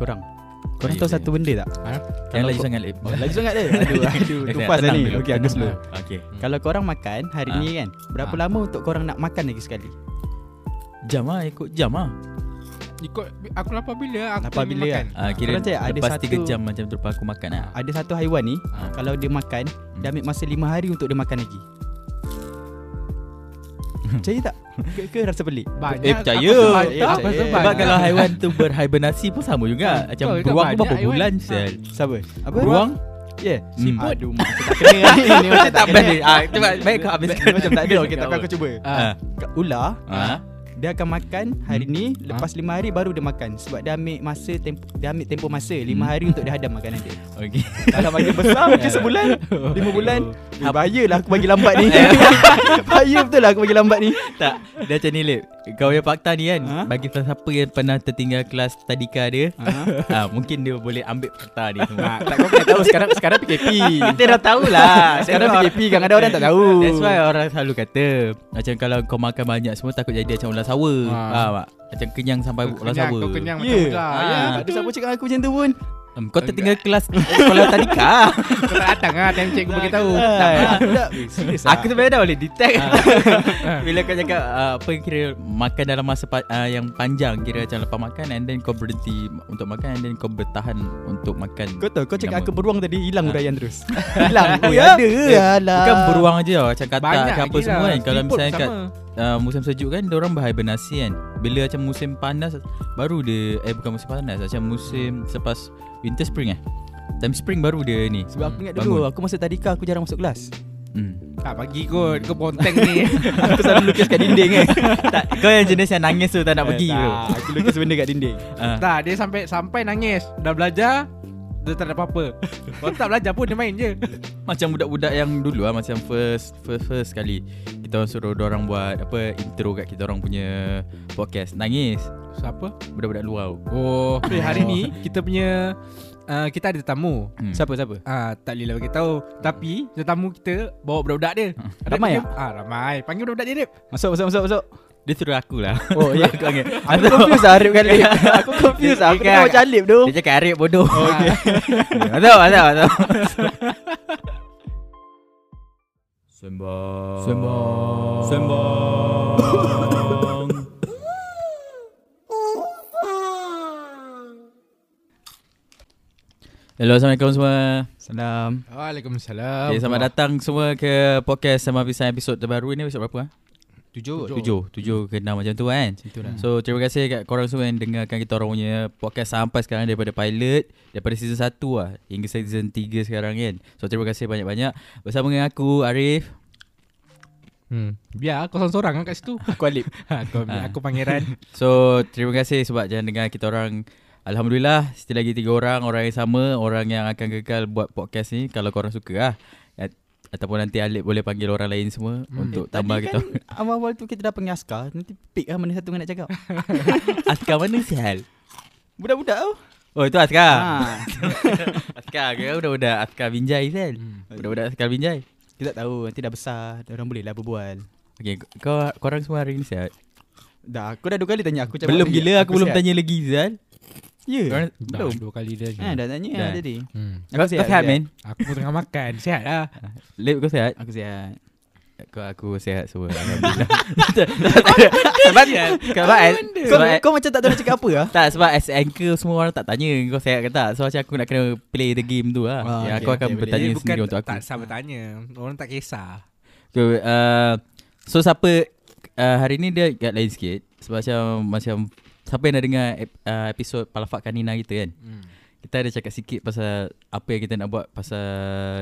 korang. Korang Ayuh, tahu ayuh. satu benda tak? Yang Kalau laju kau- sangat lip. Oh, laju sangat dia. Aduh, aduh, tupas dah tenang ni. Okey, aku slow. Okey. Kalau korang makan hari Ah. ni kan, berapa Ah. lama untuk korang nak makan lagi sekali? Jam ah ikut jam ah. Ikut aku lapar bila aku Lapar bila, makan. Ah kira Korang cakap ada lepas satu- 3 jam macam tu aku makan ah. Ada satu haiwan ni, Ah. kalau dia makan, dia ambil masa 5 hari untuk dia makan lagi. Percaya tak? Ke, ke rasa pelik? Banyak Eh, percaya. Aku sebab, Eh, apa sebab Sebab kalau haiwan tu berhibernasi pun sama juga. Macam Betul, beruang tu banyak berapa haiwan. bulan Ah. sel. Siapa? Apa? Beruang? Ya. Yeah. Siput. Aduh, macam tak kena ni. Ni macam tak Tak kena. Ah cuba baik kau habiskan. Macam tak ada. Okey, tapi aku cuba. Ah. Ular, Ah. Dia akan makan hari Hmm. ni, lepas 5 hari baru dia makan. Sebab dia ambil masa tempo, dia ambil tempoh masa 5 Hmm. hari untuk dia hadam makanan dia. Okey. Kalau bagi besar mungkin sebulan, 5 bulan. Eh, Ap- bahayalah aku bagi lambat ni. Bahaya betul lah aku bagi lambat ni. Tak Dia macam ni Lip Kau punya fakta ni kan Ha? Bagi siapa yang pernah tertinggal kelas tadika dia Ha? ah, Mungkin dia boleh ambil fakta ni semua Tak kau kena tahu sekarang sekarang PKP. Kita dah tahulah Sekarang PKP kan ada orang tak tahu. That's why orang selalu kata Macam kalau kau makan banyak semua Takut jadi macam ular sawa Ha. Faham tak? Macam kenyang sampai Kau ular kenyang, sawa kau kenyang Ya. macam ular. Ah. Ya. Tak ada siapa cakap aku macam tu pun. Um, Kau tertinggal kelas sekolah tadika Kau tak datang ah time cikgu bagi tahu. Aku sebenarnya dah boleh detect Bila kau cakap uh, Apa kira Makan dalam masa pa- uh, yang panjang Kira macam lepas makan And then kau berhenti Untuk makan And then kau bertahan Untuk makan Kau tahu kau cakap aku beruang tadi hilang huraian terus. Hilang. Oh, Ya? ada. Alah. Bukan beruang aja tau Macam Banyak ke apa semua lah. kan Kalau misalnya kat uh, musim sejuk kan Diorang berhibernasi kan Bila macam musim panas Baru dia Eh bukan musim panas Macam musim Selepas Winter spring eh Time spring baru dia ni Sebab aku ingat Bangun. dulu aku masa tadika aku jarang masuk kelas. hmm. Tak bagi kot Kau bonteng ni Aku selalu lukis kat dinding kan. tak, Kau yang jenis yang nangis tu Tak nak pergi Eh, tu tak, Aku lukis benda kat dinding. Ah. Tak dia sampai Sampai nangis Dah belajar Dia tak ada apa-apa Kalau tak belajar pun Dia main je Macam budak-budak yang dulu lah Macam first First first kali Kita orang suruh orang buat Apa Intro kat kita orang punya Podcast Nangis Siapa? Budak-budak luar Oh Tapi hari ni Kita punya uh, Kita ada tetamu hmm. Siapa siapa? Ah, tak boleh lah bagi tahu. Tapi tetamu kita bawa budak-budak dia. Ada Ramai panggil, Ah, ramai. Panggil budak-budak dia, Dip. Masuk masuk masuk masuk. Dia suruh aku lah Oh ya. Aku panggil Aku confused lah Arif kali. Aku confused lah. Aku kan- macam Alip tu. Dia cakap Arif bodoh oh, okay. Masuk masuk masuk Sembang Sembang. Sembang Hello Assalamualaikum semua Salam. Waalaikumsalam. okay, Selamat datang semua ke podcast Sama Pisang episod terbaru ni Episod berapa? Ha? Tujuh. Tujuh Tujuh ke enam macam tu kan Itulah. So terima kasih kat korang semua yang dengarkan kita orang punya podcast sampai sekarang daripada pilot Daripada season 1 lah hingga season 3 sekarang kan So terima kasih banyak-banyak Bersama dengan aku Arif Hmm. Biar kau seorang-seorang kan kat situ. Aku Alip. aku, Ah. aku pangeran. So terima kasih sebab jangan dengar kita orang Alhamdulillah still lagi tiga orang Orang yang sama Orang yang akan kekal buat podcast ni Kalau korang suka lah Ataupun nanti Alip boleh panggil orang lain semua Hmm. Untuk tambah Tadi kita kan awal-awal tu kita dah panggil Askar. Nanti pick lah mana satu yang nak cakap. Askar mana si Hal? Budak-budak tu. Oh itu Askar Ha. Askar ke budak-budak Askar Binjai kan Hmm. Budak-budak Askar Binjai Kita tak tahu nanti dah besar. Orang boleh lah berbual. Okay kau korang semua hari ni sihat? Dah, aku dah dua kali tanya aku Belum gila ni? aku, belum sihat. tanya lagi Zal Ya. Korang- Dah Belum dua kali dah. Ha, dah tanya Dah. tadi. Hmm. Kau kau sihat men? Aku pun tengah makan. Sihat lah. Lip kau sihat? Aku sihat. Kau aku sihat semua Alhamdulillah Sebab Sebab Kau, Sebab kau macam tak tahu nak cakap apa lah. Tak sebab as anchor semua orang tak tanya kau sihat ke tak So macam aku nak kena play the game tu lah Ah, Ya okay, aku akan okay, bertanya Dia sendiri untuk aku Tak sama tanya. Orang tak kisah. so, uh, so siapa uh, Hari ni dia agak lain sikit Sebab macam Macam Siapa yang dah dengar uh, episod Palafak Kanina kita kan Hmm. Kita ada cakap sikit pasal Apa yang kita nak buat Pasal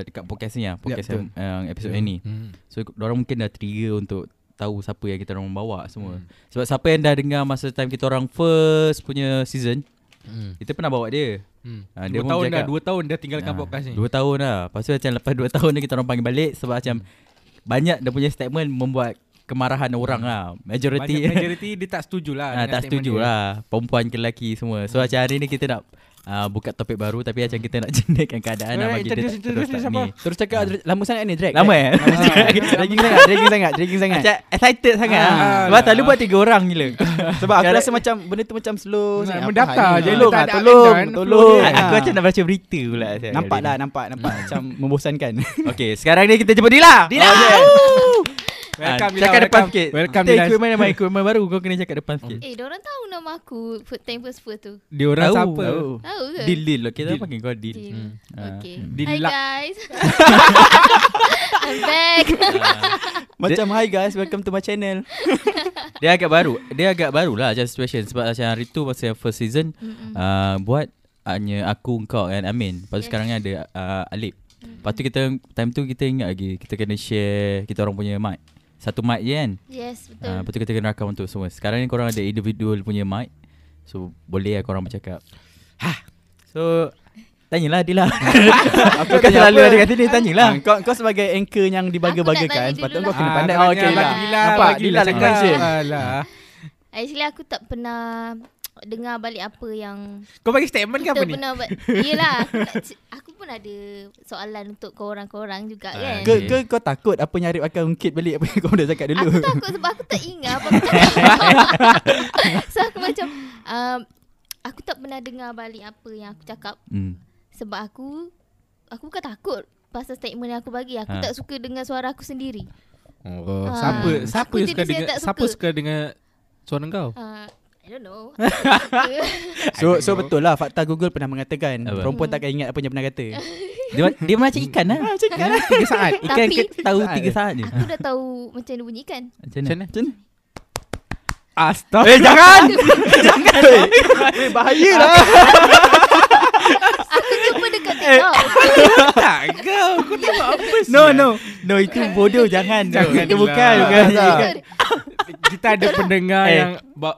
Dekat podcast ni lah Podcast Ya, yang, yang episod yang ni Hmm. So orang mungkin dah trigger untuk tahu siapa yang kita orang bawa semua. Hmm. Sebab siapa yang dah dengar masa time kita orang first punya season, Hmm. kita pernah bawa dia. Hmm. Ha, dia dua pun tahun cakap- dah, dua tahun dah tinggalkan Ah, podcast ni. Dua tahun dah. Lepas tu macam lepas dua tahun ni kita orang panggil balik sebab macam banyak dia punya statement membuat kemarahan orang lah. Majority majority dia tak setuju lah. Ah, dengan tak setuju dia. lah Perempuan ke lelaki semua So macam hari ni kita nak uh, buka topik baru tapi macam kita nak jenakkan keadaan nak Eh, bagi dia terus introduce tak ni. Terus cakap lama sangat ni drag. Lama eh? Dragging sangat, dragging sangat, dragging sangat. Macam excited sangat. Ah, Ah, Sebab selalu buat tiga orang gila. Sebab aku rasa macam benda tu macam slow sangat. Apa je, ni? Tolong tak ah, ada tolong, agenda tolong. Aku Ah. macam nak baca berita pula. Nampak ni. nampak, nampak macam membosankan. Okay, sekarang ni kita jumpa Dila. Dila. Welcome, Dila, Cakap depan welcome. sikit. Welcome, Kita equipment nama equipment baru kau kena cakap depan sikit. Eh, orang tahu nama aku Food Time First Food tu. Dia orang Tahu, siapa? tahu. Tahu ke? Dil Dil okay, kita Dil. panggil kau Dil. Dil. Hmm. Okay. Dil Hi guys. I'm back. Macam hi guys, welcome to my channel. Dia agak baru. Dia agak baru lah macam situation sebab macam hari tu masa yang first season uh, buat hanya aku kau kan Amin. Lepas tu Yes. sekarang ni ada uh, Alip. Lepas tu kita time tu kita ingat lagi kita kena share kita orang punya mic. Satu mic je kan. Yes, betul. Uh, lepas tu kita kena rakam untuk semua. Sekarang ni korang ada individual punya mic. So boleh lah korang bercakap. Ha. So tanyalah Dila. aku kan tanya selalu apa? ada kat sini tanyalah. Ah, kau kau sebagai anchor yang. Aku tanya Patut dulu kau kena Ah, pandai. tanya Oh, okay bagi lah. Dila, Nampak bagi Dila cakap. dengan share. Alah. Actually aku tak pernah dengar balik apa yang Kau bagi statement ke apa ni? pernah buat. Yelah, aku, nak, aku pun ada soalan untuk korang-korang juga Ah, kan. Ke, ke kau takut apa yang Arif akan ungkit balik apa yang kau dah cakap dulu? Aku takut sebab aku tak ingat apa aku cakap. so aku macam um, aku tak pernah dengar balik apa yang aku cakap Hmm. sebab aku aku bukan takut pasal statement yang aku bagi. Aku Ha. tak suka dengar suara aku sendiri. Oh, Ah. siapa siapa suka dengar tak siapa suka. suka dengar suara kau? Uh, I don't know. So so betul lah fakta Google pernah mengatakan Apa? perempuan takkan ingat apa yang pernah kata. Dia, dia macam ikan lah. Cakap lah. Tiga saat. Ikan Tapi- ke, tahu Saat tiga saat je. aku dah tahu macam mana bunyi kan. Macam Macam mana? Macam mana? Astaga. Eh jangan. Eh, bahaya lah. Aku Eh. Tak kau. Kau tengok apa sih? No no. No itu bodoh jangan. Jangan Itu bukan. bukan. Kita ada pendengar Eh. yang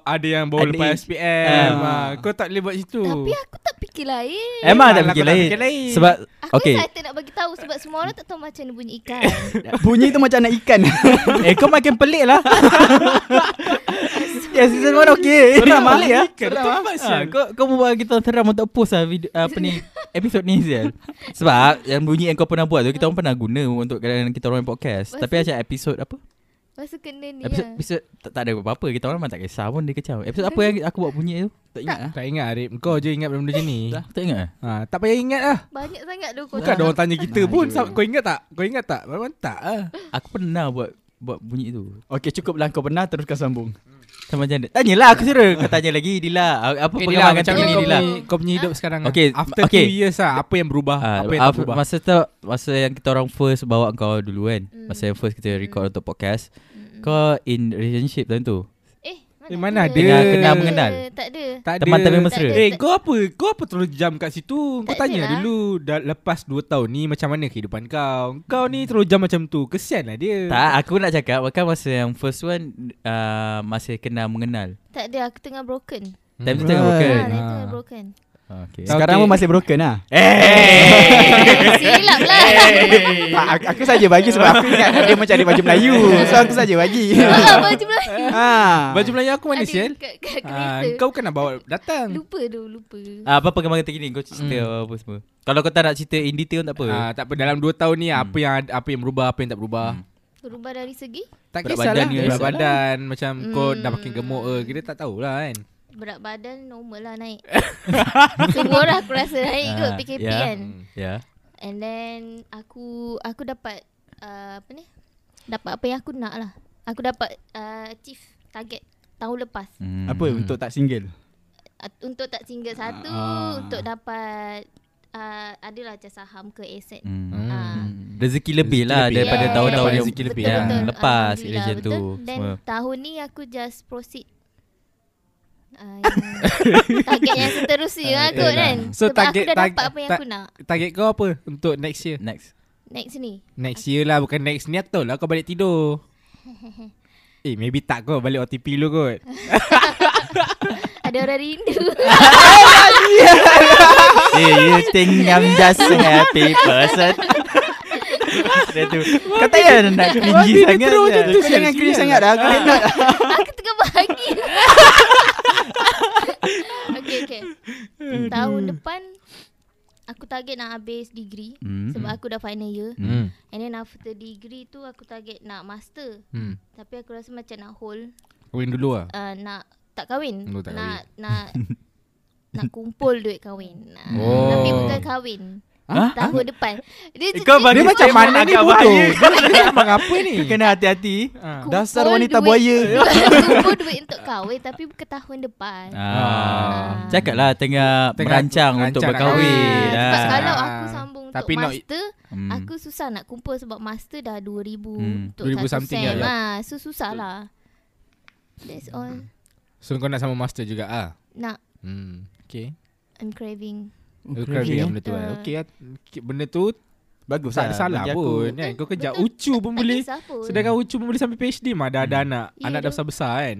ada yang bawa lepas SPM. Ah. Kau tak boleh buat situ. Tapi aku fikir lain. Emang tak fikir lain. fikir lain. Sebab Aku okay. excited nak bagi tahu sebab semua orang tak tahu macam mana bunyi ikan. Bunyi tu macam anak ikan. eh kau makin pelik lah. ya season 1 okay. Seram ah. pelik lah. Seram ah. Ah, kau kau buat kita seram untuk post lah video apa ni episod ni Zial. Sebab yang bunyi yang kau pernah buat tu kita orang pernah guna untuk kadang kita orang podcast. Tapi macam episod apa? Masa kena ni Episod, lah. episod tak, tak ada apa-apa. Kita orang memang tak kisah pun dia kecam. Episod apa yang aku buat bunyi tu? tak ingat ah. Tak ingat Arif Kau je ingat benda-benda macam ni Tak, tak ingat. eh? ha, Tak payah ingat lah Banyak sangat tu kau Bukan ada orang tanya kita pun you. Sa- Kau ingat tak? Kau ingat tak? Memang tak lah Aku pernah buat buat bunyi tu. Okey cukup lah kau pernah teruskan sambung. Sama macam mana? Tanyalah aku suruh. Kau tanya lagi Dila. Apa Okay, Dila, perkembangan macam terkini kau Dila? punya, kau punya hidup sekarang Okay, lah? After okay. 2 years lah Apa yang berubah? Ah, apa yang ah, berubah? Masa tu Masa yang kita orang first Bawa kau dulu kan Hmm. Masa yang first kita record untuk podcast Mm-mm. Kau in relationship time tu Eh, Eh, mana ada? Kenal- kenal mengenal? Tak ada. tak ada Teman tapi mesra. Eh kau apa? Kau apa terus jam kat situ? Kau Tak tanya adalah. dulu dah lepas 2 tahun ni macam mana kehidupan kau? Kau ni terus jam macam tu. Kesian lah dia. Tak aku nak cakap Bahkan masa yang first one uh, Masih kenal mengenal Tak ada, aku tengah broken. Time tu Hmm. tengah broken Ha, Ah. tengah broken. Okay. Sekarang okey. pun masih broken lah. Eh Silap lah. Tak, aku, aku saja bagi sebab aku ingat dia macam ada baju Melayu. So aku saja bagi. Ah, baju Melayu. ha. Baju Melayu aku mana kat Ah, kau kan nak bawa datang. Lupa tu, lupa. Ah, Apa perkembangan terkini Kau cerita apa semua Kalau kau tak nak cerita in detail tak apa Ah, tak apa dalam 2 tahun ni apa yang apa yang berubah, apa yang tak berubah. Hmm. Berubah dari segi Tak Berat kisahlah badan? Berat Kisahlah. badan Macam kau Hmm. dah makin gemuk ke Kita tak tahulah kan berat badan normal lah naik. Semua orang aku rasa naik kot Ah, PKP ya. kan. Ya And then aku aku dapat uh, apa ni? Dapat apa yang aku nak lah. Aku dapat uh, achieve target tahun lepas. Hmm. Apa untuk tak single? Uh, untuk tak single satu, Ah. untuk dapat uh, adalah macam saham ke aset. Hmm. Ah. Rezeki lebih Rezeki lah lebih. Daripada Yes. tahun-tahun yang rezeki lebih. yang lepas Alhamdulillah, Election tu betul. Then semua. tahun ni aku just proceed uh, target yang seterusnya lah kot Yalah. kan. So, Sebab target- aku dah target- dapat apa yang ta- aku nak. Target kau apa Untuk next year Next Next ni. Next year lah Bukan next ni Aku tahu lah kau balik tidur Eh maybe tak kau Balik OTP lu kot Ada orang rindu. Do you think I'm just a happy person? Dia tu Kau tak payah nak cringy dia sangat. Kau jangan cringe sangat dah. Aku nak. aku tengah bahagia. okay, okay. tahun depan aku target nak habis degree Hmm. sebab aku dah final year. Hmm. And then after degree tu aku target nak master. Hmm. Tapi aku rasa macam nak hold Kahwin dulu lah. uh, nak tak kahwin. Oh, tak nak nak nak kumpul duit kahwin. Oh. Tapi bukan kahwin. Ha? Tahun depan. Dia Kau bagi Dia macam mana ni bodoh? Dia memang apa ni? Kena hati-hati. Ha. Dasar wanita duit- buaya. kumpul duit untuk kahwin tapi bukan tahun depan. Ah. Cakaplah tengah, Tengah merancang untuk nak berkahwin. Ah, sebab Ah. kalau aku sambung untuk Tapi master, Hmm. aku susah nak kumpul sebab master dah 2000 Hmm. untuk 2000 satu something sem. lah. Ah, so susah lah. That's all. So kau nak sama master juga ah. Nak Hmm. Okay. I'm craving. Okay, craving, okay, eh? benda tu. Ah. eh. Okay, benda tu Bagus tak ada lah. salah pun kan. Kau kerja Betul. ucu pun boleh. pun. Sedangkan ucu pun boleh sampai PhD mah dah ada anak. Ya, Anak dah besar-besar kan.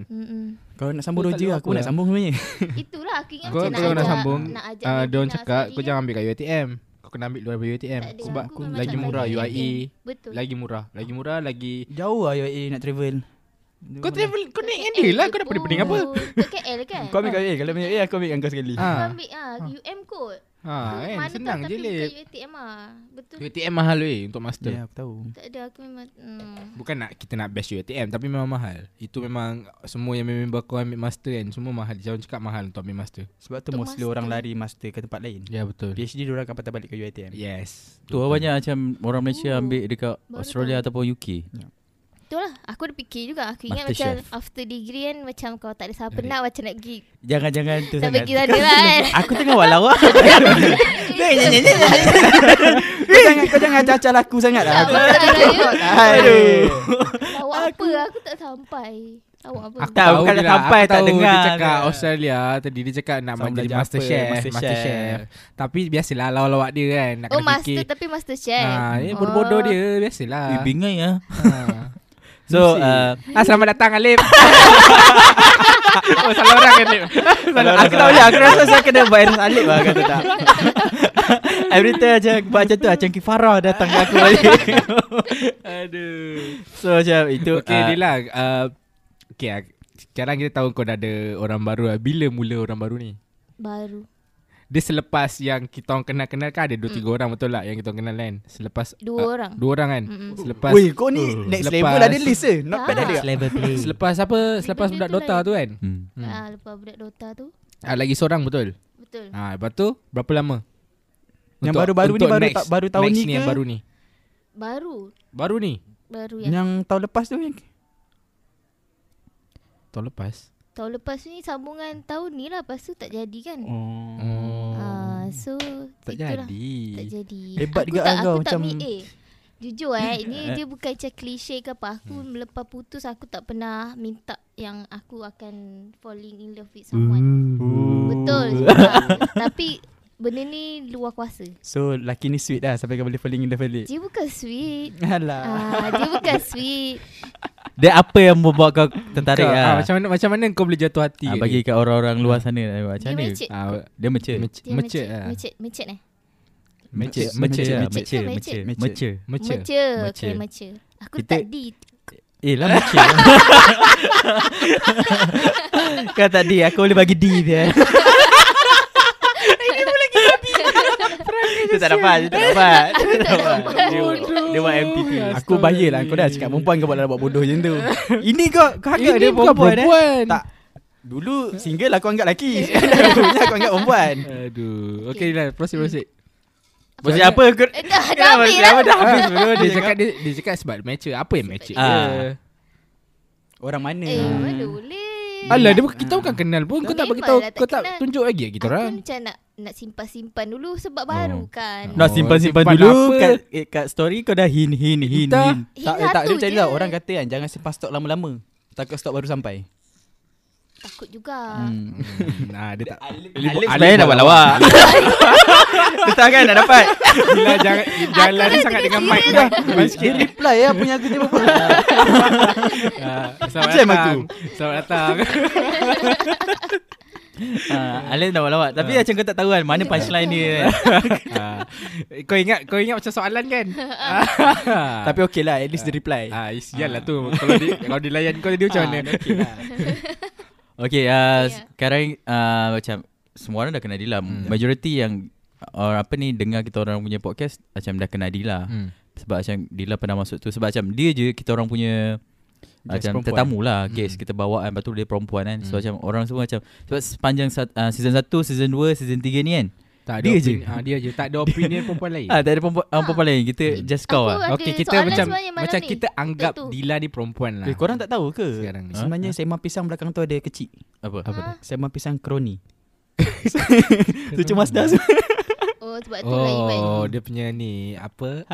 Kalau nak sambung Kau tahu aku nak lah. sambung sebenarnya. Itulah aku ingat Kau macam nak sambung nak ajak uh, Diorang cakap Kau kan. jangan ambil kat UiTM Kau kena ambil luar dari UiTM ada. Sebab Aku lagi murah bagi UIE Betul. Lagi murah Lagi murah Lagi Jauh lah UAE nak travel. Kau travel Kau naik dengan dia lah Kau dah pening-pening apa Ke KL kan? Kau ambil UAE. Kalau ambil UAE aku ambil dengan kau sekali. Kau Ha ambil ah UM kot. Ha kan Mana Senang je tapi bukan UiTM ah. Betul. UiTM mahal weh Untuk master Ya, aku tahu. Tak ada aku memang hmm. Bukan nak kita nak bash UiTM Tapi memang mahal Itu memang Semua yang member kau ambil master kan Semua mahal Jangan cakap mahal untuk ambil master Sebab tu Untuk mostly master. orang lari master ke tempat lain. Ya betul PhD dia orang akan patah balik ke UiTM. Yes Tu banyak macam orang Malaysia Oh, ambil dekat baru Australia tahu. ataupun UK. Betul lah Aku ada fikir juga Aku ingat Master macam chef. After degree kan Macam kau tak ada siapa Dari- nak Macam nak pergi Jangan-jangan tu sangat. pergi sana lah kan Aku tengah walau lah. Kau jangan kau jangan cacal aku sangat lah. Tak apa Aduh. Lawak apa Aku tak sampai Lawak apa Aku Tak, tahu bukan lah. sampai, Aku tak tahu dengar. Dia cakap Australia Tadi dia cakap Nak Sama jadi belajar master apa, chef master Master chef. chef Tapi biasalah Lawak-lawak dia kan Nak Oh master fikir Tapi master chef Ah, ni bodoh-bodoh dia Biasalah Eh, bingai ah. ha. So, uh, ah, Selamat datang Alip Oh salah orang Alip aku tahu je Aku rasa saya kena virus alip lah Kata tak. Every time macam Buat macam tu Macam Kifara datang ke aku balik. Aduh. So macam itu Okay ah, dia lah uh, Okay ah, Sekarang kita tahu kau dah ada orang baru lah. Bila mula orang baru ni? Baru Dia selepas yang kita orang kenal-kenal kan Ada dua tiga orang betul lah Yang kita orang kenal kan? Selepas Dua ah, orang. Dua orang kan? Mm-mm. Selepas Weh, kau ni next Selepas- level ada list eh. Not bad ada. Level play Selepas apa Selepas budak tu Dota lain. tu kan? Hmm. hmm. Ah, Lepas budak Dota tu. Ah, Lagi seorang betul? Betul. Ah, Lepas tu Berapa lama? Yang Untuk- baru-baru ni baru next- ta- baru tahun ni ke? yang baru ni? Baru. Baru ni? Baru yang Yang tahun lepas tu yang Tahun lepas Tahun lepas ni sambungan tahun ni lah Lepas tu tak jadi kan. Oh. Oh Ah, So Tak itulah. jadi. Tak jadi. Hebat aku juga tak, kau Aku tak macam- mi- Eh Jujur eh Ini dia bukan macam klise ke apa. Aku Hmm. lepas putus Aku tak pernah minta Yang aku akan Falling in love with someone. Betul. Sumpah. Tapi Benda ni luar kuasa. So laki ni sweet dah Sampai kau boleh falling in love balik. Dia bukan sweet. Alah. Ah, Dia bukan sweet. Dia apa yang membuat kau tertarik Kau, lah ah, Macam mana macam mana kau boleh jatuh hati? Ah, Bagi dia? kat orang-orang luar sana eh, Macam Dia mana? mecet ah, Dia macam lah eh? Lah Mecet Mecet ke Mecet mecet? Mecet Mecet Mecet Mecet. Okay mecet Aku Kita- tak di Eh lah Mecet Kau tadi Aku boleh bagi D dia Dia tak dapat Dia tak dapat. Dia tak dapat. Dia Dia buat MTT Aku bayar lah. Kau dah cakap perempuan kau buat buat bodoh macam tu. Ini kau Kau anggap Ini dia bukan perempuan eh? perempuan. Tak. Dulu single aku anggap lelaki. Sekarang aku anggap perempuan. Aduh. Okay lah Proceed proceed. Maksud apa? Aku Eh, Dah dah habis lah. dah habis Ah, sebelum dia cakap dia, dia cakap sebab mature. Apa yang mature? Ah. Ah. Orang mana? Eh mana boleh. Alah dia bukan- kita bukan kenal pun. Kau tak bagi tahu tak kau tak tunjuk lagi kita Aku orang. macam nak Nak simpan-simpan dulu Sebab baru kan Oh. Nak simpan-simpan simpan dulu apa? kat, eh, kat story kau dah hin hin hin Dah. hin. Tak, Hina tak dia macam tau Orang kata kan Jangan simpan stok lama-lama Takut stok baru sampai Takut juga hmm. Nah dia tak. Alif Alif sebenarnya nak buat lawak Dia tahu kan nak dapat Bila jangan jangan lari sangat dengan mic dah. Dia reply ya Punya aku tiba Ah, Selamat Jam datang. Selamat datang. uh, nak buat lawak Tapi macam kau tak tahu kan Mana punchline dia Ah, Kau ingat kau ingat macam soalan kan? Tapi okey lah At least dia reply Ah, sial lah tu. Kalau dia kalau dilayan kau tadi macam mana? Okey lah. Okay uh, Ya. Sekarang uh, Macam semua orang dah kenal Dila. Hmm. Majority yang uh, apa ni dengar kita orang punya podcast macam dah kenal Dila. Hmm. Sebab macam Dila pernah masuk tu sebab macam dia je kita orang punya Guest macam perempuan. tetamu lah guest Hmm. kita bawa kan Lepas tu dia perempuan kan So Hmm. macam orang semua macam Sebab sepanjang sat- uh, season 1, season 2, season 3 ni kan Tak ada Dia je. opini- Ah, dia je. Tak ada opinion perempuan lain. ah, Tak ada perempuan, ah. perempuan lain Kita Hmm. just kau lah Okey, kita macam macam ni. kita anggap Untuk tu. Dila ni perempuan lah. Eh, korang tak tahu ke? Sekarang ni. Sebenarnya sembang pisang belakang tu ada kecil. Apa? Apa? Ah. Sembang pisang kroni. tu cuma semua. Oh sebab tu lah event Oh, dia punya ni apa?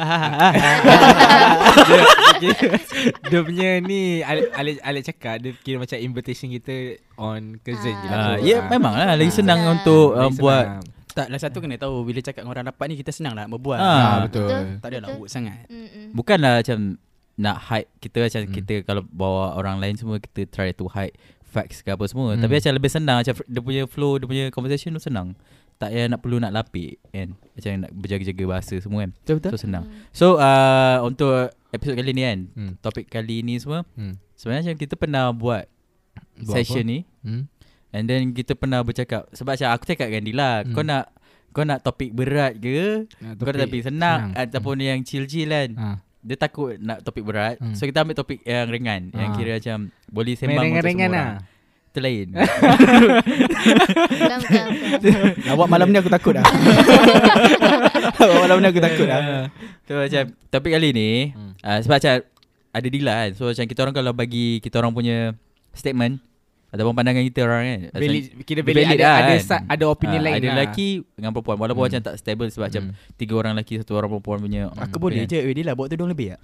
Dia, dia, dia punya ni Alex, Alex, Alex cakap dia kira macam invitation kita on cousin je lah. Ah, ya Ah. memang lah Lagi senang Senang. untuk uh, Lagi buat senang. tak, lah satu kena tahu bila cakap dengan orang rapat ni kita senang nak berbual. Ah, Ah, betul. Betul. Tak ada nak buat sangat. Mm-mm. Bukanlah macam Nak hide Kita macam Hmm. kita Kalau bawa orang lain semua Kita try to hide Facts ke apa semua Hmm. Tapi macam lebih senang Macam dia punya flow Dia punya conversation tu senang Tak payah nak perlu nak lapik kan Macam nak berjaga-jaga bahasa semua kan Betul betul. So senang Mm. So uh, untuk episod kali ni kan Hmm. Topik kali ni semua Hmm. Sebenarnya macam kita pernah buat, Buat Session apa? ni Hmm. And then kita pernah bercakap Sebab macam aku cakap dengan Dila Hmm. Kau nak Kau nak topik berat ke Nak Kau nak topik senang, Ataupun yang chill-chill kan Ah. Dia takut nak topik berat Hmm. So kita ambil topik yang ringan Yang Ah. kira macam Boleh sembang Main untuk semua lah. Itu lain Bukan, bukan, bukan. Awak malam ni aku takut dah. Awak malam ni aku takut dah. So macam Topik kali ni Hmm. uh, Sebab macam Ada Dila kan So macam kita orang kalau bagi Kita orang punya Statement Ataupun pandangan kita orang kan macam- kira Dia valid, valid ada, lah ada, kan. ada opinion Ah, lain Ada lah. lelaki dengan perempuan Walaupun Hmm. macam tak stable Sebab macam Hmm. Tiga orang lelaki Satu orang perempuan punya Aku boleh kan. je. Eh, Dila bawa tudung lebih tak?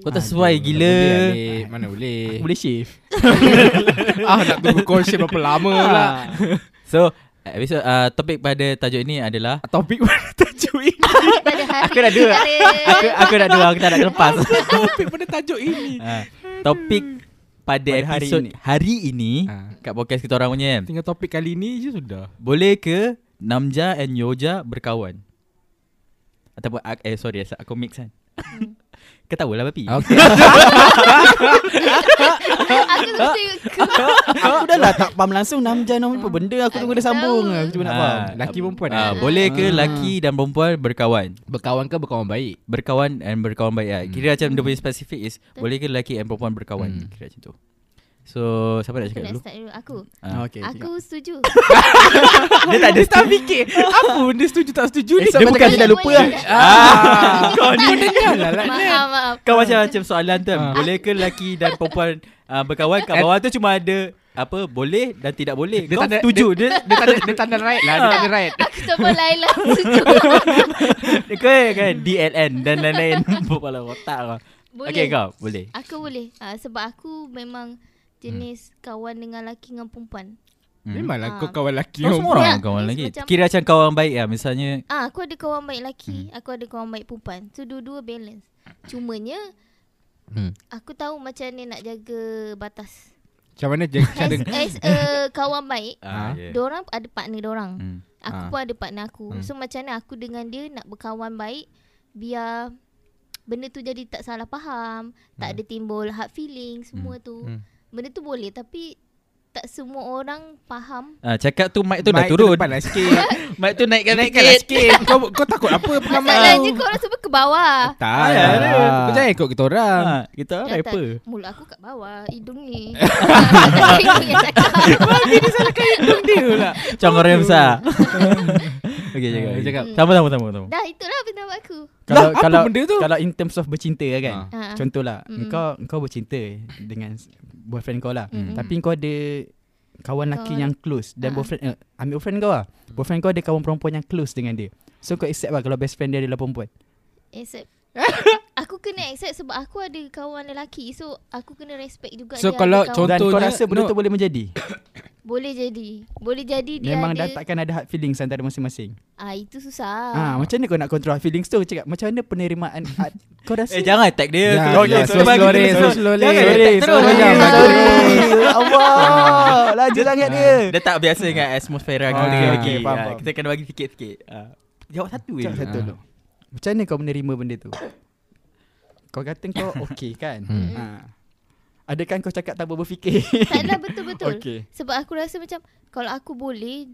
Kau tak sesuai Aduh, gila. boleh. Mana boleh? Aku boleh shave. Ah nak tunggu caution berapa lama pula? So episode, uh, Topik pada tajuk ini adalah Topik mana tajuk ini. Pada hari Aku dah dua. Aku, aku dah dua Aku tak nak terlepas Topik pada tajuk ini? Uh, Topik pada, Pada hari episod ini. hari ini Ah. Kat podcast kita orang punya. Kan Tinggal topik kali ni je sudah. Boleh ke Namja and Yoja berkawan? Ataupun Eh sorry Aku mix kan Ketawa lah babi Okay Aku dah lah tak faham langsung Namja nama apa benda Aku tunggu dia sambung. Aku cuma nak Ah. faham Laki perempuan Ah, eh? Boleh ke Ah. laki dan perempuan berkawan Berkawan ke berkawan baik Berkawan and berkawan baik lah. Hmm. Kira macam dia punya spesifik is Boleh ke lelaki and perempuan berkawan Hmm. Kira macam tu So siapa nak Aku cakap nak dulu? start dulu. Aku. Ah. Okay Aku setuju. Dia tak ada tak fikir. Apa benda setuju tak setuju ni? Esok Dia bukan kau dah lupa lah. Ah, Kau ni. Dengar lah lah Maaf maaf Kau macam macam soalan tu. Ah. Boleh ke lelaki dan perempuan uh, berkawan Kat bawah tu cuma ada Apa Boleh dan tidak boleh? Dia Kau tanda- setuju? Dia, Dia tanda, dia tanda right lah Dia tanda right. Aku boleh lain lah Setuju. Dia Kau kan DLN dan lain-lain. Kepala otak kau. Boleh. Okay kau Boleh. Aku boleh. Uh, Sebab aku memang Jenis kawan dengan lelaki dengan perempuan Hmm. Memanglah Ah. kau kawan lelaki Kau semua orang Ya, kawan lagi macam- Kira macam kawan baik lah Misalnya Ah, Aku ada kawan baik lelaki Aku ada kawan baik perempuan So dua-dua balance Cumanya Hmm. Aku tahu macam mana nak jaga batas Macam mana je cara As, as a kawan baik Ah, yeah. Diorang ada partner diorang Hmm. Aku Ah. pun ada partner aku Hmm. So macam mana aku dengan dia Nak berkawan baik Biar Benda tu jadi tak salah faham Tak ada timbul hard feeling Semua tu Hmm. Benda tu boleh Tapi Tak semua orang faham Ah, cakap tu mic tu dah Mic turun depan lah sikit Mic tu naikkan Naikkan lah sikit kau, kau takut apa pengamal Masalahnya korang semua ke bawah Tak Ya, ada ada. Kau jangan ikut kita orang ha, Kita orang tak. Mulut aku kat bawah Hidung ni Hidung yang cakap Hidung dia pula orang yang besar Okay cakap Ah, okay. cakap. Sama sama sama sama Dah itulah pendapat aku Kalau Lah, apa kalau benda tu? kalau in terms of bercinta kan. Ah. Ah. Contohlah Mm-mm. engkau engkau bercinta dengan boyfriend kau lah. Mm-mm. Tapi kau ada kawan lelaki yang close dan Ah. boyfriend uh, ambil boyfriend kau lah. Boyfriend kau ada kawan perempuan yang close dengan dia. So kau accept lah kalau best friend dia adalah perempuan. Accept Aku kena accept sebab aku ada kawan lelaki So aku kena respect juga So, dia kalau ada kawan. contoh- Dan kau Contohnya, rasa benda no. tu boleh menjadi. Boleh jadi Boleh jadi dia Memang ada dah takkan ada hard feelings antara masing-masing. Ah Itu susah Ah, macam mana kau nak control hard feelings tu? Cakap macam mana penerimaan hard, kau rasa Eh jangan tag dia Ya, Okay, ya, so slow, bagi slow, kita Ray, slow. slow, Jangan Ray. dia Sorry, terus sorry. Allah, laju sangat dia. Dia tak biasa dengan atmosfera kita lagi Ah, faham. Kita kena bagi sikit-sikit Ah, Jawab satu je satu Ah. dulu. Macam mana kau menerima benda tu? Kau kata kau okey kan? Hmm. Ha. Adakah kau cakap tanpa berfikir? Tak lah betul-betul Okey. Sebab aku rasa macam Kalau aku boleh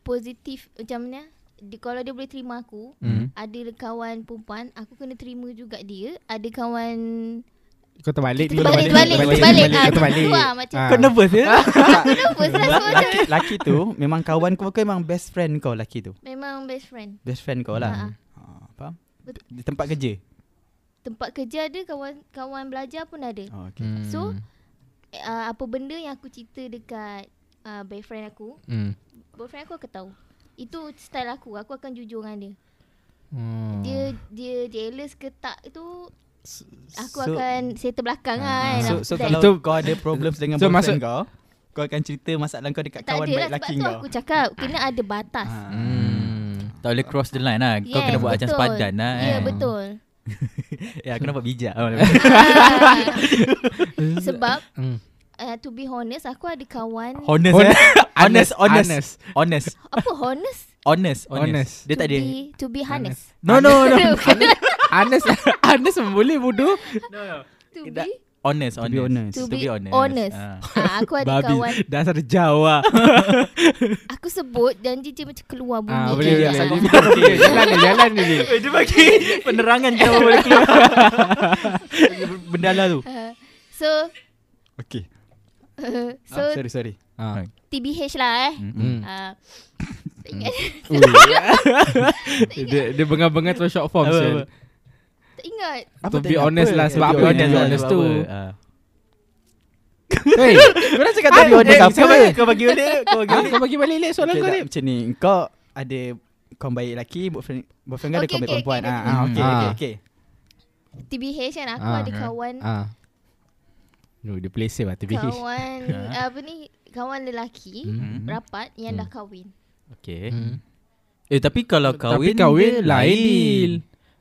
positif macam mana? Di, kalau dia boleh terima aku, Hmm. ada kawan perempuan, aku kena terima juga dia. Ada kawan Kau terbalik terbalik, terbalik, terbalik, terbalik. Ah, Kau terbalik tu lah macam Ah. Kau nervous ya? Rasa macam laki, laki tu memang kawan kau kau memang best friend kau laki tu. memang best friend. Best friend kau lah. Ha. Di tempat kerja. Tempat kerja ada, kawan kawan belajar pun ada. Oh, okay. Hmm. So, uh, apa benda yang aku cerita dekat uh, boyfriend aku, hmm. boyfriend aku akan tahu. Itu style aku. Aku akan jujur dengan dia. Hmm. Dia dia jealous ke tak itu aku So- akan settle belakang Ah, kan. So, so kalau Itu- kau ada problems dengan So, boyfriend maksud- kau, kau akan cerita masalah kau dekat tak kawan ada baik lah sebab tu kau. aku cakap kena ada batas. Ha. Hmm. Tak boleh cross the line lah. Kau Yes, kena buat macam betul. sepadan lah. Ya, eh. betul. Ya, aku nampak bijak. Ah. Sebab Hmm. uh, to be honest aku ada kawan honest, Hon- eh? honest, honest, honest. honest, apa honest honest, honest. Honest. Dia to tak ada. be to be honest. No, no, no. Honest Honest boleh bodoh to be Tidak. Honest, To honest. be honest. to To be honest. honest. Ah. Ah, aku ada kawan Babi Dasar Jawa aku sebut dan dia, dia macam keluar bunyi. Ah, boleh, boleh. Ah. Okay, Jalan ni Jalan ni Eh, dia bagi penerangan kenapa boleh keluar. Benda lah tu. Ah, so Okay. so ah, sorry, sorry. Ah. TBH lah eh. Hmm. Ah, tak ingat Ui. dia dia bengar-bengar terus short form Apa, apa? Ingat. To be honest lah, sebab apa be honest, honest, tu. apa? Ah. Hey, Kau dah cakap tadi honest apa? Kau bagi balik, kau bagi ah, balik. kau bagi balik lek soalan Okay, kau ni. macam ni. Kau ada kawan baik lelaki, boyfriend, boyfriend kau ada kawan baik perempuan. Ah, okay. ah, okay, Hmm. okay, Ah. okay. TBH kan aku Ah. ada kawan Ah. No, dia play safe lah TBH. kawan apa ni kawan lelaki Hmm. rapat yang Hmm. dah kahwin. Okay. Hmm. Eh tapi kalau kahwin Tapi kahwin dia lain deal.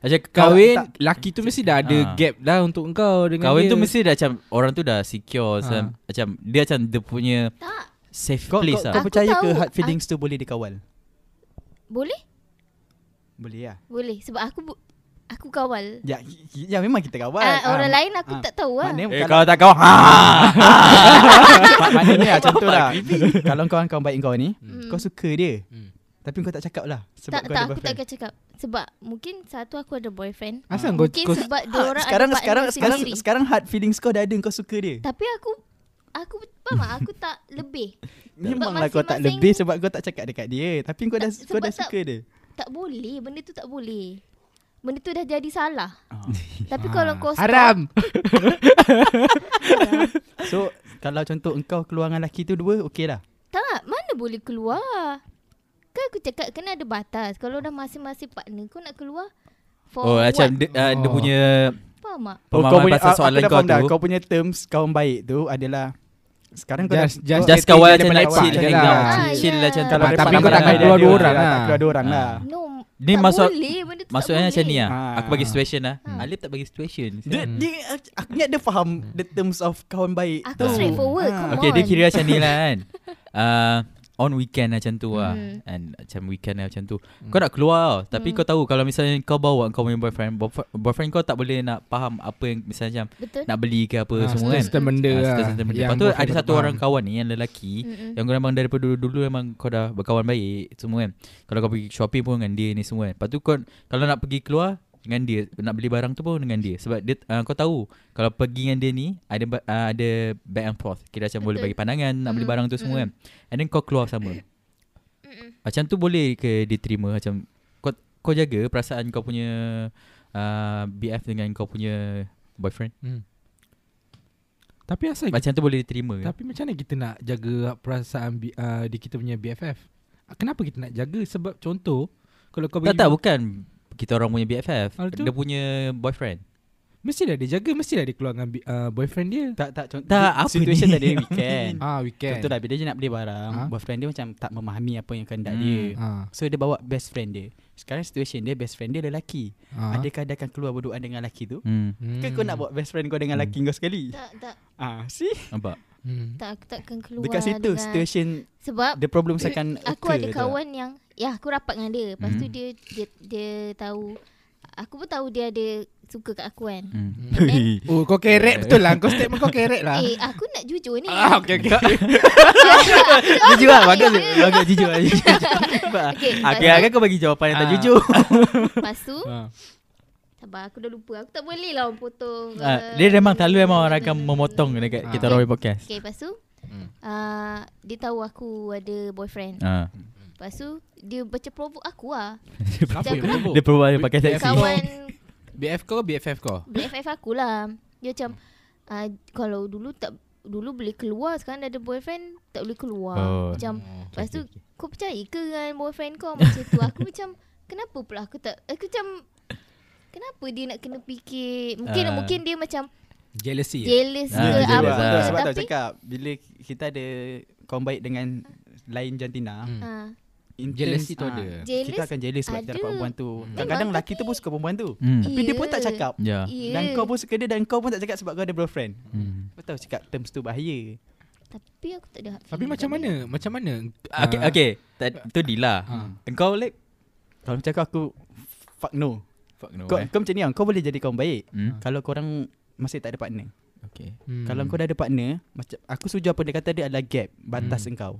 Macam Kahwin tak- laki tu mesti dah ada Ah. gap dah untuk engkau dengan Kahwin dia. tu mesti dah macam orang tu dah secure macam, Ha. macam dia macam dia punya Tak, safe Kau, place kau, lah. kau Aku percaya ke tahu. hard feelings tu boleh dikawal? boleh? Boleh lah. Boleh sebab aku bu- aku kawal. Ya, ya memang kita kawal. Ah, orang lain aku ah. tak tahu lah. Maknanya Eh kalau, kalau tak kau ha. mak- maknanya macam tu lah. kalau kawan kawan baik kau ni, Hmm. kau suka dia. Hmm. Tapi kau tak cakap lah. Sebab tak kau tak ada aku tak boyfriend. akan cakap sebab mungkin satu aku ada boyfriend. Asal kau Mungkin kau sebab dia Ha, orang sekarang ada sekarang partner sekarang sendiri. sekarang hard feelings kau dah ada kau suka dia. Tapi aku aku faham tak? Aku tak lebih. Memanglah kau tak lebih sebab kau tak cakap dekat dia. Tapi kau dah Tak, kau dah sebab tak- suka dia. Tak boleh, benda tu tak boleh. Benda tu dah jadi salah. Ah. Tapi Ah. kalau kau stop, Haram. haram. So kalau contoh engkau keluar dengan lelaki tu dua okey lah. Tak, mana boleh keluar? Kan aku cakap kena ada batas. Kalau dah masing-masing partner kau nak keluar for Oh what? macam dia, uh, dia Oh. punya Faham tak? pemahaman pasal ah, soalan aku dah kau faham dah. tu. Kau punya terms kawan baik tu adalah sekarang kau Just- dah just kau- Just kawan dia macam nak chill je hang lah. out, Ah, chill- chill ya. lah macam Kalau Tapi dia kau tak keluar dia, dua dia orang tak lah. Keluar dua orang Ah. lah. No, Ni tak masuk boleh. Benda tu Maksudnya tak macam ni lah Ah. Aku bagi situation lah Hmm. Alif tak bagi situation Dia, dia aku ingat dia faham the terms of kawan baik Aku tu. straightforward, Ah. come Okay dia on. kira macam ni lah kan uh, On weekend macam tu lah Hmm. And macam weekend lah macam tu Kau nak keluar tau Tapi Hmm. kau tahu Kalau misalnya kau bawa kau punya boyfriend boyf- Boyfriend kau tak boleh nak faham Apa yang misalnya macam Betul. Nak beli ke apa Ah, semua kan certain benda Ah, lah. certain benda. Lepas tu ada satu faham. orang kawan ni Yang lelaki Mm-mm. Yang kau memang daripada dulu-dulu Memang kau dah berkawan baik Semua kan Kalau kau pergi shopping pun dengan dia ni semua kan Lepas tu kau Kalau nak pergi keluar dengan dia Nak beli barang tu pun dengan dia Sebab dia uh, kau tahu Kalau pergi dengan dia ni Ada uh, ada back and forth Kira macam boleh Betul. bagi pandangan Nak beli Mm, barang tu semua kan And then kau keluar sama. Macam tu boleh ke diterima Macam Kau kau jaga perasaan kau punya uh, BF dengan kau punya boyfriend Hmm. Tapi asal Macam tu boleh diterima ke? Tapi macam mana kita nak jaga perasaan uh, di kita punya BFF? Kenapa kita nak jaga? Sebab contoh kalau kau Tak bagi tak bukan Kita orang punya BFF? Dia punya boyfriend mesti dah dia jaga, mesti dah dia keluar dengan uh, boyfriend dia. Tak tak contoh Tak, apa situation ni? tadi weekend. Ah, weekend. Contoh dah bila dia nak beli barang, Ha? boyfriend dia macam tak memahami apa yang kehendak Hmm. dia. Ah, So dia bawa best friend dia. Sekarang situation dia best friend dia lelaki. ah. Adakah dia akan keluar berduaan dengan lelaki tu? hmm. Hmm. Ke kau nak bawa best friend kau dengan lelaki kau sekali? Tak, tak. Ah, see? Nampak Hmm. Tak, aku takkan keluar Dekat situ dengan situation Sebab the problems akan aku ada kawan yang ya aku rapat dengan dia. Lepas tu Hmm. dia dia dia tahu aku pun tahu dia ada suka kat aku kan. Hmm. then- Oh kau kerek betul lah Kau statement kau kerek lah Eh, aku nak jujur ni. Ah, okay, okay. Jujur lah Bagus Bagus jujur lah jujur. Okay, Okay lepas kan kau bagi jawapan yang tak Ah. jujur Lepas tu, Ah. sabar aku dah lupa. Aku tak boleh lah orang potong. Ah, uh, Dia memang selalu memang orang akan memotong Dekat Ah. kita orang podcast Okay, lepas tu, Hmm. uh, dia tahu aku ada boyfriend. Ah. Lepas tu, dia baca provoke aku lah. Macam yang provoke? Dia dia pakai kau. Kawan BF kau BFF kau BFF aku lah. Dia macam, uh, kalau dulu tak dulu boleh keluar sekarang dah ada boyfriend tak boleh keluar Oh. macam Oh, lepas tu okay, kau percaya ke dengan boyfriend kau macam tu aku macam kenapa pula aku tak aku macam kenapa dia nak kena fikir mungkin Ah. mungkin dia macam Jealousy eh? jealous Ah, ke jealous apa lah. Sebab, tapi cakap Bila kita ada Kawan baik dengan Lain jantina Hmm. ah, Jealousy terms, tu ah, ada. Jealous Kita akan jealous Sebab kita ada. dapat perempuan tu Hmm. Kadang-kadang lelaki tu pun suka perempuan tu Hmm. Tapi dia pun tak Ya. cakap Ya Ya. Dan kau pun suka dia Dan kau pun tak cakap Sebab kau ada girlfriend Hmm. Kau tahu cakap terms tu bahaya Tapi aku tak ada hak Tapi macam mana Macam mana Okay, Ah, okay. Ta- tu Dila. Ah. Engkau like Kalau macam kau aku Fuck no fuck no. kau, eh. kau macam ni Kau boleh jadi kawan baik Hmm. Kalau korang Masih tak ada partner Okay. hmm. Kalau kau dah ada partner macam Aku setuju apa dia kata Dia adalah gap Batas Hmm. engkau.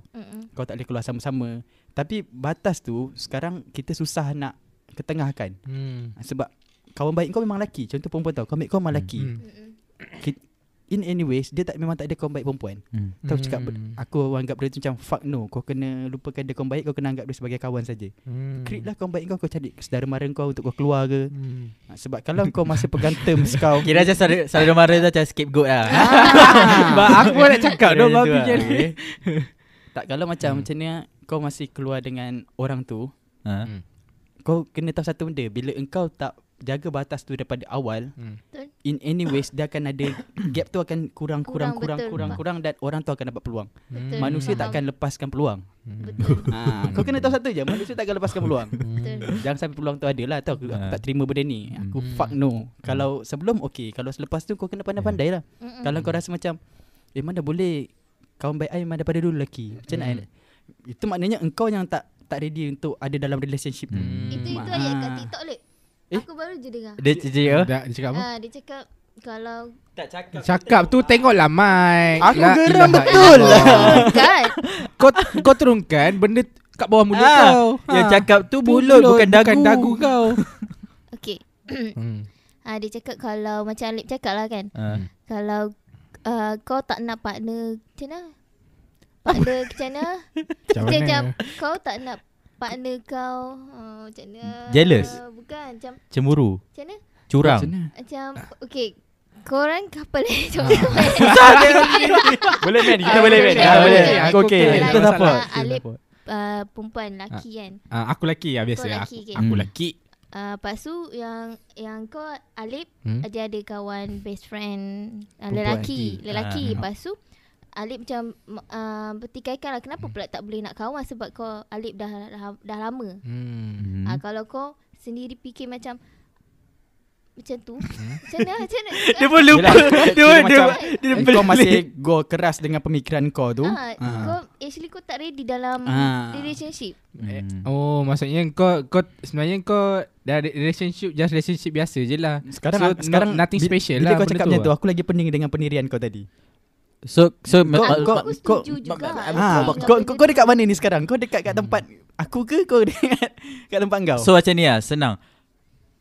Kau tak boleh keluar sama-sama Tapi batas tu Sekarang kita susah nak Ketengahkan hmm. Sebab Kawan baik kau memang lelaki Contoh perempuan tau Kawan baik kau memang lelaki Hmm. In any ways Dia tak memang tak ada kawan baik perempuan Hmm. Tahu cakap Hmm. Aku anggap dia tu macam Fuck no Kau kena lupakan dia kawan baik Kau kena anggap dia sebagai kawan saja. Hmm. Create lah kawan baik kau Kau cari saudara mara kau Untuk kau keluar ke Hmm. Ha, Sebab kalau kau masih pegang terms kau Kira macam saudara, saudara mara tu macam scapegoat lah. Ba, aku nak cakap dah babi lah. Tak kalau macam Hmm. macam ni Kau masih keluar dengan orang tu Ha. Hmm. Kau kena tahu satu benda Bila engkau tak Jaga batas tu daripada awal Hmm. In any ways Dia akan ada Gap tu akan kurang Kurang Kurang, kurang betul. kurang kurang Dan orang tu akan dapat peluang Betul. Manusia tak Faham. akan lepaskan peluang Betul. ha, Kau kena tahu satu je Manusia tak akan lepaskan peluang Betul. Jangan sampai peluang tu ada lah Tahu aku, aku Ah. tak terima benda ni Aku Hmm. fuck no Kalau sebelum okay Kalau selepas tu kau kena pandai-pandai lah Mm-mm. Kalau kau rasa macam Eh mana boleh Kawan baik I memang daripada dulu lelaki Macam mana Hmm. Itu maknanya engkau yang tak Tak ready untuk Ada dalam relationship tu Hmm. Itu itu Ah. ayat kat TikTok lek. Eh? Aku baru je dengar. Dia cakap ya? Dah, dia cakap apa? Ah, dia cakap kalau Tak cakap. Cakap tu tengoklah Mike Aku La geram betul lah. kan Kau kau turunkan benda kat bawah mulut Ah, kau Yang Ha. cakap tu mulut bukan dagu. Bukan dagu kau okey. hmm. Ah dia cakap kalau macam Alip cakap lah kan. Ha. Kalau uh, kau tak nak partner macam mana? Partner macam mana? Macam Macam, kau tak nak partner kau uh, macam mana? Jealous? Bukan macam Cemburu. macam mana? Curang. Macam okey. Korang couple eh Ah. Boleh man Kita boleh, man. Ah, Ah, boleh boleh. Aku okay Kita okay. support. Ah, Alip uh, perempuan lelaki kan. Ah, Aku lelaki lah biasa aku, lelaki, Hmm. Uh, lepas tu yang yang kau Alip Hmm? dia ada kawan best friend uh, lelaki, Lelaki. lelaki. Ah. Lepas tu Alip macam uh, bertikaikan lah kenapa pula tak boleh nak kawan sebab kau Alip dah dah, dah lama. hmm. Hmm. Uh, kalau kau sendiri fikir macam macam tu. Hmm? Macam mana? Macam mana? Dia pun lupa. Yelah, Dia kira pun dia macam dia Kau masih go keras dengan pemikiran kau tu Ah, Ah. kau actually kau tak ready dalam Ah. relationship. Hmm. Oh maksudnya kau kau sebenarnya kau dah relationship just relationship biasa je lah. Sekarang so, sekarang no, nothing special bila lah. kau benda cakap tu macam tu lah. aku lagi pening dengan pendirian kau tadi. So so Kau- ma- kau- Aku kau- juga. Ah, kau, kau, kau dekat mana ni sekarang? Kau dekat kat tempat aku ke kau dekat kat tempat kau? So macam ni lah Senang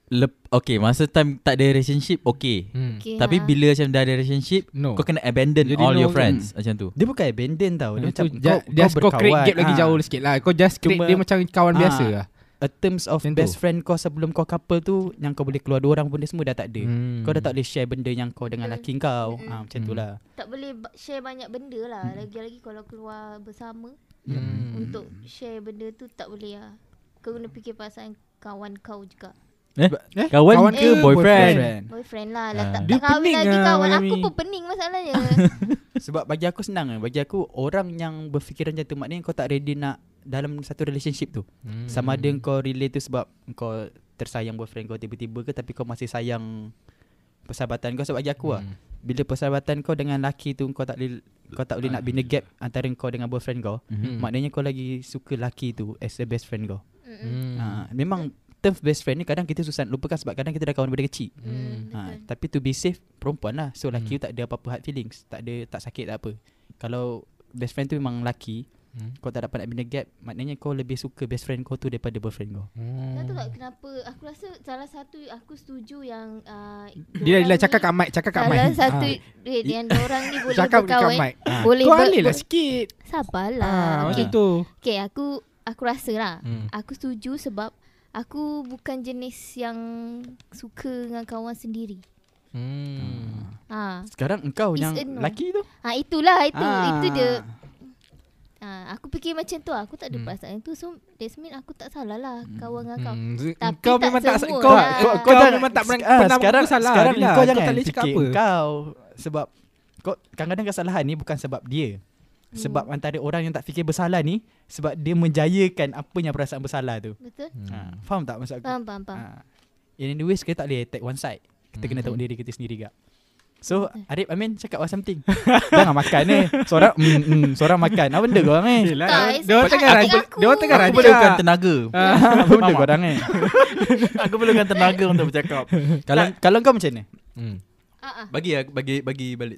Lep, Okay masa time tak ada relationship Okay Hmm. Okay, Tapi ha. bila macam dah ada relationship No. Kau kena abandon Jadi all no your kan? friends Macam tu dia bukan abandon tau. Dia Dia macam macam kau, kau, just kau kau create berkawan. gap lagi Ah. jauh sikit lah. Kau just create Cuma- dia macam kawan Ah. biasa lah. A terms of Macam best tu. friend kau sebelum kau couple tu yang kau boleh keluar dua orang pun dia semua dah tak ada. Hmm. Kau dah tak boleh share benda yang kau dengan Betul. laki kau. Mm-mm. Ah macam tu Hmm. lah. tak boleh ba- share banyak benda lah. Lagi-lagi kalau keluar bersama Hmm. untuk share benda tu tak boleh lah. Kau kena fikir pasal kawan kau juga. Eh? Eh? Kawan, Kawan ke ke boyfriend? Boyfriend lah. Ah. Lah tak, Dia tak kahwin pening lagi lah, kawan. Aku pun pening masalahnya. Sebab bagi aku senang kan. Bagi aku orang yang berfikiran macam tu maknanya kau tak ready nak dalam satu relationship tu. Hmm. Sama ada kau relate tu sebab kau tersayang boyfriend kau tiba-tiba ke tapi kau masih sayang persahabatan kau sebab bagi aku lah. Hmm. Bila persahabatan kau dengan laki tu kau tak boleh kau tak boleh nak bina gap antara kau dengan boyfriend kau. Mhm. Maknanya kau lagi suka laki tu as a best friend kau. Hmm. Ha, memang term best friend ni kadang kita susah lupakan sebab kadang kita dah kawan daripada kecil. Hmm, Ha, betul. tapi to be safe perempuan lah. So lelaki Hmm. tak ada apa-apa hard feelings, tak ada tak sakit tak apa. Kalau best friend tu memang lelaki, Hmm. kau tak dapat nak bina gap, maknanya kau lebih suka best friend kau tu daripada boyfriend kau. Tak tahu Hmm. tak kenapa Aku rasa salah satu Aku setuju yang uh, Dia dia cakap kat mic, cakap kat mic. Salah satu. Wait, Yang orang ni boleh Cakap kat berkawan mic. Ah. Boleh Kau alih lah ber- sikit. Sabarlah Ah, okay. macam tu. okay aku Aku rasa lah Hmm. Aku setuju sebab Aku bukan jenis yang Suka dengan kawan sendiri Hmm. Ha, Sekarang engkau It's yang no. lelaki tu. ha itulah itu Ah. Itu dia ha, Aku fikir macam tu Aku tak ada Hmm. perasaan tu So that's mean aku tak salah lah Kawan dengan kau Hmm. Tapi kau tak memang tak semua kau, lah. kau, Kau- kau, memang tak pernah ah, pernah sekarang salah sekarang Adila. kau Kau jangan tak cakap fikir apa. Kau sebab kau kadang-kadang kesalahan ni bukan sebab dia. Sebab Hmm. antara orang yang tak fikir bersalah ni sebab dia menjayakan apa yang perasaan bersalah tu. Betul Hmm. Ha, faham tak maksud aku? Faham faham faham Ha. In the ways kita tak boleh attack one side. Kita kena Hmm. tengok diri kita sendiri gak. So Arif Amin cakap was something Jangan makan ni Seorang mm, mm, Seorang makan Apa benda korang ni Yelah, Tak, dia- orang tengah raja. aku. Dia orang tengah Aku raja. perlukan tenaga. Apa benda korang ni Aku perlukan tenaga untuk bercakap. Kalau kalau kau macam ni Hmm. Ah, ah. Bagi bagi bagi balik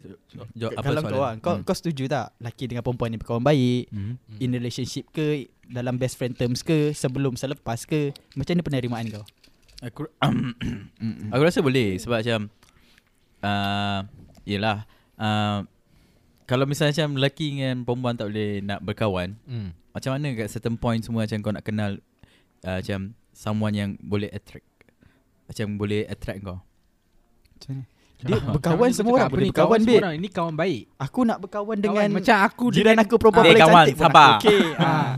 jawab apa Kalau soalan. kau lah Kau, Hmm. kau setuju tak Laki dengan perempuan ni berkawan baik Hmm. In relationship ke Dalam best friend terms ke Sebelum selepas ke Macam mana penerimaan kau Aku aku rasa boleh sebab macam uh, yalah uh, kalau misalnya macam lelaki dengan perempuan tak boleh nak berkawan Hmm. macam mana kat certain point semua macam kau nak kenal uh, macam someone yang boleh attract macam boleh attract kau Macam mana Dia Ah, berkawan Kawan semua orang boleh berkawan Kawan babe semua orang. Ini kawan baik. Aku nak berkawan Kawan dengan macam aku Jiran dengan- aku perempuan Ah, paling kawan, cantik pun sabar. aku Okay Ah. ah.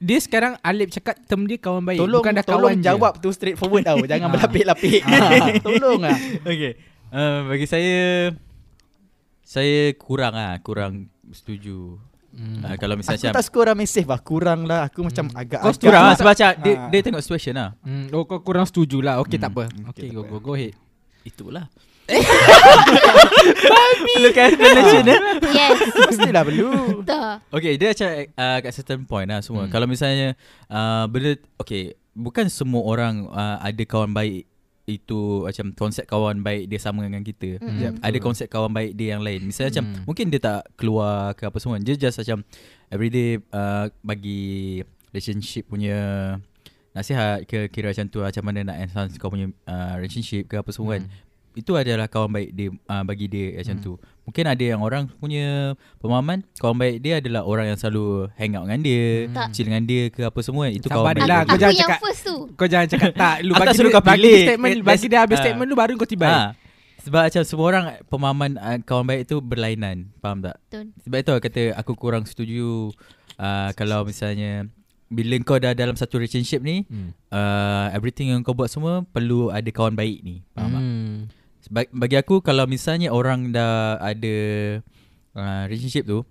Dia sekarang Alip cakap term dia kawan baik. Tolong Bukan dah tolong kawan jawab tu straight forward tau Jangan Ah. berlapik-lapik Tolong lah okay uh, bagi saya saya kurang ah kurang setuju Je. Hmm. uh, kalau Aku misalnya tak macam suka orang mesej lah Kurang lah Aku macam agak Kau kurang lah sebab macam dia, Ah. dia tengok situation lah Hmm. Oh kau kurang setuju lah. Okey tak Hmm. apa. Okay, Okey tak go apa. go go ahead. itulah Perlukan explanation eh? Yes. Mestilah perlu. Tak. Okay dia macam uh, Kat certain point lah semua. Hmm. Kalau misalnya uh, Benda Okay Bukan semua orang uh, Ada kawan baik Itu Macam konsep kawan baik Dia sama dengan kita. Yep. Ada konsep kawan baik dia yang lain. Misalnya macam Hmm. Mungkin dia tak keluar ke apa semua. Dia just macam Everyday uh, Bagi Relationship punya Nasihat ke Kira macam tu Macam mana nak enhance Kau punya uh, Relationship ke apa semua kan itu adalah kawan baik dia uh, bagi dia macam Hmm. tu. Mungkin ada yang orang punya pemahaman kawan baik dia adalah orang yang selalu hang out dengan dia, Hmm. Tak. chill dengan dia ke apa semua. Itu Sabar kawan baik. Aku, kau jangan cakap- first tu Kau jangan cakap tak lu tak bagi dia, kau bagi dia statement Eh, bagi dia habis ah. statement lu baru kau tiba. Ha. Sebab macam semua orang pemahaman uh, kawan baik tu berlainan. Faham tak? Betul Sebab itu aku kata aku kurang setuju uh, kalau misalnya bila kau dah dalam satu relationship ni Hmm. uh, everything yang kau buat semua perlu ada kawan baik ni. Faham tak? Hmm. Sebab bagi aku kalau misalnya orang dah ada uh, relationship tu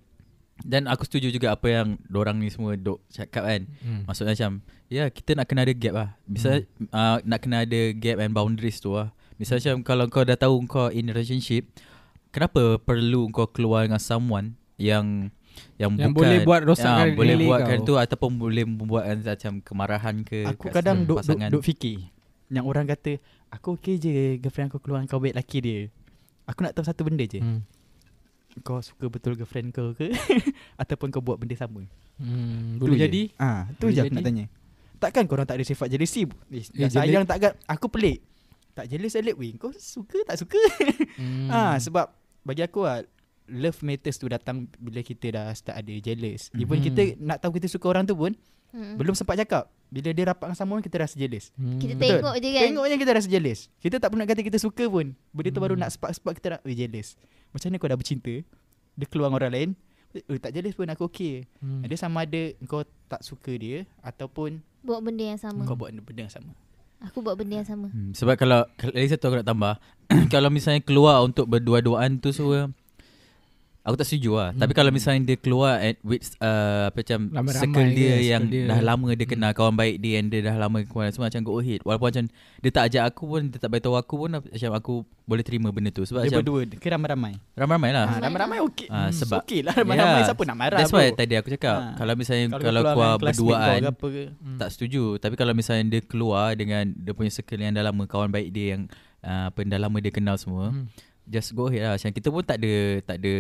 dan aku setuju juga apa yang orang ni semua dok cakap kan. Hmm. Maksudnya macam ya kita nak kena ada gap lah. Bisa hmm. uh, nak kena ada gap and boundaries tu lah. Misalnya macam kalau kau dah tahu kau in relationship, kenapa perlu kau keluar dengan someone yang yang, Yang bukan boleh buat rosakkan Ah, boleh relay buatkan kau. tu ataupun boleh membuatkan macam kemarahan ke Aku kadang duk, duk, pasangan. duk fikir Yang orang kata Aku okay je Girlfriend aku keluar dengan kau baik laki dia Aku nak tahu satu benda je Hmm. Kau suka betul girlfriend kau ke Ataupun kau buat benda sama Hmm. Tu Boleh je. jadi. Ah, Tu Boleh je aku jadi. nak tanya Takkan korang tak ada sifat jealousy eh, Eh, dah Sayang tak agak Aku pelik Tak jealous Alip weh Kau suka tak suka Hmm. Ah, Sebab Bagi aku lah Love matters tu datang Bila kita dah start ada jealous Even Mhm. kita Nak tahu kita suka orang tu pun Mm-mm. Belum sempat cakap Bila dia rapat dengan someone Kita rasa jealous. Hmm. Kita Betul. tengok je kan? Tengok je kita rasa jealous. Kita tak pernah kata kita suka pun. Benda tu baru Hmm. nak spark-spark Kita nak Eh jealous. Macam mana kau dah bercinta? Dia keluar dengan orang lain. Eh tak jealous pun aku okay. Hmm. Dia sama ada Kau tak suka dia Ataupun Buat benda yang sama. Kau buat benda yang sama. Aku buat benda yang sama. Hmm, sebab kalau kalau- lagi satu aku nak tambah. Kalau misalnya keluar untuk berdua-duaan tu semua Aku tak setuju lah Tapi kalau misalnya dia keluar at, With uh, Apa macam Ramai-ramai Circle ke, dia circle Yang dia. dah lama dia kenal Kawan baik dia And dia dah lama kawan Semua macam go ahead Walaupun macam Dia tak ajak aku pun Dia tak beritahu aku pun Macam aku Boleh terima benda tu Sebab Dia macam berdua ke ramai-ramai. Ramai-ramai lah Ha, ramai-ramai okey. Ah, Hmm, sebab- okey lah ramai-ramai Yeah. siapa nak marah That's bro. why tadi aku cakap Ha. Kalau misalnya Kalau, keluar keluar berduaan ke apa ke. Tak setuju Tapi kalau misalnya dia keluar Dengan dia punya circle yang dah lama Kawan baik dia yang uh, Apa yang dah lama dia kenal semua Hmm. Just go ahead lah Macam kita pun tak ada Tak ada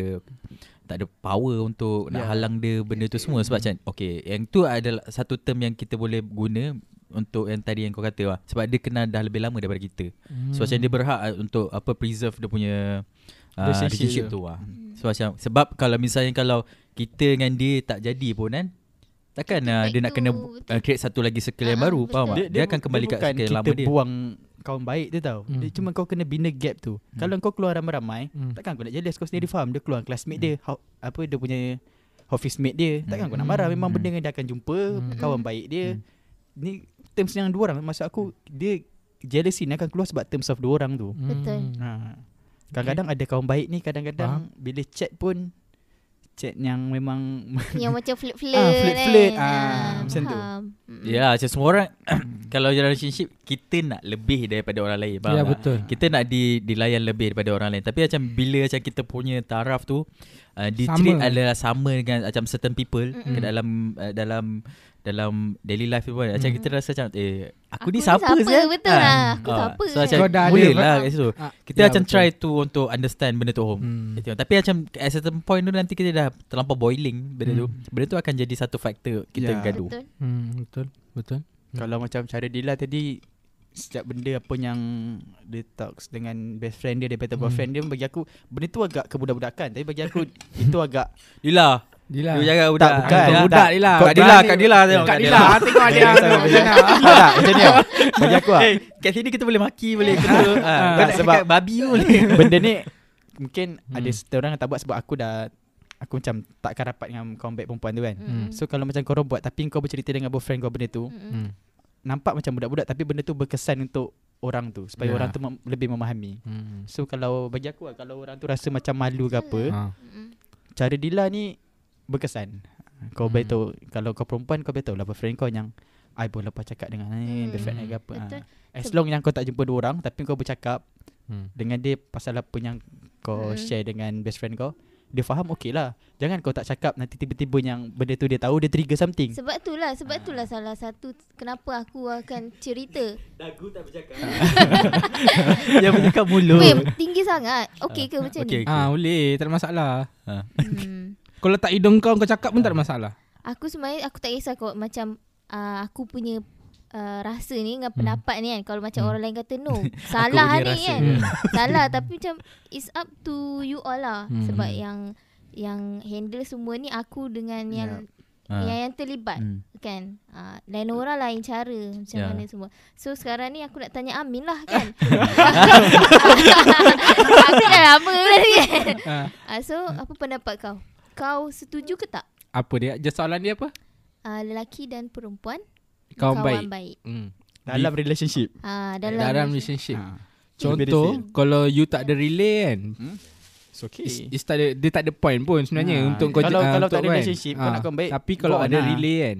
Tak ada power untuk Nak Yeah. halang dia Benda tu semua Sebab macam Okay Yang tu adalah Satu term yang kita boleh guna Untuk yang tadi yang kau kata lah Sebab dia kenal dah lebih lama daripada kita Hmm. So macam dia berhak uh, Untuk apa Preserve dia punya uh, Relationship Relationship dia. tu lah So macam Sebab kalau misalnya Kalau kita dengan dia Tak jadi pun kan Takkan uh, dia nak kena uh, create satu lagi circle yang Ah, baru betul. Faham tak? Dia, akan bu- kembali kat bukan circle lama kita dia buang kawan baik dia tau. Hmm. Dia cuma kau kena bina gap tu. Kalau kau keluar ramai-ramai, Hmm. takkan kau nak jealous kau sendiri faham dia keluar classmate dia, how, apa dia punya office mate dia. Takkan kau nak marah memang Hmm. benda yang dia akan jumpa Hmm. kawan baik dia. Ni terms yang dua orang maksud aku dia jealousy ni akan keluar sebab terms of dua orang tu. Betul. Ha. Kadang-kadang ada kawan baik ni kadang-kadang bila chat pun chat yang memang Yang macam flirt-flirt Ah, flirt-flirt. kan. Ah, macam tu. Mm-mm. Ya macam semua orang Kalau dalam relationship Kita nak lebih daripada orang lain Ya tak? betul. Kita nak di, dilayan lebih daripada orang lain Tapi macam bila macam kita punya taraf tu uh, Di treat adalah sama dengan Macam certain people Mm-mm. ke dalam uh, Dalam dalam daily life pun Macam Mm. kita rasa macam Eh aku, Aku ni siapa, siapa? Zat? Betul Ah. lah. Aku Ah, siapa So kan? macam Kau dah boleh lah kat situ Ah, Kita ya, macam betul. try to Untuk understand benda tu home Hmm. Tapi macam At certain point tu Nanti kita dah terlampau boiling Benda tu Benda tu akan jadi satu faktor Kita Ya. gaduh Betul. Hmm, betul. Betul. Kalau macam cara Dila tadi Setiap benda apa yang Dia talks dengan best friend dia Daripada Hmm. boyfriend dia Bagi aku Benda tu agak kebudak-budakan Tapi bagi aku Itu agak Dila Dila. Dia jaga budak Tak, bukan. Tak. budak Dila. Kak Dila Kak Dila tengok Kak Dila. Tengok ada yang Sama, macam macam- mana. Tak tak Macam ni lah. Bagi aku lah Eh, kat sini kita boleh maki boleh kena. ha, Ah, sebab- babi boleh. Benda ni Mungkin Hmm. Ada setengah orang yang tak buat Sebab aku dah Aku macam Takkan rapat dengan Kawan baik perempuan tu kan Mm-mm. So kalau macam korang buat Tapi kau bercerita dengan boyfriend kau benda tu. Hmm. Nampak macam budak-budak Tapi benda tu berkesan untuk Orang tu Supaya Ya. orang tu mem- lebih memahami Hmm. So kalau bagi aku lah Kalau orang tu rasa macam malu ke apa Ha. Cara Dila ni Berkesan Kau Hmm. tahu Kalau kau perempuan Kau tahu lah Boyfriend kau yang I boleh lepas cakap dengan ni Hmm. Boyfriend I ke apa Betul. ha. As long yang kau tak jumpa dua orang Tapi kau bercakap Hmm. Dengan dia Pasal apa yang Kau Hmm. share dengan best friend kau Dia faham okey lah Jangan kau tak cakap Nanti tiba-tiba yang Benda tu dia tahu Dia trigger something Sebab tu lah Sebab tu lah salah satu Kenapa aku akan cerita Dagu tak bercakap. Yang bercakap mulut. Weh tinggi sangat Okey ke macam Okey. ni Ah, boleh. Tak ada masalah. Ha. hmm. Kalau letak hidung kau kau cakap pun tak ada masalah. Aku sebenarnya Aku tak kisah kau Macam uh, Aku punya uh, Rasa ni Dengan pendapat ni kan Kalau macam Hmm. orang lain kata no Salah ni rasa. kan Hmm. Salah Tapi macam It's up to you all lah Hmm. Sebab yang Yang handle semua ni Aku dengan yang Ha. Yang, yang terlibat Hmm. kan uh, Dan orang lain cara Macam Ya. mana semua So sekarang ni aku nak tanya Amin lah kan Aku dah lama kan uh, So apa pendapat kau Kau setuju ke tak Apa dia? Just soalan dia apa? uh, Lelaki dan perempuan Kawan, baik. baik Hmm. Dalam relationship uh, Dalam, Dalam, relationship. ha. Contoh kalau you tak ada relay kan. It's okay It's, it's tak ada, dia tak ada point pun sebenarnya Ha, untuk kau kalau- ah, kalau untuk tak ada kan. relationship, kau Ah, nak kawan baik, Tapi kalau ada lah. relay kan,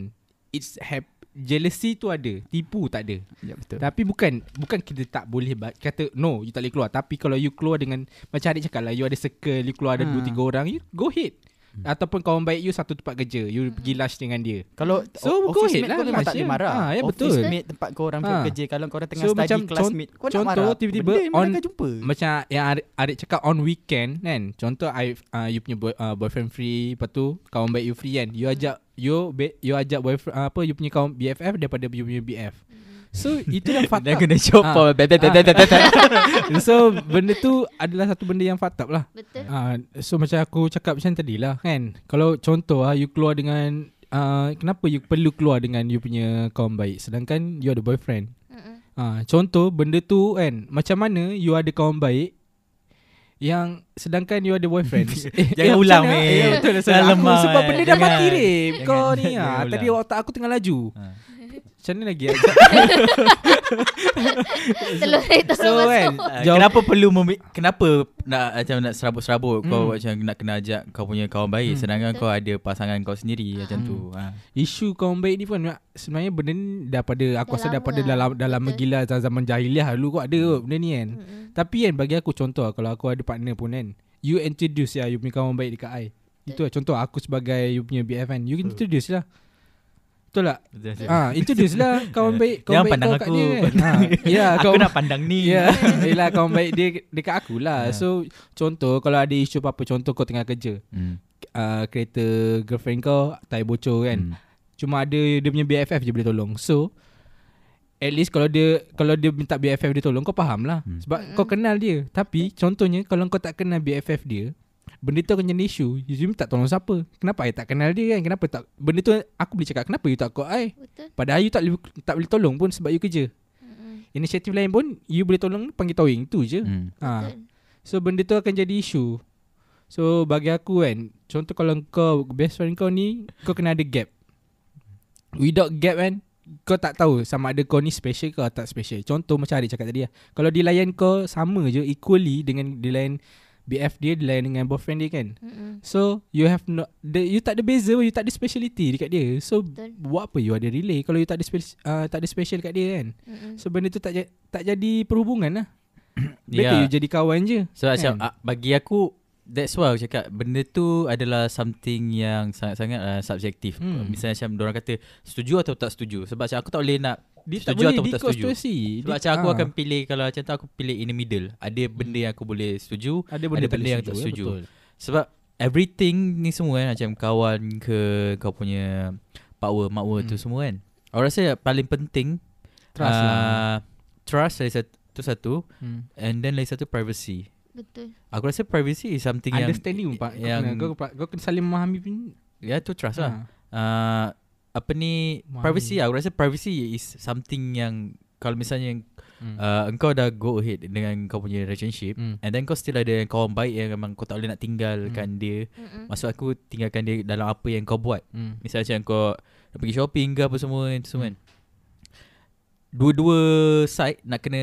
it's hap, jealousy tu ada, tipu tak ada. Ya betul Tapi bukan bukan kita tak boleh kata no you tak boleh keluar tapi kalau you keluar dengan macam adik cakap lah you ada circle you keluar ada Ha. 2 3 orang you go ahead. Ataupun kawan baik you satu tempat kerja you pergi lunch dengan dia. Kalau So, o- go office ahead mate lah, kau memang tak boleh marah. Ah, ya, office betul. mate tempat kau orang Ah. kerja kalau kau orang tengah So, study macam classmate kau nak contoh, marah. tiba-tiba Benda yang on- mana kau jumpa. Macam yang adik cakap on weekend kan Contoh I, uh, you punya boy, uh, boyfriend free Lepas tu kawan baik you free kan You ajak You be, you ajak boyfriend uh, apa You punya kawan BFF Daripada you punya BF So itu yang Dah up kena chop Ah. bet bet bet bet bet. So benda tu adalah satu benda yang up lah Betul uh, So macam aku cakap macam tadi lah kan Kalau contoh lah You keluar dengan uh, Kenapa you perlu keluar dengan You punya kawan baik Sedangkan you ada boyfriend. Ha, contoh benda tu kan Macam mana you ada kawan baik Yang sedangkan you ada boyfriend eh, Jangan macam ulang, mate. eh, Betul lah Jangan aku, lemah, Sebab eh. benda dah Jangan. mati rip Kau ni ha. Tadi otak aku tengah laju Ha. Macam mana lagi Telur dia So terus kan masuk. Uh, kenapa perlu memi- kenapa nak macam nak serabut-serabut hmm. kau Hmm. macam nak kena ajak kau punya kawan baik Hmm. sedangkan Betul. kau ada pasangan kau sendiri macam tu. Ha. Isu kawan baik ni pun Sebenarnya benda ni Daripada Aku Dah rasa daripada lah. dalam, dalam gila Zaman jahiliah dulu kot ada kot benda ni kan Mm-mm. Tapi kan bagi aku contoh Kalau aku ada partner pun kan You introduce ya You punya kawan baik dekat I Itu lah contoh Aku sebagai You punya BF kan You introduce lah Betul tak? Betul. Ah, introduce lah kawan baik kawan Jangan baik pandang kau kat aku. dia kan. Ha, ya, Aku kawan nak pandang ni. Ya, yelah kawan baik dia dekat aku lah. Ha. So contoh kalau ada isu apa-apa contoh kau tengah kerja, Hmm. uh, kereta girlfriend kau tai bocor kan. Hmm. Cuma ada dia punya BFF je boleh tolong. So at least kalau dia kalau dia minta BFF dia tolong kau faham lah. Hmm. Sebab Mm-mm. kau kenal dia. Tapi contohnya kalau kau tak kenal BFF dia, benda tu akan jadi isu. You minta tolong siapa? Kenapa I tak kenal dia kan? Kenapa tak benda tu aku boleh cakap kenapa you tak call I? Betul. Padahal you tak boleh- tak boleh tolong pun sebab you kerja. Mm-mm. Inisiatif lain pun you boleh tolong panggil towing tu je. Hmm. Ha. Betul. So benda tu akan jadi isu. So bagi aku kan, contoh kalau kau best friend kau ni, kau kena ada gap. Without gap kan, kau tak tahu sama ada kau ni special ke tak special. Contoh macam Adik cakap tadi lah. Kalau dia layan kau sama je, equally dengan dia layan BF dia, dia layan dengan boyfriend dia kan. Mm-mm. So you have no, the, you tak ada beza, you tak ada speciality dekat dia. So Betul. buat apa you ada relay kalau you tak ada spe- uh, tak ada special kat dia kan. Mm-mm. So benda tu tak ja- tak jadi perhubungan lah. Better Ya. you jadi kawan je. So macam Kan? ah, bagi aku That's why aku cakap Benda tu adalah something yang sangat-sangat uh, subjektif Hmm. hmm. Misalnya macam orang kata Setuju atau tak setuju Sebab macam aku tak boleh nak Dia tak Setuju boleh tak diikut setuju. situasi. Sebab Dia- macam aku ah. akan pilih Kalau macam tu aku pilih in the middle Ada benda yang aku boleh setuju ada ada benda, benda tak boleh yang tak ya, setuju. betul. Sebab everything ni semua kan Macam kawan ke Kau punya power, makwa Hmm. tu semua kan Aku rasa paling penting Trust ah, lah. Trust lagi satu, tu satu Hmm. And then lagi satu privacy Betul. Aku rasa privacy is something yang Understanding pak kau yang- kena, kau, kau kena saling memahami pun. Ya tu trust lah Ha. uh, Apa ni Memahami. Privacy lah Aku rasa privacy is something yang Kalau misalnya Hmm. uh, Engkau dah go ahead Dengan kau punya relationship Hmm. And then kau still ada kawan baik Yang memang kau tak boleh nak tinggalkan dia Mm-mm. Maksud aku tinggalkan dia Dalam apa yang kau buat Hmm. Misalnya macam kau Nak pergi shopping ke apa semua Itu semua kan Dua-dua side Nak kena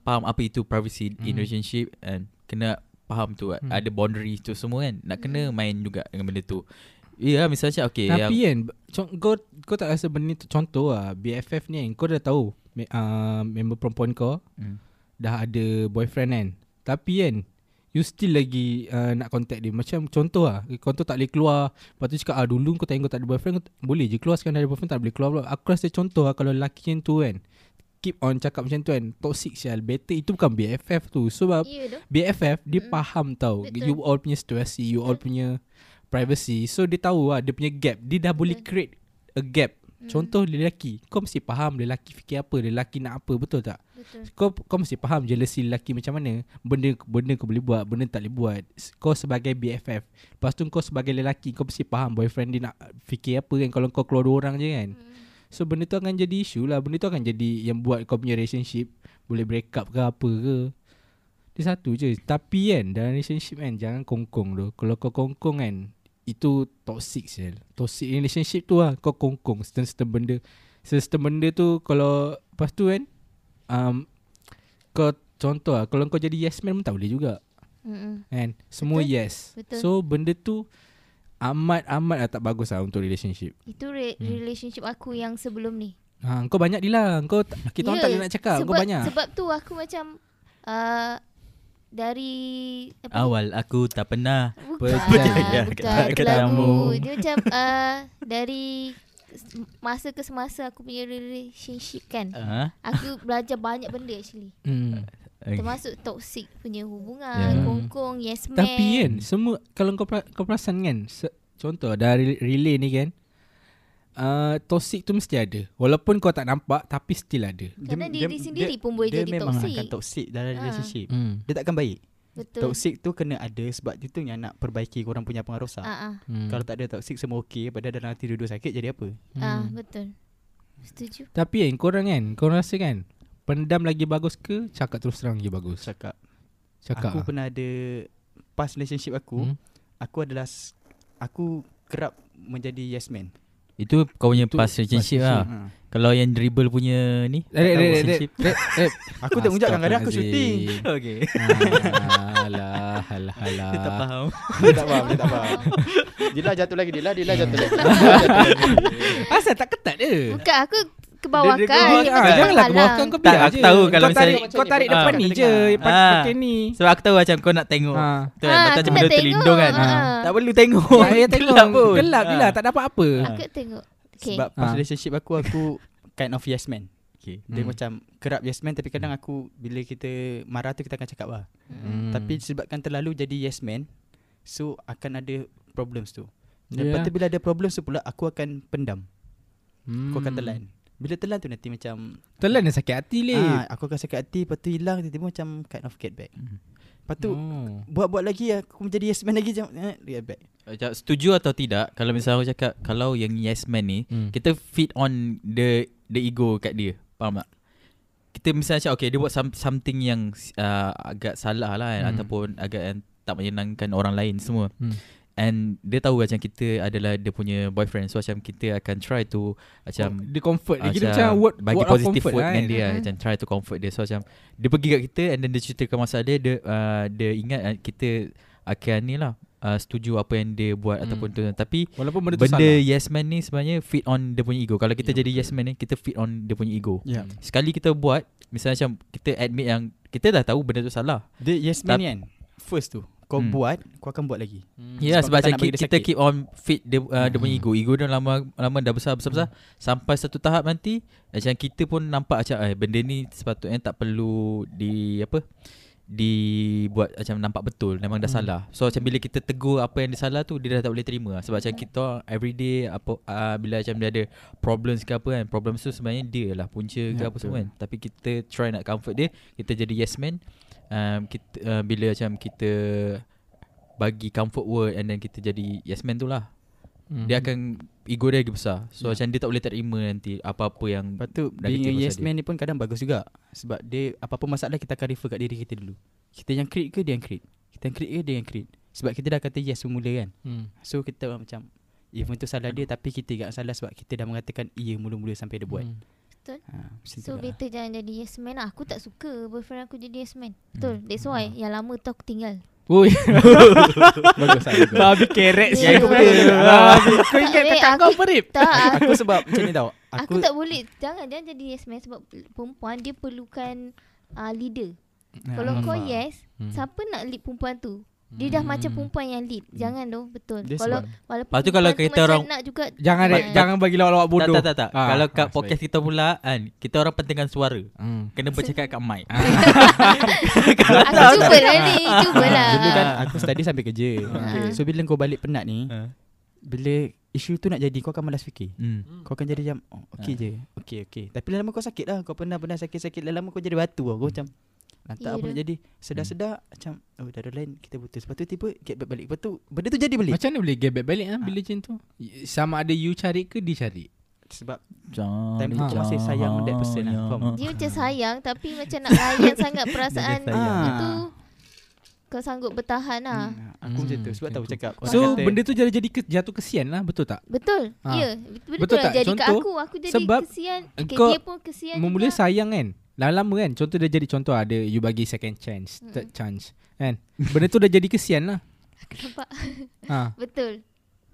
Faham apa itu privacy In Hmm. relationship And kena faham tu Hmm. Ada boundaries tu semua kan Nak kena main juga Dengan benda tu Ya misalnya macam okay Tapi yang, kan kau kau tak rasa benda ni tu- contoh lah BFF ni kan kau dah tahu me, uh, member perempuan kau hmm. dah ada boyfriend kan. Tapi kan you still lagi uh, nak contact dia. Macam contoh lah kau tu tak boleh keluar. Lepas tu cakap ah dulu kau tengok kau tak ada boyfriend kau t- boleh je keluar sekarang dah ada boyfriend tak boleh keluar pula. Aku rasa contoh lah kalau lelaki macam tu kan keep on cakap macam tu kan toxic sial better itu bukan BFF tu sebab tu. BFF dia Mm. faham tau Betul. You all punya situasi You all punya Privacy. So dia tahu lah Dia punya gap. Dia dah boleh Betul. create A gap. Mm. Contoh lelaki. Kau mesti faham Lelaki fikir apa Lelaki nak apa Betul tak? Betul. Kau kau mesti faham Jealousy lelaki macam mana. Benda benda kau boleh buat Benda tak boleh buat. Kau sebagai BFF Lepas tu kau sebagai lelaki Kau mesti faham Boyfriend dia nak Fikir apa kan Kalau kau keluar dua orang je kan. Mm. So benda tu akan jadi isu lah. Benda tu akan jadi Yang buat kau punya relationship Boleh break up ke apa ke. Dia satu je. Tapi kan Dalam relationship kan Jangan kongkong tu. Kalau kau kongkong kan Itu toxic je Toxic relationship tu lah Kau kongkong Sistem-sistem benda Sistem benda tu Kalau Lepas tu kan um, Kau Contoh lah Kalau kau jadi yes man pun tak boleh juga Mm-mm. Kan Semua Betul. yes Betul. So benda tu Amat-amat lah tak bagus lah Untuk relationship Itu re- Hmm. relationship aku yang sebelum ni. Ha, kau banyak Dila. Kau tak- kita orang Ya, tak nak cakap. sebab, Kau banyak. Sebab tu aku macam uh, dari apa ni? Awal aku tak pernah Bukan, Percaya bukan katamu. Dia macam uh, dari masa ke semasa aku punya relationship kan. uh, Aku belajar banyak benda actually. Hmm. Termasuk toxic punya hubungan, Ya. kongkong, yes man. Tapi kan semua kalau kau perasan kan se- contoh dari relay ni kan uh, toxic tu mesti ada. Walaupun kau tak nampak tapi still ada. Kerana diri sendiri pun boleh dia jadi memang toxic. akan toxic dalam Ah. relationship. Hmm. Dia takkan baik. Betul. Toxic tu kena ada sebab itu yang nak perbaiki korang punya pengaruh rosak. Ah, ah, Hmm. Kalau tak ada toxic semua okey padahal dalam hati dua-dua sakit jadi apa? ah, Hmm. betul. Setuju. Tapi kan korang kan kau rasa kan pendam lagi bagus ke cakap terus terang lagi bagus? Cakap. Cakap. aku ah. pernah ada past relationship aku, Hmm. aku adalah aku kerap menjadi yes man. Itu kau punya past relationship lah. Ha. Kalau yang dribble punya ni, Rep, rep, rep, relationship. rep, rep. Aku tak ujak kadang-kadang aku syuting. Okay. Alah, alah, alah. Dia tak faham. Dia tak faham, dia tak faham. Dila jatuh lagi, Dila, Dila jatuh lagi. Dila jatuh lagi. Asal tak ketat dia? Bukan aku kebawakan. Dia- dia kebawakan. Dia Ah, macam janganlah halang. kebawakan kau Tak, biar aku je. tahu kalau kau tarik, misalnya- kau tarik Ah, depan ni je, pakai, Ah. pakai ni. Sebab aku tahu macam kau nak tengok. Ha. Tu kan, Ah, macam benda terlindung kan. tengok. Ah. Tak perlu tengok. Ya, tengok. Gelap je Ah. lah, tak dapat apa. Aku tengok. Okay. Sebab Ah. relationship aku, aku kind of yes man. Okay. Dia Hmm. macam kerap yes man tapi kadang aku bila kita marah tu kita akan cakap lah. Hmm. Tapi sebabkan terlalu jadi yes man, so akan ada problems tu. Ya. Lepas tu bila ada problems tu pula aku akan pendam. Hmm. Aku akan telan. Bila telan tu nanti macam Telan dan sakit hati leh. ah, aku akan sakit hati lepas tu hilang tiba-tiba macam kind of get back. Hmm. Lepas tu Oh. buat-buat lagi aku menjadi yes man lagi macam eh, get back. Macam setuju atau tidak Kalau misalnya aku cakap Kalau yang yes man ni Hmm. Kita feed on The the ego kat dia Faham tak Kita misalnya cakap Okay dia buat some, something yang uh, Agak salah lah kan Hmm. Ataupun agak yang Tak menyenangkan orang lain semua Hmm. And dia tahu macam kita adalah dia punya boyfriend So macam kita akan try to Macam dia comfort dia kira macam word bagi word positive comfort word lah dengan kan. dia Mm. macam try to comfort dia so macam dia pergi kat kita and then dia ceritakan masalah dia dia uh, dia ingat uh, kita akan ni lah uh, setuju apa yang dia buat Mm. ataupun tu tapi Walaupun benda, benda salah. yes man ni sebenarnya feed on dia punya ego kalau kita Ya, jadi betul. yes man ni kita feed on dia punya ego Ya. sekali kita buat misalnya macam kita admit yang kita dah tahu benda tu salah Dia yes man ni kan. First tu kau Hmm. buat, kau akan buat lagi. Hmm. Ya Sebab sebab, macam bagi kita, kita keep on feed dia, uh, dia punya Hmm. ego Ego dia lama lama dah besar besar besar Sampai satu tahap nanti Macam kita pun nampak macam eh, Benda ni sepatutnya tak perlu di apa dibuat macam nampak betul memang dah Hmm. salah. So macam bila kita tegur apa yang dia salah tu dia dah tak boleh terima lah. sebab macam kita everyday apa uh, bila macam dia ada problems ke apa kan problems tu sebenarnya dia lah punca ke Ya, apa betul. semua kan tapi kita try nak comfort dia kita jadi yes man um, kita uh, bila macam kita bagi comfort word and then kita jadi yes man tu lah Hmm. dia akan ego dia lagi besar so Ya. macam dia tak boleh terima nanti apa-apa yang Lepas tu being a yes dia. man ni pun kadang bagus juga Sebab dia apa-apa masalah kita akan refer kat diri kita dulu Kita yang create ke dia yang create Kita yang create ke dia yang create Sebab kita dah kata yes semula kan Hmm. So kita macam Even tu salah dia tapi kita tak salah sebab kita dah mengatakan iya mula-mula sampai dia buat Hmm. Betul. ha, So lah. better jangan jadi yes man lah. Aku tak suka boyfriend aku jadi yes man. Betul. That's why yang lama tu aku tinggal. Oi. Bagus lah. Babi kerek Ya, sial. aku Kau ingat kakak aku- kau apa Rip? Tak. Aku sebab macam ni tau Aku, Aku, tak boleh. Jangan jangan jadi yes man sebab perempuan dia perlukan uh, leader. Ha, Kalau kau faham. yes, Hmm. siapa nak lead perempuan tu? Dia dah macam perempuan yang lead. Jangan tu betul. Dia kalau sebab- walaupun Lepas tu kalau kita orang- nak juga Jangan Rip, Jangan. jangan bagi lawak-lawak bodoh. tak tak tak, tak. Ah, kalau kat ah, podcast kita pula kan kita orang pentingkan suara Hmm. kena bercakap kat mic Aku cubalah ni, cubalah. Dulu kan aku study sampai kerja Okay. So bila kau balik penat ni Ha. Bila isu tu nak jadi kau akan malas fikir hmm. Kau akan jadi macam oh, Okay Ha. je Okay okay Tapi lama kau sakit lah Kau pernah-pernah sakit-sakit Lama kau jadi batu lah Kau macam Lantak Ya apa nak dah. jadi Sedar-sedar Macam Oh dah ada lain Kita putus Lepas tu tiba Get back balik Lepas tu Benda tu jadi balik Macam mana boleh get back balik ah bila macam tu? Sama ada you cari ke dia cari? Sebab Jangan Time tu kau masih sayang that person lah, faham? Dia macam sayang tapi macam nak layan sangat perasaan itu. Kau sanggup bertahan lah. hmm, Aku macam tu Sebab macam tahu tu. cakap orang So kata, benda tu jadi jadi ke, jatuh kesian lah betul tak? Betul. Ah. Ya. Betul, Betul betul tak? tak? Jadi kat Contoh, aku aku jadi sebab kesian. Okay, engkau dia pun kesian Memula juga. sayang kan Lama-lama kan Contoh dia jadi contoh ada You bagi second chance Mm. Third chance Kan Benda tu dah jadi kesian lah Nampak? ha. Betul.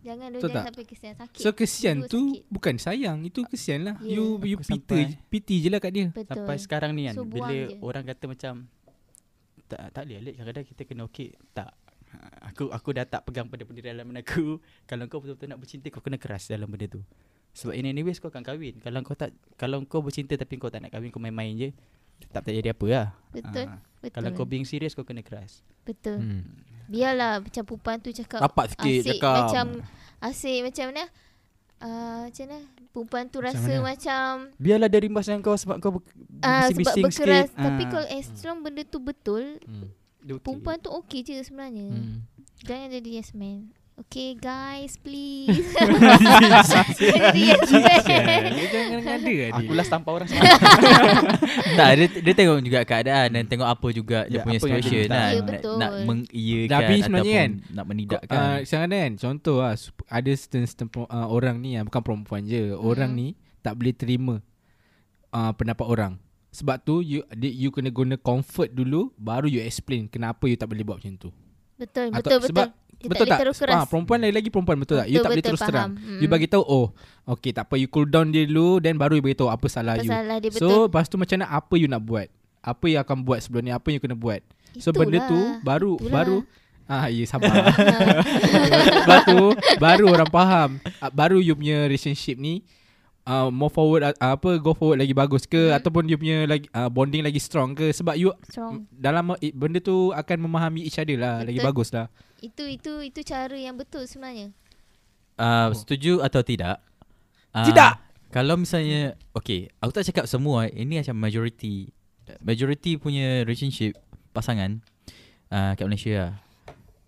Jangan dia tak? sampai kesian sakit. So kesian Dua tu sakit. Bukan sayang Itu kesian lah Ya. You you Aku pity sampai- Pity je lah kat dia Betul. Sampai sekarang ni kan So, Bila je. orang kata macam Tak tak boleh Alik Kadang-kadang kita kena okey Tak Aku aku dah tak pegang pada benda dalam aku Kalau kau betul-betul nak bercinta Kau kena keras dalam benda tu Sebab in anyways kau akan kahwin Kalau kau tak Kalau kau bercinta Tapi kau tak nak kahwin Kau main-main je Tak tak jadi apa lah Betul. Ha. Betul. Kalau kau being serious Kau kena keras Betul. hmm. Biarlah macam perempuan tu cakap Rapat sikit asyik cakap macam asyik macam mana? Uh, macam mana? Perempuan tu Macam rasa mana? macam Biarlah dia rimbas dengan kau Sebab kau ber- ah sebab bising-bising berkeras sikit tapi Ah. kalau as long benda tu betul, hmm. Perempuan tu okey je sebenarnya. Hmm. Jangan jadi yes man. Okay guys please jangan ada Aku last tanpa orang tak, dia, dia tengok juga keadaan dan tengok apa juga dia Ya, punya apa yang dia situation kan. Ya, nak, betul. nak mengiyakan Tapi sebenarnya ataupun kan, nak Uh, menidakkan. sekarang kan contoh lah ada certain, certain uh, orang ni yang bukan perempuan je. Orang Hmm. ni tak boleh terima uh, pendapat orang. Sebab tu you you kena guna comfort dulu baru you explain kenapa you tak boleh buat macam tu. Betul Atau- betul betul sebab- betul tak boleh tak? terus keras Ah, perempuan lagi-lagi perempuan betul, tak? You Betul, tak boleh betul, terus faham. terang. Mm. You bagi tahu oh, okay tak apa you cool down dia dulu then baru you beritahu apa salah you. Salah dia betul So lepas tu macam mana apa you nak buat? Apa yang akan buat sebelum ni? Apa yang you kena buat? So Itulah. benda tu baru Itulah. baru ah ya sabar. Lepas tu baru orang faham. Ah, Baru you punya relationship ni uh, more forward uh, apa go forward lagi bagus ke Hmm. ataupun you punya lagi uh, bonding lagi strong ke sebab you Strong dalam uh, benda tu akan memahami each other lah lagi Betul. bagus lah. Itu itu itu cara yang betul sebenarnya Uh, setuju atau tidak? Uh, Tidak. Kalau misalnya Okay Aku tak cakap semua Ini macam majority Majority punya relationship Pasangan uh, Kat Malaysia lah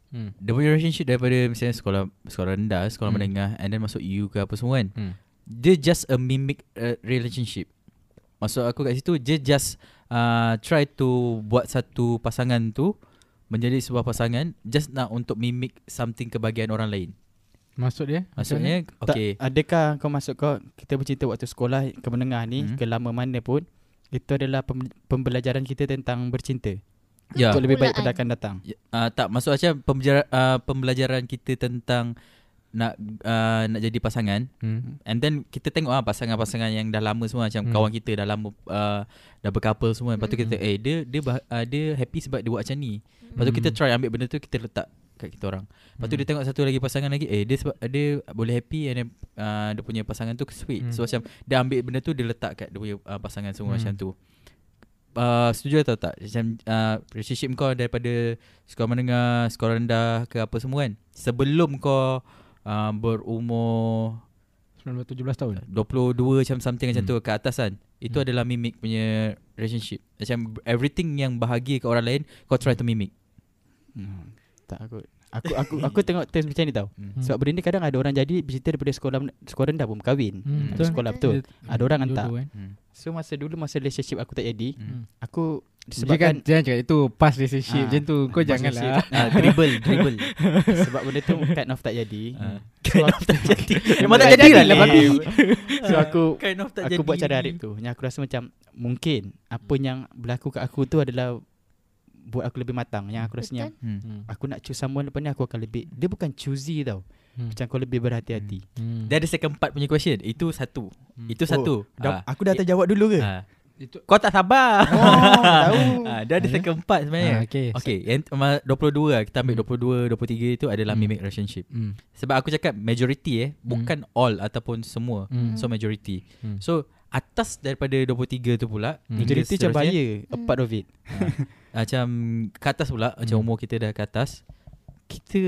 Hmm. Dia punya relationship daripada Misalnya sekolah Sekolah rendah Sekolah Hmm. menengah And then masuk U ke apa semua kan Hmm. Dia just a mimic uh, relationship. Maksud aku kat situ Dia just uh, Try to Buat satu pasangan tu Menjadi sebuah pasangan Just nak untuk mimic Something kebahagiaan orang lain. Maksud dia? Maksudnya Okay. Tak, adakah kau masuk kau Kita bercinta waktu sekolah Ke menengah ni Hmm. Ke lama mana pun Itu adalah pem, pembelajaran kita tentang bercinta. Ya. Untuk lebih baik pada akan datang. Ya, uh, tak masuk macam pembelajaran uh, pembelajaran kita tentang nak uh, nak jadi pasangan Hmm. and then kita tengok ah pasangan-pasangan yang dah lama semua macam Hmm. hmm. kawan kita dah lama uh, dah berkapal semua lepas tu kita eh dia dia bah, uh, dia happy sebab dia buat macam ni lepas tu kita Hmm. try ambil benda tu kita letak kat kita orang lepas tu Hmm. dia tengok satu lagi pasangan lagi eh dia sebab dia boleh happy and then uh, dia punya pasangan tu sweet Hmm. so macam dia ambil benda tu dia letak kat dia punya uh, pasangan semua Hmm. macam tu uh, setuju atau tak macam uh, relationship kau daripada sekolah menengah, sekolah rendah ke apa semua kan sebelum kau uh, berumur 19 17 tahun. 22 macam something macam Hmm. tu ke atas kan itu Hmm. adalah mimic punya relationship macam everything yang bahagia ke orang lain kau try to mimic hmm. Tak aku Aku aku aku tengok test macam ni tau hmm. Sebab benda ni kadang ada orang jadi Bercinta daripada sekolah sekolah rendah pun kahwin Hmm, betul. Sekolah betul Ada orang hantar. Kan? Hmm. So masa dulu Masa relationship aku tak jadi Hmm. Aku Dia kan Disebabkan jangan cakap itu past relationship Ah, macam tu. Kau janganlah. Ah, dribble dribble Sebab benda tu Kind of tak jadi Ah. So aku tak jadi Memang tak jadi lah babi So aku kind of tak Aku jadi buat cara Arif tu Yang aku rasa macam Mungkin Apa yang berlaku kat aku tu adalah Buat aku lebih matang Yang aku rasanya Betul. hmm. Hmm. Aku nak choose someone lepas ni Aku akan lebih Dia bukan choosy tau Hmm. Macam kau lebih berhati-hati Hmm. Dia ada second part punya question Itu satu Hmm. Itu satu dah, Ah. Aku dah terjawab dulu ke? Ah. Itu Kau tak sabar Oh tahu ah, Dia ada second part sebenarnya Ah, okay. Okay yang ma- 22 lah Kita ambil Hmm. 22 23 itu adalah Hmm. mimic relationship Hmm. Sebab aku cakap majority eh Bukan all ataupun semua Hmm. So majority Hmm. So atas daripada 23 tu pula Hmm. hingga Majority macam bahaya A part of it ah, Macam ke atas pula Macam Hmm. umur kita dah ke atas Kita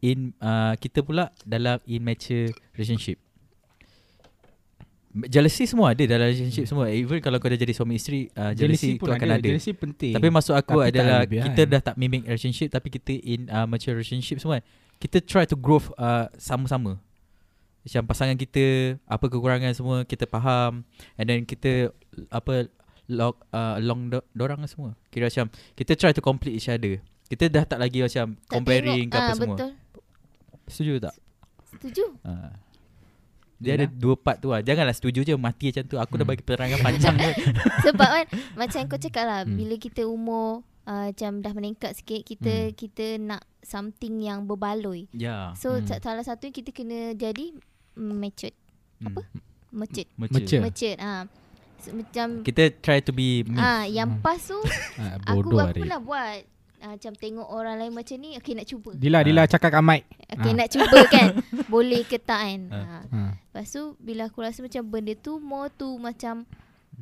in uh, Kita pula dalam immature relationship Jealousy semua ada dalam relationship semua. Even kalau kau dah jadi suami isteri uh, Jealousy, tu pun akan ada, Jealousy penting. Tapi maksud aku Tapi adalah. Kita dah tak mimic relationship Tapi kita in uh, mature relationship semua. Kita try to grow uh, sama-sama. Macam pasangan kita Apa kekurangan semua Kita faham. And then kita Apa log, uh, Long do, dorang semua. Kira macam Kita try to complete each other. Kita dah tak lagi macam Tak Comparing tengok. ke apa Ah, semua. Betul. Setuju tak? Setuju. Uh. Dia ada dua part tu lah Janganlah setuju je Mati macam tu Aku dah Hmm. bagi penerangan panjang Sebab kan Macam kau cakap lah Hmm. Bila kita umur uh, Macam dah meningkat sikit Kita Hmm. kita nak Something yang berbaloi Ya So Hmm. hmm. salah satu kita kena jadi Matured Apa? Matured Mature. Mature. Matured ha. so, Macam Kita try to be. Ah, yang Hmm. pas tu Ah, aku aku pernah buat ah, macam tengok orang lain macam ni okey nak cuba. Dila, Dila cakap kat mic. Okey Ah. nak cuba kan. Boleh ke tak kan. Ah. Ha. Ha. Lepas tu bila aku rasa macam benda tu more tu macam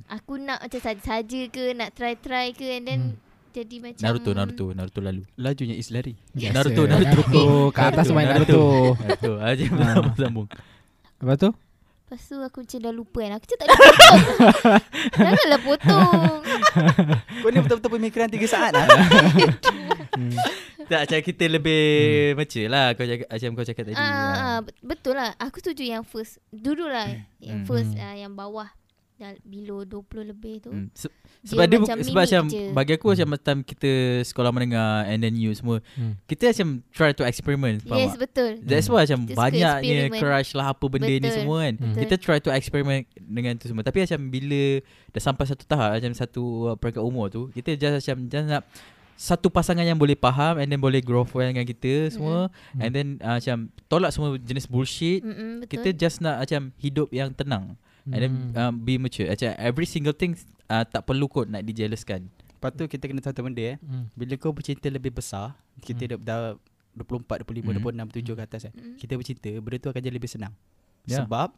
aku nak macam saja-saja ke nak try-try ke and then jadi macam Naruto, Naruto, Naruto lalu. Lajunya is lari Biasa. Naruto, Naruto. Naruto. Kat atas main Naruto. Naruto. Aja Ah. sambung sambung. Lepas tu? Lepas tu aku macam dah lupa kan. Aku macam tak boleh potong. Janganlah potong. Kau ni betul-betul pemikiran 3 saat lah Hmm. Tak macam kita lebih mature lah kau cakap macam kau cakap tadi. Ah, Ah. ah, bet- betul lah. Aku setuju yang first. Dulu lah yang Hmm. first Hmm. ah, yang bawah dah below 20 lebih tu. Hmm. Se- Dia sebab dia, macam bu- sebab macam je. bagi aku macam time kita sekolah menengah and then you semua Hmm. kita macam try to experiment faham Yes, tak? betul. That's why macam Kita banyaknya crush lah apa benda ni Betul. semua kan. Hmm. Kita try to experiment dengan tu semua. Tapi macam bila dah sampai satu tahap macam satu uh, peringkat umur tu, kita just macam just nak satu pasangan yang boleh faham and then boleh grow well dengan kita semua Hmm. and then uh, macam tolak semua jenis bullshit. Betul. Kita just nak macam hidup yang tenang and then Hmm. um, be mature. Macam every single thing uh, tak perlu kot nak dijealouskan. Lepas tu kita kena tahu satu benda eh. Hmm. Bila kau bercinta lebih besar, kita dah, dah 24, 25, Hmm. 26, 27 ke atas eh. Mm. Kita bercinta, benda tu akan jadi lebih senang. Ya. Sebab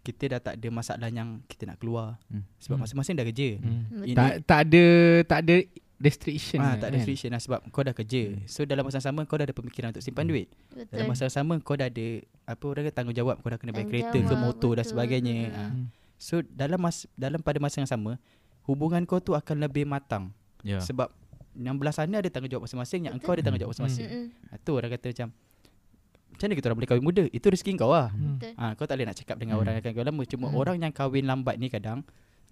kita dah tak ada masalah yang kita nak keluar. Hmm. Sebab Hmm. masing-masing dah kerja. Hmm. Ini- Tak tak ada tak ada restriction. Ah, kan? tak ada restriction lah sebab kau dah kerja. So dalam masa yang sama kau dah ada pemikiran untuk simpan duit. Betul. Dalam masa yang sama kau dah ada apa orang kata tanggungjawab kau dah kena bayar kereta ke motor dan betul. sebagainya. Mm-mm. Ah. Hmm. So dalam mas dalam pada masa yang sama hubungan kau tu akan lebih matang. Ya. Sebab yang belah sana ada tanggungjawab masing-masing, yang kau ada tanggungjawab masing-masing. Mm-mm. Ha, tu orang kata macam macam mana kita orang boleh kahwin muda? Itu rezeki kau lah. Hmm. Ha, kau tak boleh nak cakap dengan Hmm. orang yang akan kahwin lama. Cuma Hmm. orang yang kahwin lambat ni kadang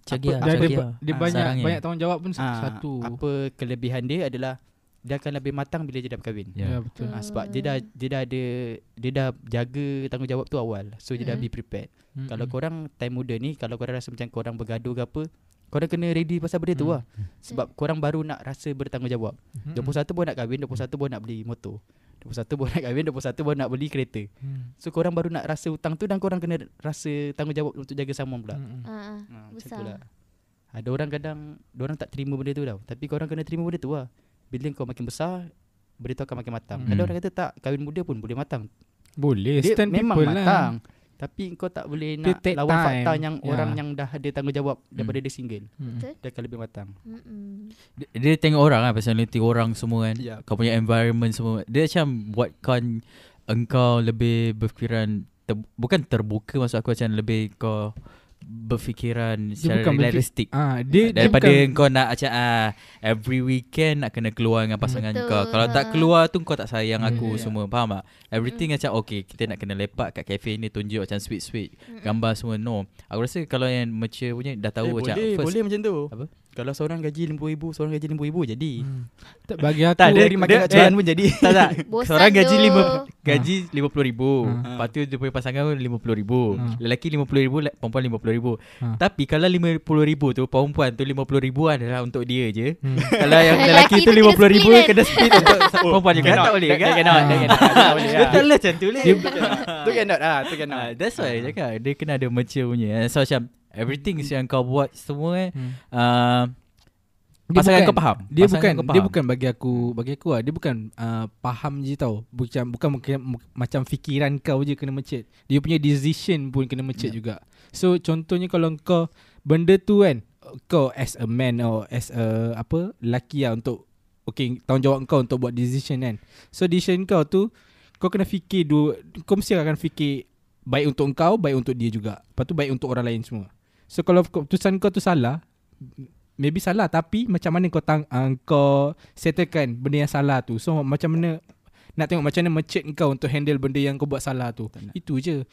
Cagi apa- lah, Dia, dia, lah. dia Ah, banyak sarangnya. banyak tanggungjawab pun ah, satu. apa kelebihan dia adalah dia akan lebih matang bila dia dah berkahwin. Ya. Ya betul. Ha, sebab dia dah dia dah ada dia dah jaga tanggungjawab tu awal. So dia dah Hmm. be prepared. Hmm. Kalau korang time muda ni kalau korang rasa macam korang bergaduh ke apa, korang kena ready pasal benda tu Hmm. lah. Sebab korang baru nak rasa bertanggungjawab. Hmm. 21 baru nak kahwin, 21 baru nak beli motor. 21 baru nak kahwin, 21 baru nak beli kereta. Hmm. So korang baru nak rasa hutang tu dan korang kena rasa tanggungjawab untuk jaga sambung pula. Hmm. Ah, Ha, macam besar. tu lah. Ada orang kadang orang tak terima benda tu tau. Tapi korang kena terima benda tu lah. Bila kau makin besar, benda tu akan makin matang. Hmm. Ada orang kata tak, kahwin muda pun boleh matang. Boleh Dia stand memang people matang. lah. Tapi kau tak boleh nak take lawan time. fakta yang Ya. orang yang dah ada tanggungjawab daripada dia single. Betul. Dia akan lebih matang. Mm-mm. Dia, dia tengok orang lah Personality orang semua kan Ya. Kau punya environment semua Dia macam Buatkan Engkau lebih berfikiran ter, Bukan terbuka Maksud aku macam Lebih kau Berfikiran Dia Secara bukan realistik Ah, dia Daripada dia bukan, kau nak macam ah, Every weekend Nak kena keluar dengan pasangan Betul, kau Kalau tak ha. keluar tu Kau tak sayang Hmm. aku Ya. semua Faham tak Everything macam Okay kita nak kena lepak Kat cafe ni Tunjuk macam sweet-sweet. Gambar semua No Aku rasa kalau yang mature punya Dah tahu eh, macam boleh, first, boleh macam tu. Apa? Kalau seorang gaji RM50,000, seorang gaji RM50,000 jadi. Hmm. Tak bagi aku Tak, dia- Dari makan kat dia- cuan pun jadi. Tak tak Bosan Seorang gaji tu. lima Gaji RM50,000 Ha. Lepas tu dia punya pasangan pun RM50,000 Ha. Lelaki RM50,000 le- Perempuan RM50,000 Ha. Tapi kalau RM50,000 tu Perempuan tu RM50,000 adalah untuk dia je Hmm. Kalau yang Lelaki tu tu kena RM50,000 split kan? Kena split untuk perempuan juga. Tak boleh kan cannot, that boleh, ah. Betul lah macam tu lah Tu cannot ah, tu Ah, cannot. That's why dia cakap Dia kena ada mature punya So macam Everything yang kau buat semua eh Hmm. uh, Dia Pasangan bukan- kau faham Dia Pasangan bukan kau dia faham. bukan bagi aku bagi aku lah dia bukan uh, faham je tau. Bukan bukan macam fikiran kau je kena mecet. Dia punya decision pun kena mecet Ya. juga. So contohnya kalau kau benda tu kan kau as a man or as a apa lelaki lah untuk okay tanggungjawab kau untuk buat decision kan. So decision kau tu kau kena fikir dua kau mesti akan fikir baik untuk kau baik untuk dia juga. Lepas tu baik untuk orang lain semua. So kalau keputusan kau tu salah maybe salah tapi macam mana kau tang, uh, kau settlekan benda yang salah tu. So macam mana nak tengok macam mana mecet kau untuk handle benda yang kau buat salah tu. Itu je.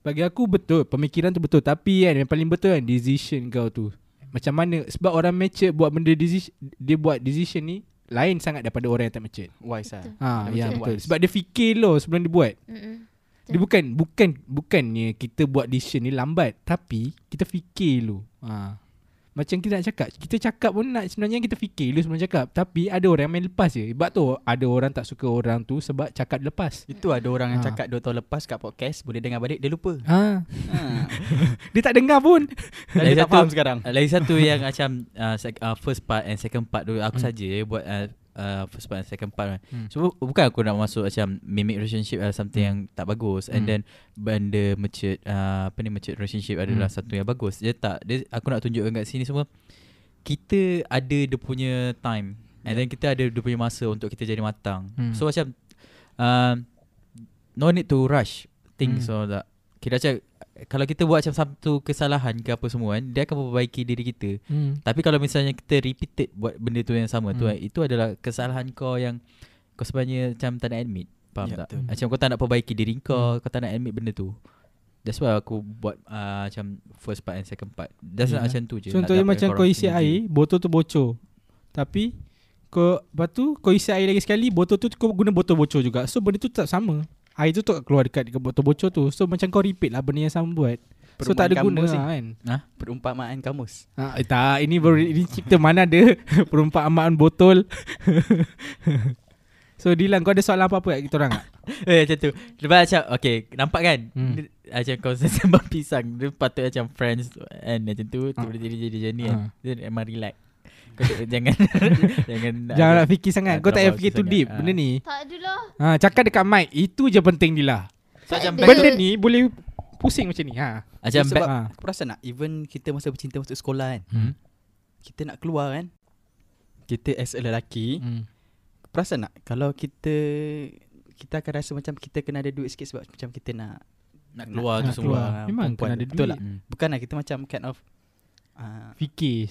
Bagi aku betul pemikiran tu betul tapi kan yang paling betul kan decision kau tu. Macam mana sebab orang mature buat benda decision dia buat decision ni lain sangat daripada orang yang tak mature. Wise lah. Ha ya betul. Sebab dia fikir loh sebelum dia buat. Mm-mm. Dia bukan bukan bukannya kita buat decision ni lambat tapi kita fikir dulu. Ha. Macam kita nak cakap, kita cakap pun nak sebenarnya kita fikir dulu sebelum cakap. Tapi ada orang yang main lepas je. Sebab tu ada orang tak suka orang tu sebab cakap lepas. Itu ada orang yang Ha. cakap 2 tahun lepas kat podcast boleh dengar balik dia lupa. Ha. Ha. Dia tak dengar pun. Dan Lagi dia tak satu- faham sekarang. Lagi satu yang macam uh, sec- uh, first part and second part tu aku Hmm. saja buat uh, uh, first part and second part. Hmm. So bu- bukan aku nak masuk macam mimic relationship adalah something Hmm. yang tak bagus and Hmm. then benda mature uh, apa ni mature relationship adalah Hmm. satu yang bagus. Dia tak dia aku nak tunjukkan kat sini semua kita ada dia punya time and Yeah. then kita ada dia punya masa untuk kita jadi matang. Hmm. So macam uh, no need to rush things Hmm. or tak. Kira macam kalau kita buat macam satu kesalahan ke apa semua kan, dia akan memperbaiki diri kita. Hmm. Tapi kalau misalnya kita repeated buat benda tu yang sama tu Hmm. kan, itu adalah kesalahan kau yang Kau sebenarnya macam tak nak admit Faham Ya, tak betul. Macam kau tak nak perbaiki diri kau Kau tak nak admit benda tu That's why aku buat uh, Macam first part and second part That's yeah. macam tu je Contohnya Nak macam kau isi air, botol tu bocor. Tapi kau lepas tu kau isi air lagi sekali, botol tu kau guna botol bocor juga. So benda tu tak sama. Air tu tak keluar dekat, dekat botol bocor tu. So macam kau repeat lah benda yang sama buat. So tak ada guna lah kan. Perumpamaan kamus. Ha, eh, tak, ini baru ini cipta mana ada perumpamaan botol. so Dilan kau ada soalan apa-apa kat kita orang tak? Eh macam tu Lepas macam Okay nampak kan Hmm. hmm. Macam kau sembang pisang Dia patut macam friends And macam tu. Tiba-tiba jadi jadi macam ni kan Dia memang relax jangan Jangan Jangan nak fikir sangat. Kau tak payah fikir tu sangat. deep Ah. benda ni. Tak adalah. Ha, cakap dekat mic. Itu je penting Dila. So macam Benda ni boleh pusing macam ni. Ha. Macam Sebab- back ha. Aku perasan tak Even kita masa bercinta Masuk sekolah kan Hmm. Kita nak keluar kan Kita as a lelaki Hmm. Perasan tak Kalau kita Kita akan rasa macam Kita kena ada duit sikit Sebab macam kita nak Nak keluar tu Nak semua keluar. Memang kena ada Betul duit. tak Hmm. Bukan lah kita macam Kind of uh, Fikir.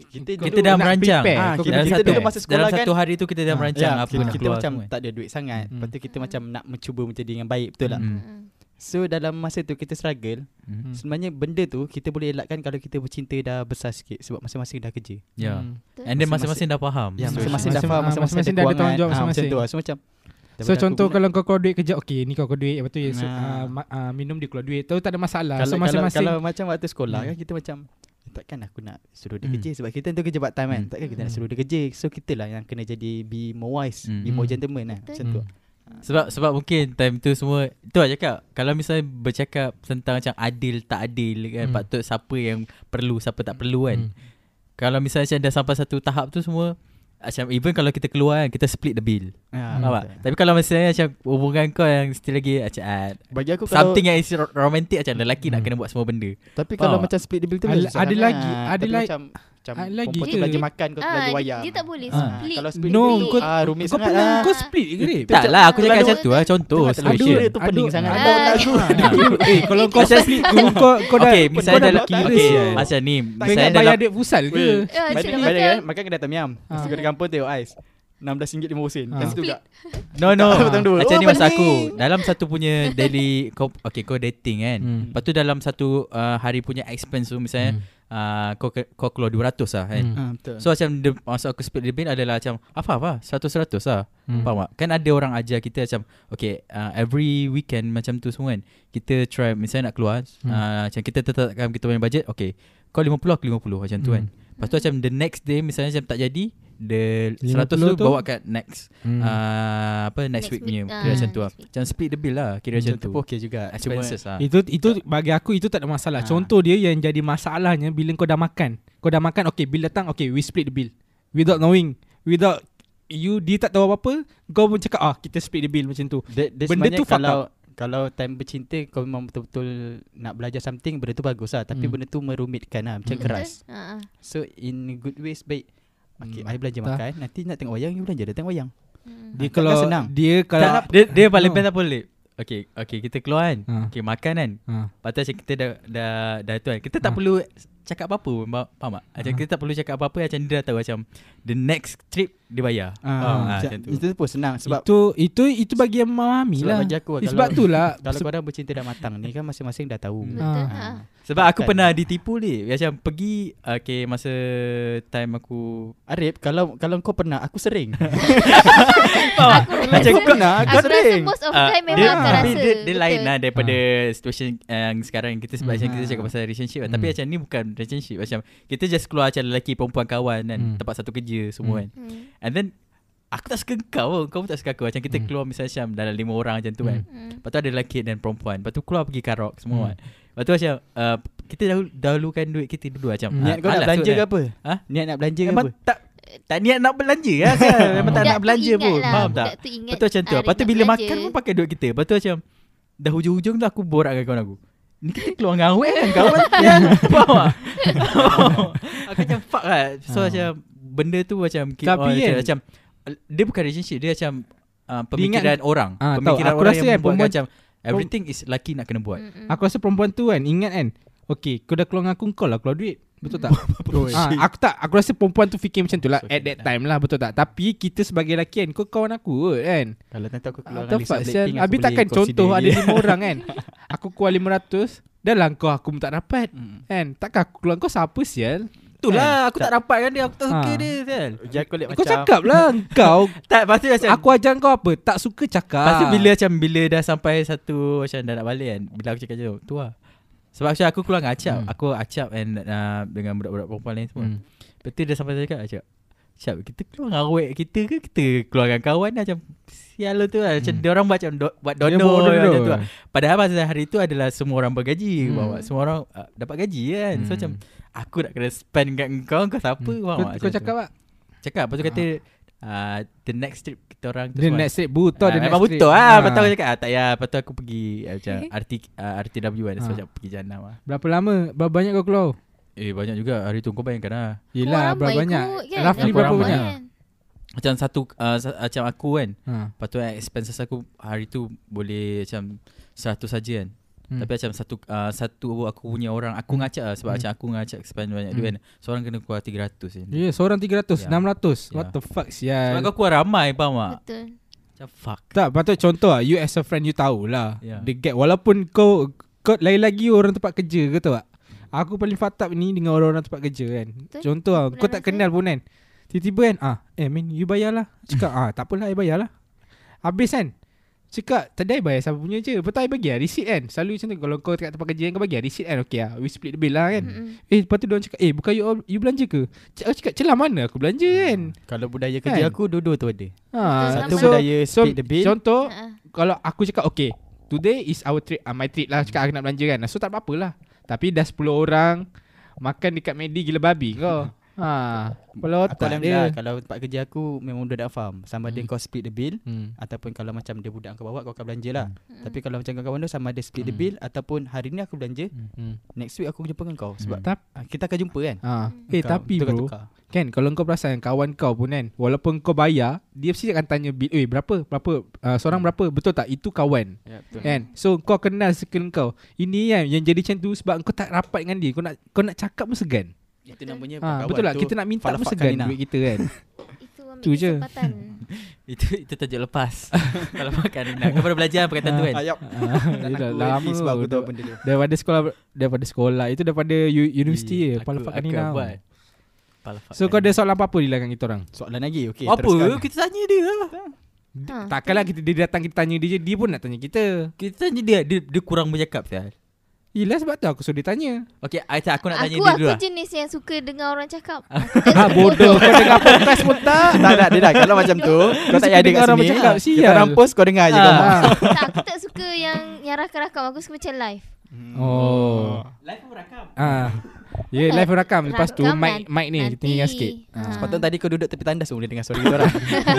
Kita Kau Kita tu dah merancang. Ah, Kau kita- kita dulu satu, masa sekolah dalam kan- satu hari tu kita dah Ah, merancang ya, apa kita, nak kita macam semua. tak ada duit sangat Hmm. Lepas tu kita macam Nak mencuba menjadi yang baik Betul tak Hmm. Hmm. So dalam masa tu kita struggle Hmm. Sebenarnya benda tu Kita boleh elakkan Kalau kita bercinta dah besar sikit Sebab masing-masing dah kerja Ya. Hmm. Betul. And then masing-masing dah faham. Ya, situation. masing-masing dah faham ah, Masing-masing dah ada tanggungjawab Ah, Macam masing-masing. tu So macam So contoh kalau kau keluar duit kerja Okay ni kau keluar duit Lepas tu ya, so, Nah. uh, uh, Minum dia keluar duit Tahu tak ada masalah kalau, So kalau, masing-masing kalau macam waktu sekolah Hmm. kan Kita macam "Eh, Takkan aku nak suruh dia Hmm. kerja Sebab kita tentu kerja part time kan Hmm. Takkan kita nak Hmm. suruh dia kerja So kita lah yang kena jadi Be more wise Hmm. Be more Hmm. gentleman lah Betul. Macam tu Hmm. Sebab sebab mungkin time tu semua tu lah cakap kalau misalnya bercakap tentang macam adil tak adil kan Hmm. patut siapa yang perlu siapa tak perlu kan. Hmm. Kalau misalnya macam dah sampai satu tahap tu semua macam even kalau kita keluar kan kita split the bill. Ah, Faham tak? Tapi kalau misalnya macam hubungan kau yang still lagi macam ah, Bagi aku kalau something yang is ro- romantic macam lelaki nak Hmm. kena buat semua benda. Tapi kalau Faham macam split the bill tu Ada- lagi- Ah, ada lagi- macam macam ada lagi perempuan tu ke? belanja makan kau tu Ah, belanja dia, wayang. dia tak boleh Ah. split. Kalau split No, kau- ah, rumit Kau sangat pernah lah. Kau split ke Grip? Tak lah aku cakap macam tu lah contoh Itu macam situation. tu pening sangat. Ah. Ada orang lagu. Eh kalau kau split tu Kau kau dah Okay, kau misalnya dah dalam kira okay, sial. macam ni, Kau misalnya dalam bayar duit pusal ke? Macam badan macam kan makan kedai. Ah. Nasi goreng kampung tengok ais. RM16.50 sen. Ah. Macam tu juga. No no dua. Macam Oh, ni masa aku Dalam satu punya daily kau, Okay kau dating kan Hmm. Lepas tu dalam satu uh, hari punya expense tu Misalnya uh, kau, ke- kau keluar 200 lah kan Hmm. Ah, betul. So macam dia, Masa aku split the adalah macam Apa apa 100-100 lah Hmm. Faham tak Kan ada orang ajar kita macam Okay uh, Every weekend macam tu semua kan Kita try Misalnya nak keluar Hmm. uh, Macam kita tetapkan kita punya budget Okay Kau 50 aku 50 Macam tu kan Lepas tu macam the next day Misalnya macam tak jadi The 100 tu, 50 tu? bawa kat next Hmm. uh, Apa next, Next week punya week, Kira macam tu lah. Macam split the bill lah Kira macam Macam tu okey juga. Cuma Expenses lah Itu itu bagi aku itu tak ada masalah. Ah. Contoh dia yang jadi masalahnya bila kau dah makan. Kau dah makan okay bill datang okay we split the bill. Without knowing, without you dia tak tahu apa-apa, kau pun cakap ah kita split the bill macam tu. dia Benda sebenarnya tu fuck kalau kalau time bercinta kau memang betul-betul nak belajar something benda tu bagus lah tapi Hmm. benda tu merumitkan lah macam Hmm. keras. Ha, ha. So in good ways baik. Okay, Hmm. I belanja Tak. makan Nanti nak tengok wayang You belanja dia tengok wayang Hmm. Dia kalau takkan senang. dia kalau tak, dia, dia paling best apa boleh Okay Okay kita keluar kan Ha. Okay makan kan ha. Lepas tu macam kita dah Dah, dah tu kan Kita tak Ah. perlu Cakap apa-apa pun, Faham tak Macam Ah. kita tak perlu cakap apa-apa Macam dia dah tahu macam The next trip Dia bayar Ah, Faham? Ah, macam, macam tu Itu pun senang Sebab itu itu itu bagi yang memahami Sebab lah. bagi aku Eh, kalau- sebab tu lah Kalau se- korang bercinta dah matang ni kan Masing-masing dah tahu Betul. Ah. Ha. Sebab aku Kan. pernah ditipu ni Macam pergi Okay masa Time aku Arif kalau kalau kau pernah Aku sering Faham tak? Macam Aku pernah Aku Aku rasa sering most of Ah, time memang dia, akan tapi rasa. dia, dia lain lah daripada situation yang sekarang kita sebab Hmm. macam kita cakap pasal relationship. Tapi Hmm. macam ni bukan relationship macam kita just keluar macam lelaki perempuan kawan kan Hmm. tempat satu kerja semua Hmm. kan. Hmm. And then aku tak suka kau pun, kau pun tak suka aku. Macam kita Hmm. keluar misalnya macam dalam lima orang macam tu kan. Hmm. Hmm. Lepas tu ada lelaki dan perempuan. Lepas tu keluar pergi karok semua Hmm. kan. Lepas tu macam uh, kita dahulu, dahulukan duit kita dulu macam. Hmm. Niat ah, kau nak belanja tu ke apa Ha? Niat nak belanja ke apa tak tak niat nak belanja lah kan. Memang tak nak tu belanja pun. lah, Faham tak? tu ingat Betul macam tu. Lepas tu bila makan pun pakai duit kita. Lepas tu macam dah hujung-hujung tu aku borak dengan kawan aku. Ni kita keluar dengan awet kan kawan. Ya. Faham tak? aku macam fuck lah. So Ha. macam benda tu macam keep Tapi on, macam, kan- macam dia bukan relationship dia macam uh, pemikiran orang. Ah, tahu. pemikiran Aku orang rasa yang kan perempuan- macam everything is lelaki nak kena buat. Hmm. Aku rasa perempuan tu kan ingat kan Okay kau dah keluar dengan aku kau lah keluar duit Betul tak? ha, aku tak aku rasa perempuan tu fikir macam tu lah So, at that time lah betul tak? Tapi kita sebagai lelaki kan kau kawan aku kot kan. Kalau nanti aku keluar What dengan Lisa Blackpink aku Habis boleh takkan contoh ada lima orang kan Aku keluar 500 Dah lah kau aku tak dapat Hmm. Kan Takkan aku keluar kau siapa sial Itulah aku tak dapat kan dia Aku tak suka Ha. dia kan Dia aku lihat Kau macam cakap lah Kau Tak lepas tu macam Aku ajar kau apa Tak suka cakap Lepas tu bila macam Bila dah sampai satu Macam dah nak balik kan Bila aku cakap macam tu lah Sebab macam aku keluar dengan Acap Hmm. Aku Acap and uh, Dengan budak-budak perempuan lain semua hmm. Lepas tu dia sampai cakap Acap Acap kita keluar dengan awet kita ke Kita keluar dengan kawan lah Macam Sial lah tu lah Macam Hmm. dia orang macam do, Buat dono macam tu. lah Padahal masa hari tu adalah Semua orang bergaji Hmm. bawa Semua orang uh, dapat gaji kan So Hmm. macam Aku nak kena spend kat kau Kau siapa? Hmm. faham Kau, kau cakap tak Cakap Lepas tu kata uh, The next trip kita orang tu Dia semua- next trip Butuh Ah, dia Memang next trip. Betul lah Ah. Lepas tu aku cakap ah, Tak ya Lepas tu aku pergi ah, Macam RT, uh, RTW kan macam pergi Janam lah. Berapa lama? Berapa banyak kau keluar? Eh banyak juga. Hari tu kau bayangkan lah. Yelah berapa ramai banyak? kan? Roughly berapa banyak? Kan? Macam satu uh, sa- Macam aku kan. Ha. Lepas tu eh, expenses aku Hari tu boleh macam 100 saja kan Hmm. Tapi macam satu uh, Satu aku punya orang Aku Hmm. ngacak lah Sebab Hmm. macam aku ngacak Spend banyak Hmm. duit kan Seorang kena keluar 300 kan Ya yeah, seorang 300 Ya. 600 What Ya. the fuck Sebab sial kau keluar ramai Faham tak Betul. Macam fuck Tak patut contoh lah You as a friend you tahulah Ya. The gap Walaupun kau Kau lain lagi orang tempat kerja ke tahu tak Aku paling fucked up ni Dengan orang-orang tempat kerja kan Betul. Contoh lah Kau tak kenal pun kan Tiba-tiba kan ah, Eh man you bayar lah Cakap ah, tak apalah I bayar lah Habis kan Cakap Tadi I bayar siapa punya je. Lepas tu I bagi lah receipt kan. Selalu macam tu. Kalau kau kat tempat kerja kan Kau bagi lah receipt kan. Okay lah We split the bill lah kan. Mm-mm. Eh lepas tu diorang cakap Eh bukan you, all- you belanja ke? Cak- Aku cakap celah mana aku belanja kan? Kalau budaya kerja Kan? aku Dua-dua tu ada. Ha, Satu Sama. budaya so, split the bill. Contoh Ha. Kalau aku cakap Okay Today is our treat uh, My treat lah. Cakap aku nak belanja kan. So tak apa-apa lah. Tapi dah 10 orang Makan dekat Medi gila babi kau Ha, Kepala Aku dia Kalau tempat kerja aku Memang dah faham Sama ada Hmm. kau split the bill hmm. Ataupun kalau macam dia budak kau bawa Kau akan belanja lah Mm. Tapi kalau macam kawan-kawan tu Sama ada split the Hmm. bill Ataupun hari ni aku belanja Hmm. Next week aku jumpa dengan kau Sebab Tap, ah, kita akan jumpa kan ha. Eh Kau tapi bro tukar-tukar. Kan kalau kau perasan Kawan kau pun kan Walaupun kau bayar Dia mesti akan tanya bil Eh berapa Berapa uh, Seorang berapa Betul tak Itu kawan Ya, betul. Kan So kau kenal circle kau Ini kan Yang jadi macam tu Sebab kau tak rapat dengan dia Kau nak kau nak cakap pun segan Itu namanya ha, kawan Betul tu Kita nak minta pun segan. Duit kita kan. Itu ambil Tu je. Itu itu tajuk lepas. Kalau makan Rina Kau baru belajar perkataan tu kan? Ayap. Ah, dah lama Sebab aku tahu benda tu. Daripada sekolah Daripada sekolah Itu daripada universiti je Aku- Pala aku Fakanina akan buat. Falafak So kau ada soalan apa-apa Di belakang kita orang? Soalan lagi? Okay, Apa. Kita tanya dia lah. Ha, Takkanlah kita dia datang kita tanya dia je Dia pun nak tanya kita. Kita tanya dia Dia, dia kurang bercakap Sial Yelah sebab tu aku suruh dia tanya. Okay Aisyah aku nak tanya Aku dia aku dulu lah. jenis yang suka dengar orang cakap. Ah bodoh. Kau dengar podcast pun tak? Tak tak dia dah. Kalau macam tu Kau tak suka payah ada dengar kat orang sini. bercakap, Kita sial. orang post kau dengar je kau mak Ah. tak, aku tak suka yang yang rakam-rakam. Aku suka macam live. Oh. Live pun rakam. Ah, Ya yeah, live rakam Lepas tu mic, mic ni Kita tinggal sikit Ha. Sepatutnya tadi kau duduk tepi tandas Boleh dengar suara kita orang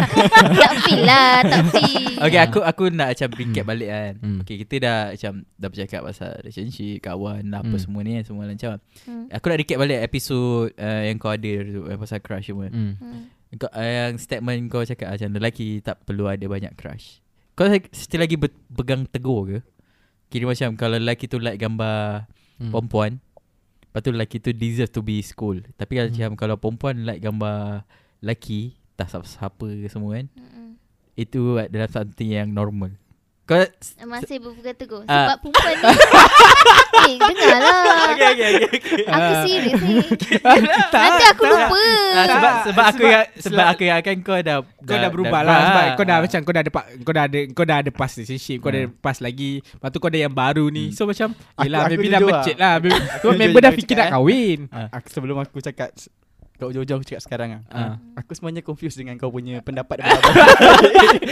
tak feel lah, tak feel. Okay aku aku nak macam recap balik kan Hmm. Okay kita dah macam Dah bercakap pasal relationship Kawan Apa Hmm. semua ni kan Semua lancar Hmm. Aku nak recap balik episod uh, Yang kau ada tu Yang pasal crush semua hmm. Hmm. kau, uh, Yang statement kau cakap Macam lelaki tak perlu ada banyak crush Kau still lagi ber, pegang tegur ke? Kira macam Kalau lelaki tu like gambar Hmm. Perempuan Lepas tu lelaki tu deserve to be school Tapi kalau Hmm. macam Kalau perempuan like gambar Lelaki Tak siapa-siapa ke semua kan Mm-mm. Itu adalah something yang normal Kau Masih berpegang teguh Ah. Sebab perempuan ni Eh dengar lah Okay okay okay, okay. Aku serius ni Tak, Nanti aku tak. lupa Ah, sebab Tak, sebab aku sebab- yang sebab sebab- aku yang akan kau dah Kau dah berubah lah sebab kau dah macam kau dah ada kau dah ada kau dah ada past relationship, kau dah ada past lagi. Lepas tu kau ada yang baru ni. So macam yelah aku maybe dah mencet lah. Member dah fikir nak eh. kahwin. Aku sebelum aku cakap Kau ujung-ujung aku cakap sekarang ah. Ah. Aku sebenarnya confused dengan kau punya pendapat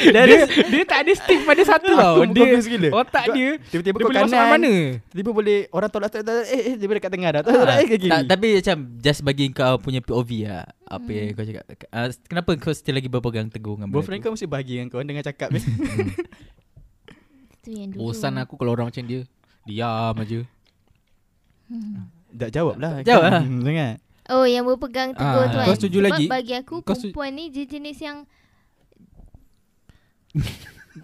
Dia, dia, dia tak ada stick pada satu tau. Aku Dia confused gila. otak dia Tiba-tiba dia kau boleh masuk kanan mana? Tiba-tiba boleh Orang tolak tolak tolak Eh eh dia boleh kat tengah dah Tolak tolak eh kiri tak, tapi macam just bagi kau punya POV lah apa yang Hmm. kau cakap. Uh, kenapa kau still lagi berpegang teguh dengan Boyfriend kau mesti bahagia dengan kau Dengan cakap Itu yang dulu Bosan aku kalau orang macam dia. Diam aja. Hmm. Tak jawab lah Jawab lah. Hmm, Sangat Oh yang berpegang teguh Ah, tu kan kau setuju Sebab lagi? bagi aku Kau Perempuan ni dia jenis yang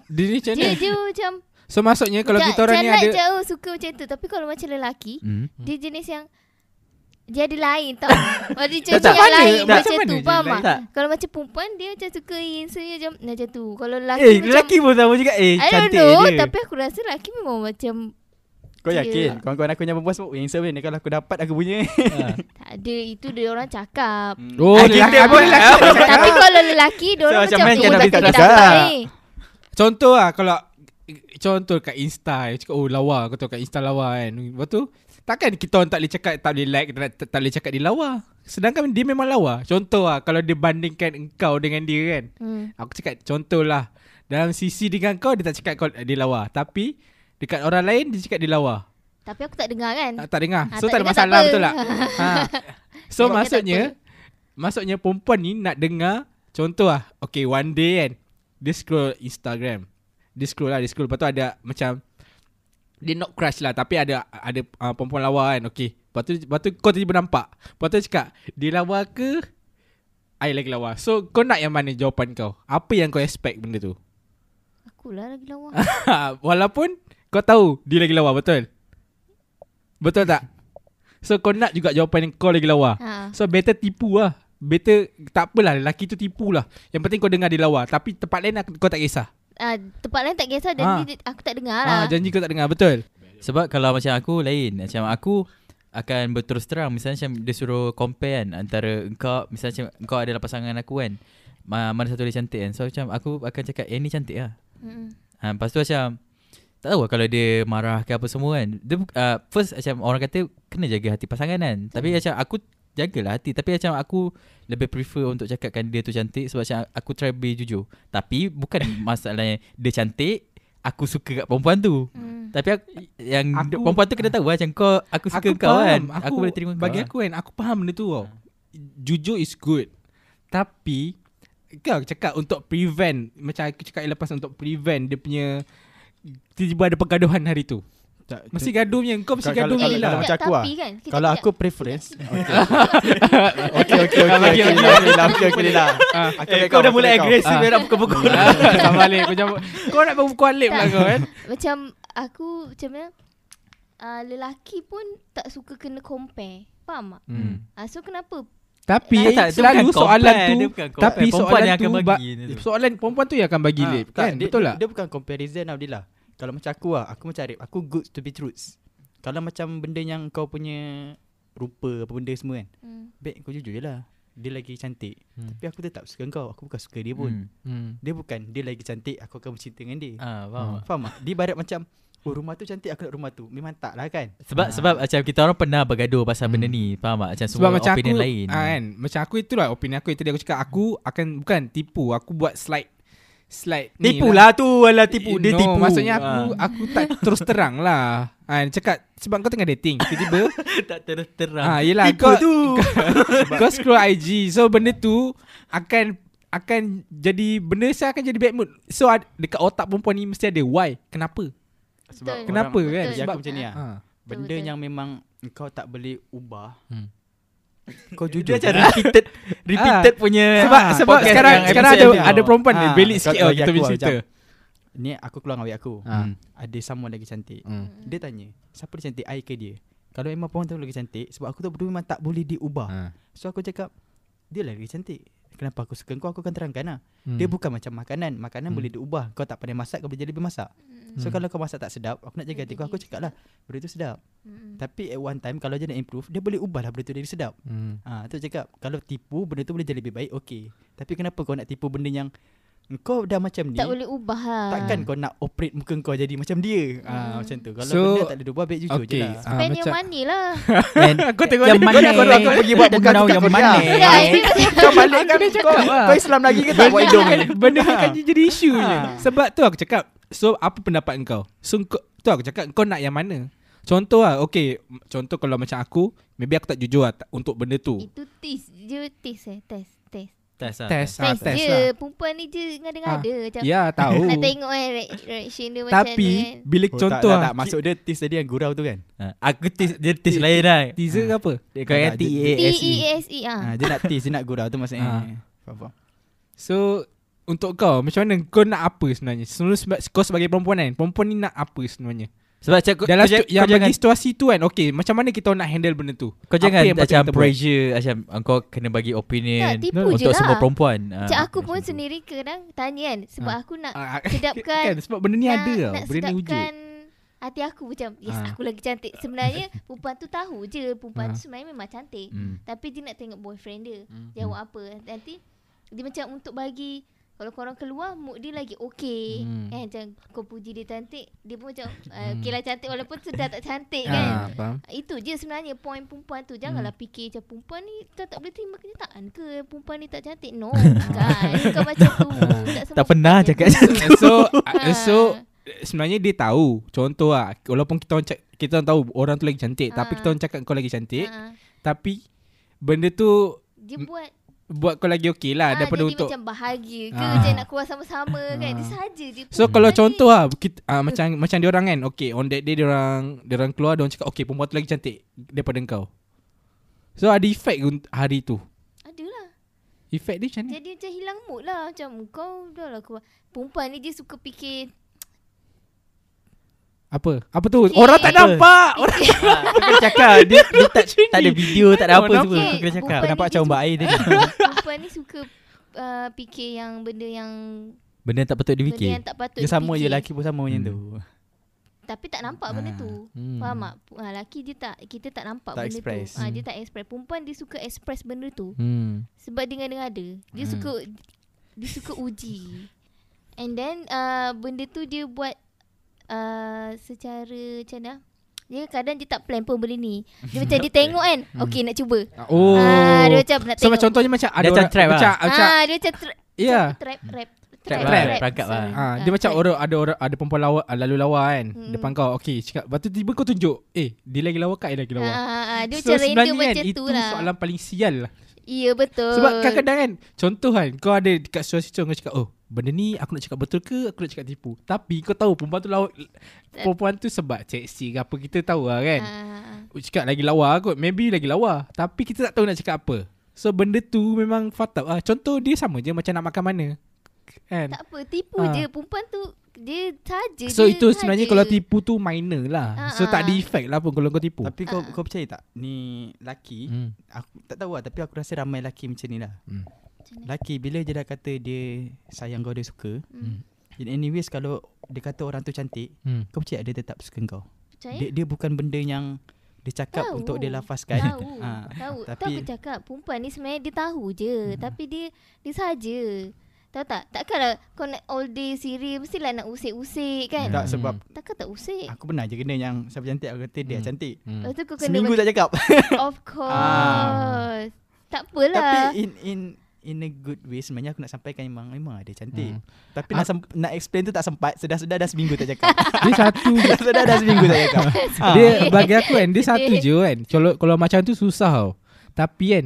Dia ni macam Dia dia macam So maksudnya kalau kita orang ni ada jauh suka macam tu Tapi kalau macam lelaki Hmm. Dia jenis yang Dia ada lain tau Ada Tak, contoh tak. yang lain Tak. Macam Macam tu Faham tak? lain? Kalau macam perempuan Dia macam suka Insta macam Macam tu Kalau lelaki Eh macam lelaki pun sama juga Eh I don't cantik know dia Tapi aku rasa lelaki memang macam Kau Dia- yakin? Kawan-kawan aku yang perempuan semua Yang sebenarnya Kalau aku dapat aku punya. Tak ada Itu dia orang cakap. Oh, Ah, kita pun- lelaki tak cakap. Tapi kalau lelaki Dia orang So, macam macam Oh trusted dapat ni Contoh lah kalau Contoh kat Insta Dia cakap oh lawa. Kau tahu kat Insta lawa kan. Lepas tu Takkan kita orang tak boleh cakap Tak boleh like Tak, tak, tak boleh cakap dia lawa. Sedangkan dia memang lawa. Contoh lah Kalau dia bandingkan engkau dengan dia kan. Hmm. Aku cakap contoh lah. Dalam sisi dengan kau Dia tak cakap kau dia lawa. Tapi Dekat orang lain Dia cakap dia lawa. Tapi aku tak dengar kan? Ah, Tak dengar. Ah, So tak tak ada tak masalah apa. betul tak? Ha. So Sebab dia tak maksudnya Maksudnya perempuan ni Nak dengar Contoh lah. Okay one day kan Dia scroll Instagram. Dia scroll lah Dia scroll. Lepas tu ada macam Dia not crush lah Tapi ada Ada uh, perempuan lawa kan. Okay. Lepas tu, lepas tu kau tiba-tiba nampak. Lepas tu cakap Dia lawa ke? I lagi lawa. So kau nak yang mana jawapan kau? Apa yang kau expect benda tu? Akulah lagi lawa. Walaupun Kau tahu Dia lagi lawa betul? Betul tak? So kau nak juga jawapan yang kau lagi lawa. Ha. So better tipu lah. Better Tak apalah Lelaki tu tipu lah. Yang penting kau dengar dia lawa. Tapi tempat lain aku- kau tak kisah. Ah, tempat lain tak kisah dan Ah. ni aku tak dengar lah. ah, Janji kau tak dengar Betul? Sebab kalau macam aku lain. Macam aku akan berterus terang. Misalnya macam dia suruh compare kan Antara engkau Misalnya macam engkau adalah pasangan aku kan. Ma- Mana satu dia cantik kan. So macam aku akan cakap Eh ni cantik lah. Mm-mm. ha, Lepas tu macam Tak tahu lah kalau dia marah ke apa semua kan. Dia, uh, First macam orang kata Kena jaga hati pasangan kan. Tapi macam aku Jagalah hati. Tapi macam aku Lebih prefer untuk cakapkan dia tu cantik Sebab macam aku try be jujur. Tapi bukan masalahnya Dia cantik Aku suka kat perempuan tu. Mm. Tapi aku, yang Aku- aku, perempuan tu kena tahu lah Macam kau Aku suka kau kan. aku, Aku, boleh terima Bagi kau aku kan Aku faham benda tu tau. Jujur is good. Tapi Kau cakap untuk prevent. Macam aku cakap lepas Untuk prevent dia punya Tiba-tiba ada pergaduhan hari tu Tak, Mesti gaduh punya Kau mesti gaduh kalau- ni kalau lah macam aku tapi lah. kan, kita Kalau aku preference Okay okay okay okay, aku. Alhamdulillah okay okay Lila Ah. Eh back kau off, dah mulai agresif. Dia nak pukul-pukul Sama balik Kau, jangan, kau nak berpukul alip lah kau kan Macam aku macam mana? Uh, lelaki pun tak suka kena compare. Faham tak? hmm. Uh, so kenapa? Tapi Tak, tak, selalu bukan soalan compare, tu dia bukan compare. Tapi Perempuan soalan yang akan tu bagi ba- tu. Soalan perempuan tu yang akan bagi Ah, lip Kan dia, betul dia, tak Dia bukan comparison Abdillah Kalau macam aku lah Aku macam Arif Aku good to be truths Kalau macam benda yang kau punya Rupa apa benda semua kan Hmm. Baik kau jujur je lah Dia lagi cantik Hmm. Tapi aku tetap suka kau Aku bukan suka dia pun hmm. hmm. Dia bukan Dia lagi cantik Aku akan bercinta dengan dia Ah, faham tak? Faham tak? Dia ibarat macam Oh rumah tu cantik Aku nak rumah tu Memang tak lah kan Sebab Ah. sebab macam kita orang pernah bergaduh pasal benda Hmm. ni Faham tak Macam Sebab semua macam aku opinion lain ah, kan Macam aku itulah Opinion aku tadi aku cakap Aku akan Bukan tipu Aku buat slide Slide ni Tipu lah tu Alah tipu Dia no, tipu Maksudnya aku Ah. Aku tak terus terang lah ah, Cakap Sebab kau tengah dating Tiba-tiba Tak terus terang ah, Yelah Tipu kau, tu kau scroll IG So benda tu Akan Akan jadi Benda saya akan jadi bad mood So ad, dekat otak perempuan ni Mesti ada Why Kenapa Betul. Kenapa orang- kan? Bagi Sebab- aku macam ni lah ah. Benda betul. yang memang Kau tak boleh ubah Hmm. Kau Dia jujur macam je. lah. repeated Repeated punya Sebab ah, sebab sekarang sekarang ada ada perempuan ni Ah, belik sikit oh bagi kita aku punya lah, cerita. Ni aku keluar dengan aku. Ah. Ada someone lagi cantik. Hmm. Dia tanya Siapa dia cantik? I ke dia? Kalau memang perempuan tu lagi cantik Sebab aku tu berdua memang tak boleh diubah. Ah. So aku cakap Dia lagi cantik Kenapa aku suka kau Aku akan terangkan lah Hmm. Dia bukan macam makanan Makanan Hmm. boleh diubah Kau tak pandai masak Kau boleh jadi lebih masak So Hmm. kalau kau masak tak sedap Aku nak jaga hati kau Aku cakap lah Benda tu sedap Mm-mm. Tapi at one time Kalau dia nak improve Dia boleh ubah lah benda tu jadi sedap Hmm. Ah, tu cakap kalau tipu benda tu boleh jadi lebih baik okey. Tapi kenapa kau nak tipu benda yang kau dah macam ni Tak boleh ubah lah. takkan kau nak operate muka kau jadi macam dia. Ah Hmm. macam tu. Kalau So, benda tak ada ubah baik jujur okay. je lah. Ah, Spend yang macam- money lah. Kau tengok yang ni, mana kau nak pergi buat bukan tukar yang Korea. mana Ya, ini kau balik kan Dia kau, lah. kau Islam lagi ke tak buat hidung ni? Benda ni kan jadi isu je. Ha. Sebab tu aku cakap So apa pendapat kau So tu aku cakap Kau nak yang mana Contoh lah Okay Contoh kalau macam aku Maybe aku tak jujur lah Untuk benda tu Itu test je test eh test test. Lah Test. ah, Test, Test je. lah. Perempuan ni je ngada-ngada macam. Ya tahu. Nak tengok eh re- reaction dia macam Tapi kan. Bila Oh, contoh tak, tak, lah tak, Maksud dia tis tadi yang gurau tu kan? Ha, Aku tis Dia tis lain lah. Teaser ke apa? Dia kata Tak, dia- T-A-S-E T-E-S-E ah. ah, Dia nak tis Dia nak gurau tu maksudnya. Ah. Faham faham. So Untuk kau Macam mana Kau nak apa sebenarnya? Sebenarnya Kau sebagai perempuan kan? Perempuan ni nak apa sebenarnya Sebab cak, kau, Dalam kau, kau, yang jangan bagi situasi tu kan Okay macam mana kita nak handle benda tu kau Apa jangan yang macam kita buat? pressure macam kau kena bagi opinion Tak, tipu je untuk lah. semua perempuan. Ah, Macam aku pun macam tu. sendiri kadang tanya kan sebab Ah. aku nak Ah, sedapkan Kan sebab benda ni nak, ada tau nak Benda ni wujud sedapkan hati aku macam yes Ah. aku lagi cantik. Sebenarnya perempuan tu tahu je perempuan Ah. tu sebenarnya memang cantik. Hmm. Tapi dia nak tengok boyfriend dia. Hmm. Jawab apa. Nanti dia macam untuk bagi kalau korang keluar mood dia lagi okey. Hmm. Eh macam kau puji dia cantik, dia pun macam uh, Hmm. okey lah cantik walaupun sudah tak cantik kan. Ah, faham Itu je sebenarnya poin perempuan tu. Janganlah fikir macam perempuan ni tak, tak boleh terima kenyataan ke perempuan ni tak cantik. No, bukan. Kau macam tu. Tak, semua Tak pernah cakap macam tu. So uh, So Ah. Sebenarnya dia tahu Contoh lah Walaupun kita orang Kita orang tahu Orang tu lagi cantik Tapi Ah. kita orang cakap kau lagi cantik Ah. Tapi Benda tu Dia M- buat Buat kau lagi okey lah ah, Daripada untuk macam bahagia ke Ah. Macam nak keluar sama-sama kan? Dia Ah. saja je So kalau Nanti- contoh lah kita, uh, Macam macam dia orang kan Okay on that day dia orang Dia orang keluar Dia orang cakap Okay perempuan tu lagi cantik Daripada kau So ada efek hari tu. Adalah. Efek dia macam mana Jadi macam hilang mood lah Macam kau dah lah keluar. Perempuan ni dia suka fikir Apa Apa tu Okay. Orang tak Apa? nampak Orang Ah, Kau kena cakap dia, dia tak, tak ada video Tak ada apa semua nampak. Kau kena cakap Bukan. Nampak dia macam umbak air tadi. Perempuan ni suka uh, Fikir yang benda yang Benda tak patut Benda difikir yang tak patut Dia sama je lelaki pun sama macam Hmm. tu. Tapi tak nampak benda Ah. tu Hmm. Faham tak ha, Lelaki dia tak Kita tak nampak Tak benda express. tu ha, Dia tak express Perempuan dia suka express benda tu Hmm. Sebab dengan dengan ada Dia Hmm. suka Dia suka uji And then uh, Benda tu dia buat uh, Secara Macam mana dia kadang dia tak plan pun benda ni Dia macam dia tengok kan Okay nak cuba Oh ah, Dia macam nak So tengok macam contohnya macam ada Dia macam orang trap lah. macam, macam ah, Dia macam tra- Ya. macam Trap Rap Trap lah, perangkap lah. sorry. Ah, dia macam trap. orang ada orang ada perempuan lawa ah, lalu lawa kan Hmm. depan kau. Okey, cakap lepas tu tiba kau tunjuk, eh dia lagi lawa kat dia lagi ah, lawa. ah, ah, Dia so macam random macam kan, tu itu lah soalan paling sial lah. Ya betul Sebab kadang-kadang kan Contoh kan Kau ada dekat situasi tu Kau cakap Oh benda ni aku nak cakap betul ke Aku nak cakap tipu Tapi kau tahu Perempuan tu lawa Perempuan tu sebab seksi ke apa Kita tahu lah kan ah, uh. Cakap lagi lawa kot Maybe lagi lawa Tapi kita tak tahu nak cakap apa So benda tu memang fatal lah Contoh dia sama je Macam nak makan mana Kan Tak apa Tipu Ah. je Perempuan tu Dia saja So dia itu sebenarnya. Kalau tipu tu minor lah Ah, So tak ada ah. effect lah pun Kalau kau tipu Tapi kau Ah. kau percaya tak Ni laki hmm. Aku tak tahu lah Tapi aku rasa ramai laki macam ni lah Hmm. Laki bila dia dah kata Dia sayang kau Dia suka Hmm. In anyways Kalau dia kata orang tu cantik Hmm. Kau percaya dia tetap suka kau? Percaya? Dia, dia bukan benda yang Dia cakap Tahu. untuk dia lafazkan. Tahu. Ah, Tahu. Tapi tapi- aku cakap Perempuan ni sebenarnya Dia tahu je Tapi dia Dia saja. Tahu tak? Takkanlah Kau nak all day serius Mestilah nak usik-usik kan? Tak Hmm. sebab Takkan tak usik? Aku pernah je kena yang Siapa cantik Aku kata dia Hmm. cantik. Hmm. Lepas tu kau kena Seminggu tak cakap. Of course. Tak apalah. Tapi in in in a good way sebenarnya aku nak sampaikan memang memang dia cantik. Hmm. Tapi nak sem- nak explain tu tak sempat. Sedar-sedar dah seminggu tak cakap. Dia satu je Sedar-sedar dah seminggu tak cakap. Ah. Dia bagi aku kan Dia satu je kan Kalau kalau macam tu susah tau Tapi kan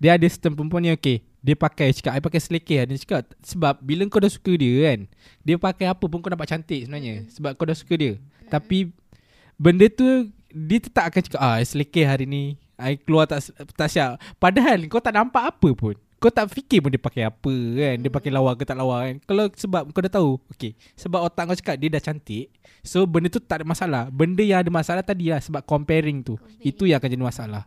Dia ada certain perempuan yang okay Dia pakai cakap I pakai selekeh Dia cakap Sebab bila kau dah suka dia kan Dia pakai apa pun kau nampak cantik sebenarnya Sebab kau dah suka dia Tapi Benda tu Dia tetap akan cakap Ah selekeh hari ni I keluar tak tak siap Padahal kau tak nampak apa pun kau tak fikir pun dia pakai apa kan. Dia pakai lawa ke tak lawa kan. Kalau sebab kau dah tahu. Okay Sebab otak kau cakap dia dah cantik. So benda tu tak ada masalah. Benda yang ada masalah tadi lah Sebab comparing tu. Comparing. Itu yang akan jadi masalah.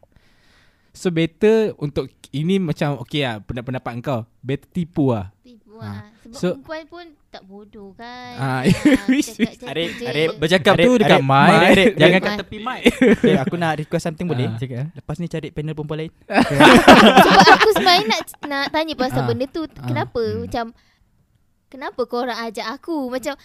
So better untuk Ini macam Okay lah pendapat kau Better tipu lah. Tipu Ah. lah Sebab So- perempuan pun Tak bodoh kan Ah, cakap macam Arif, je. Arif, Bercakap Arif, tu dekat Arif, mic mic, Arif, Jangan Arif. kat tepi mic Okay, aku nak request something boleh? Ah, Cakap eh. Lepas ni cari panel perempuan lain. Sebab aku sebenarnya nak nak tanya pasal Ah. benda tu kenapa Hmm. macam kenapa korang ajak aku macam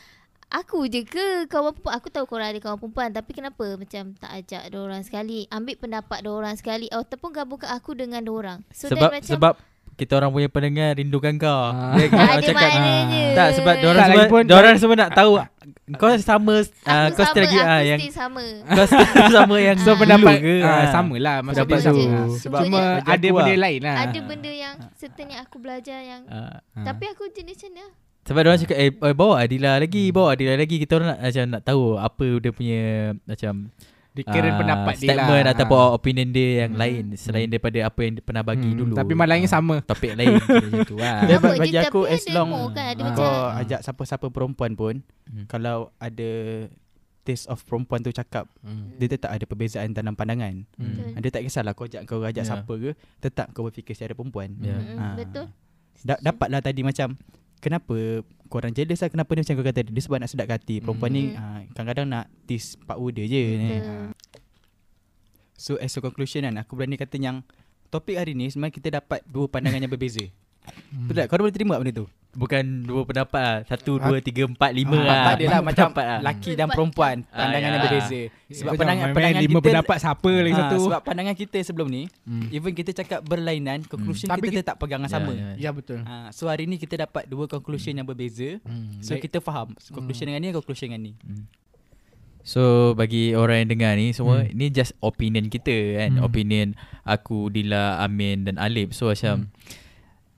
aku je ke kawan perempuan aku tahu korang ada kawan perempuan tapi kenapa macam tak ajak orang sekali ambil pendapat orang sekali ataupun gabungkan aku dengan orang so Sebab then macam sebab kita orang punya pendengar rindukan kau. Ah. Dia, orang ada cakap maknanya tak sebab dia orang semua dia orang semua nak tahu kau sama ah, aku kau still lagi ah yang sama kau still sama yang So pendapat ke? ah, Ah. Sama lah Maksud Pendapat dia sama tu. lah. Sebab Cuma ada benda lah. lain lah ada benda yang yang aku belajar yang Ah. Ah. tapi aku jenis macam mana Sebab dia orang cakap eh, eh bawa Adila lagi, bawa Adila lagi. Kita orang nak macam nak tahu apa dia punya macam Dia kira ah, pendapat dia lah statement ataupun Ah. opinion dia yang Hmm. lain selain daripada apa yang pernah bagi Hmm, dulu. Tapi malangnya Ah, sama Topik lain macam tu lah. Dia bagi aku as long kan, ada kau macam- ajak siapa-siapa perempuan pun Hmm. kalau ada taste of perempuan tu cakap Hmm. dia tetap ada perbezaan dalam pandangan. Hmm. Hmm. Dia tak kisahlah kau ajak kau ajak yeah. siapa ke, tetap kau berfikir secara perempuan. Ya. Mm-mm, Ah. Betul. Da- dapatlah tadi macam kenapa korang jealous lah kenapa dia macam kau kata dia sebab nak sedap hati. Perempuan ni Hmm. ah, kadang-kadang nak tease pak uda je. ni. Betul. Ah. So as a conclusion kan aku berani kata yang topik hari ni sebenarnya kita dapat dua pandangan yang berbeza. Hmm. Betul tak? Kau boleh terima tak benda tu? Bukan dua pendapat lah. Satu, dua, tiga, empat, lima Ah, lah. Empat dia lah Empat macam lah. laki dan perempuan Ah, pandangan ya. yang berbeza. Sebab Kau pandangan pandangan main lima kita pendapat siapa lagi Ah, satu. Sebab pandangan kita sebelum ni Hmm. even kita cakap berlainan conclusion Tapi kita tetap pegangan Ya, sama. ya. Ya betul. Ah, so hari ni kita dapat dua conclusion yang berbeza. Hmm. So kita faham conclusion dengan ni conclusion dengan ni. So bagi orang yang dengar ni semua Hmm. ni just opinion kita kan. Hmm. Opinion aku, Dila, Amin dan Alip. So macam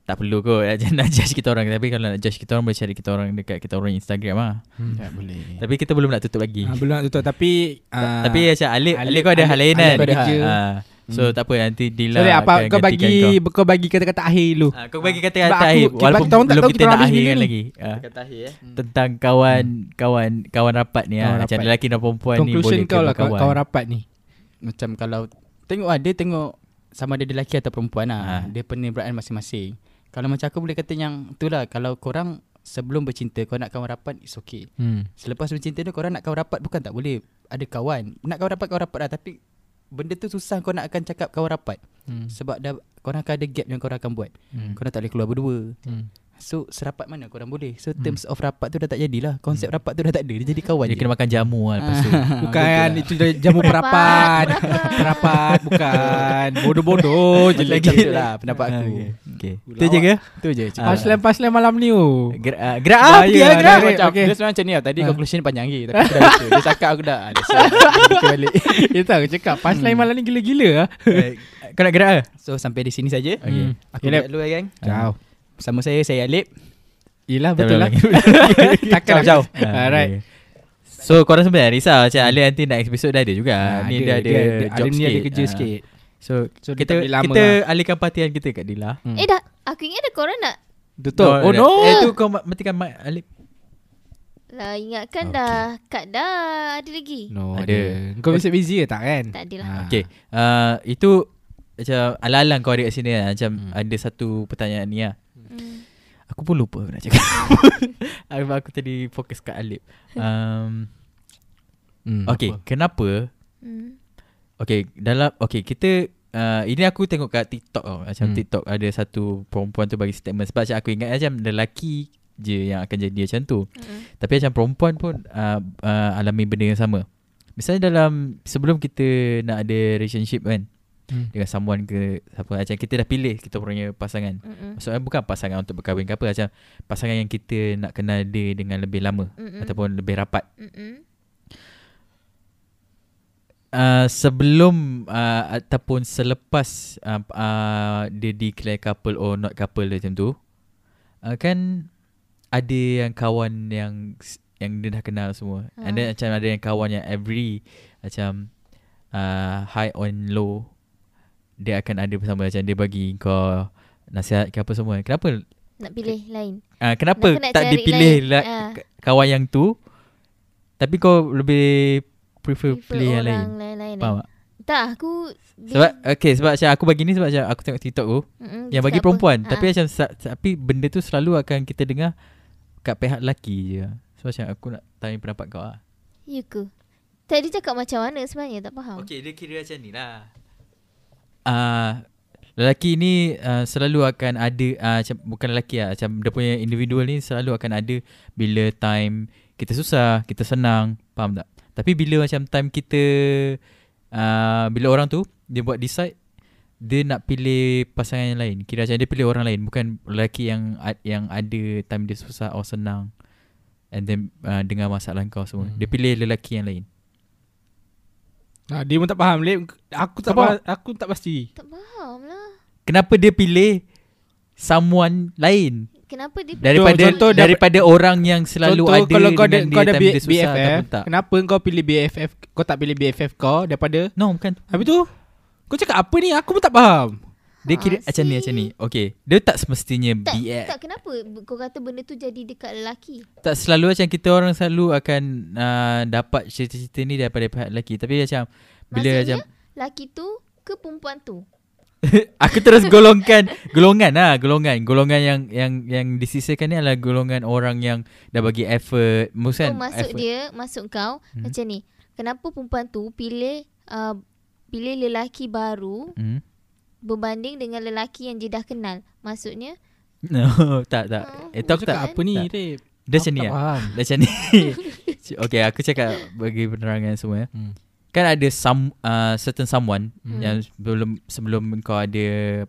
tak perlu kot nak judge kita orang tapi kalau nak judge kita orang boleh cari kita orang dekat kita orang Instagram lah. Hmm. Tak boleh. Tapi kita belum nak tutup lagi. Ah, belum nak tutup tapi ah, tapi macam Alip, Alip, Alip- kau ada hal lain Alip kan. ada kerja. Ah, so Hmm. tak apa nanti Dila Sorry apa akan kau bagi kau. kau bagi kata-kata akhir dulu. Ah, kau bagi kata Sebab kata aku- akhir walaupun kita tak belum kita kita nak akhirkan lagi. Ah, Kata akhir eh. tentang kawan kawan kawan rapat ni Kawan ah. Macam rapat. lelaki dan perempuan ni Conclusion boleh kau lah kawan. rapat ni. Macam kalau tengok ah dia tengok sama ada dia lelaki atau perempuan lah. Ah. Dia penibraan masing-masing. Kalau macam aku boleh kata yang itulah kalau korang sebelum bercinta kau nak kawan rapat it's okay. Hmm. Selepas bercinta tu korang nak kawan rapat bukan tak boleh. Ada kawan. Nak kawan rapat kawan rapat lah tapi benda tu susah kau nak akan cakap kawan rapat. Hmm. Sebab dah korang akan ada gap yang korang akan buat. Hmm. Korang tak boleh keluar berdua. Hmm. So serapat mana korang boleh. So terms of rapat tu dah tak jadilah. Konsep rapat tu dah tak ada. Dia jadi kawan Dia je. kena makan jamu lah lepas tu. Bukan itu dah jamu perapat. perapat bukan. Bodoh-bodoh je lagi. lah pendapat aku. Okay. okay. Itu je ke? Tu je. Ah. Paslan-paslan malam ni oh. Gerak, uh, ah, pergi lah lah, gerak. Macam okay. Dia sebenarnya macam ni tau Tadi Ah. conclusion panjang lagi Tapi aku dah lupa Dia cakap aku dah Ada balik Itu aku cakap Paslan malam ni gila-gila ah. Eh, Kau nak gerak ke? So sampai di sini saja Okay. Hmm. Aku gerak dulu ya gang Ciao. Bersama saya Saya Alip Yelah betul lah. Takkan Ciao, ciao. Ah, Alright. okay. So korang sebenarnya risau Macam Ali nanti next episode dah ada juga Ah, Ni dia ada job Ada ni ada sikit. kerja Ah. sikit. So, So, dia kita lama kita lah. alihkan perhatian kita kat Dila Hmm. Eh dah Aku ingat dah korang nak Tutup. Oh dah. no. Eh tu kau ma- matikan mic Alip Lah ingatkan Okay. dah Kat dah Ada lagi No Ada. ada. Kau bisa busy ke tak kan? Tak ada lah Ah. Okay uh, Itu Macam Alang-alang kau ada kat sini lah Macam Hmm. ada satu pertanyaan ni lah hmm. Aku pun lupa apa nak cakap aku, aku tadi fokus kat Alip um, Hmm, Okay apa? Kenapa Hmm. Okay dalam Okay kita uh, Ini aku tengok kat TikTok tau Macam Hmm. TikTok ada satu Perempuan tu bagi statement Sebab macam aku ingat macam Lelaki je yang akan jadi macam tu Hmm. Tapi macam perempuan pun uh, uh, Alami benda yang sama Misalnya dalam Sebelum kita nak ada relationship kan Hmm. Dengan someone ke siapa Macam kita dah pilih Kita punya pasangan Mm-mm. Maksudnya bukan pasangan untuk berkahwin ke apa Macam pasangan yang kita nak kenal dia Dengan lebih lama Mm-mm. Ataupun lebih rapat Mm-mm. uh, sebelum uh, ataupun selepas uh, uh, dia declare couple or not couple macam tu uh, kan ada yang kawan yang yang dia dah kenal semua Ha. and then macam ada yang kawan yang every macam uh, high on low dia akan ada bersama macam dia bagi kau nasihat ke apa semua kenapa Nak pilih lain uh, kenapa Nak- nak tak dipilih lain. la, Ah. k- kawan yang tu tapi kau lebih prefer, Prefer pilih yang lain orang lain-lain Faham eh. tak? Tak aku Sebab okay sebab macam aku bagi ni sebab macam aku tengok TikTok tu Mm-mm, yang bagi perempuan apa? tapi Ah. macam tapi benda tu selalu akan kita dengar kat pihak lelaki je. So macam aku nak tanya pendapat kau ah. Ya ke Tadi cakap macam mana sebenarnya Tak faham Okay dia kira macam ni lah. Ah uh, lelaki ni uh, selalu akan ada uh, macam bukan lelaki lah macam dia punya individual ni selalu akan ada bila time kita susah, kita senang, faham tak? Tapi bila macam time kita uh, bila orang tu dia buat decide dia nak pilih pasangan yang lain. Kira macam dia pilih orang lain bukan lelaki yang yang ada time dia susah or senang and then uh, dengar masalah kau semua. Hmm. Dia pilih lelaki yang lain. Ah, dia pun tak faham Lip. Aku tak Apa? faham, aku tak pasti. Tak faham lah Kenapa dia pilih someone lain Kenapa dia daripada contoh dia- daripada orang yang selalu Contoh, ada kalau kau ada, dengan kau dia ada B- dia susah BFF, tak? kenapa kau pilih BFF, kau tak pilih BFF kau daripada No, bukan. Habis tu Kau cakap apa ni? Aku pun tak faham Dia kira Ha, macam ni macam ni. Okay. Dia tak semestinya Tak, BF. tak kenapa kau kata benda tu jadi dekat lelaki? Tak selalu macam kita orang selalu akan uh, dapat cerita-cerita ni daripada pihak lelaki. Tapi macam bila Maksudnya, macam lelaki tu ke perempuan tu? aku terus golongkan golongan lah golongan golongan yang yang yang disisakan ni adalah golongan orang yang dah bagi effort Oh, maksud maksud effort. dia, maksud kau Hmm. macam ni. Kenapa perempuan tu pilih uh, pilih lelaki baru hmm? Berbanding dengan lelaki yang dia dah kenal? Maksudnya no tak tak Hmm, itu aku Cakap tak apa ni, tak. Rip? dia macam ni tak lah faham. dia macam ni okay aku cakap bagi penerangan semua ya. Hmm. kan ada some uh, certain someone Hmm. yang sebelum sebelum kau ada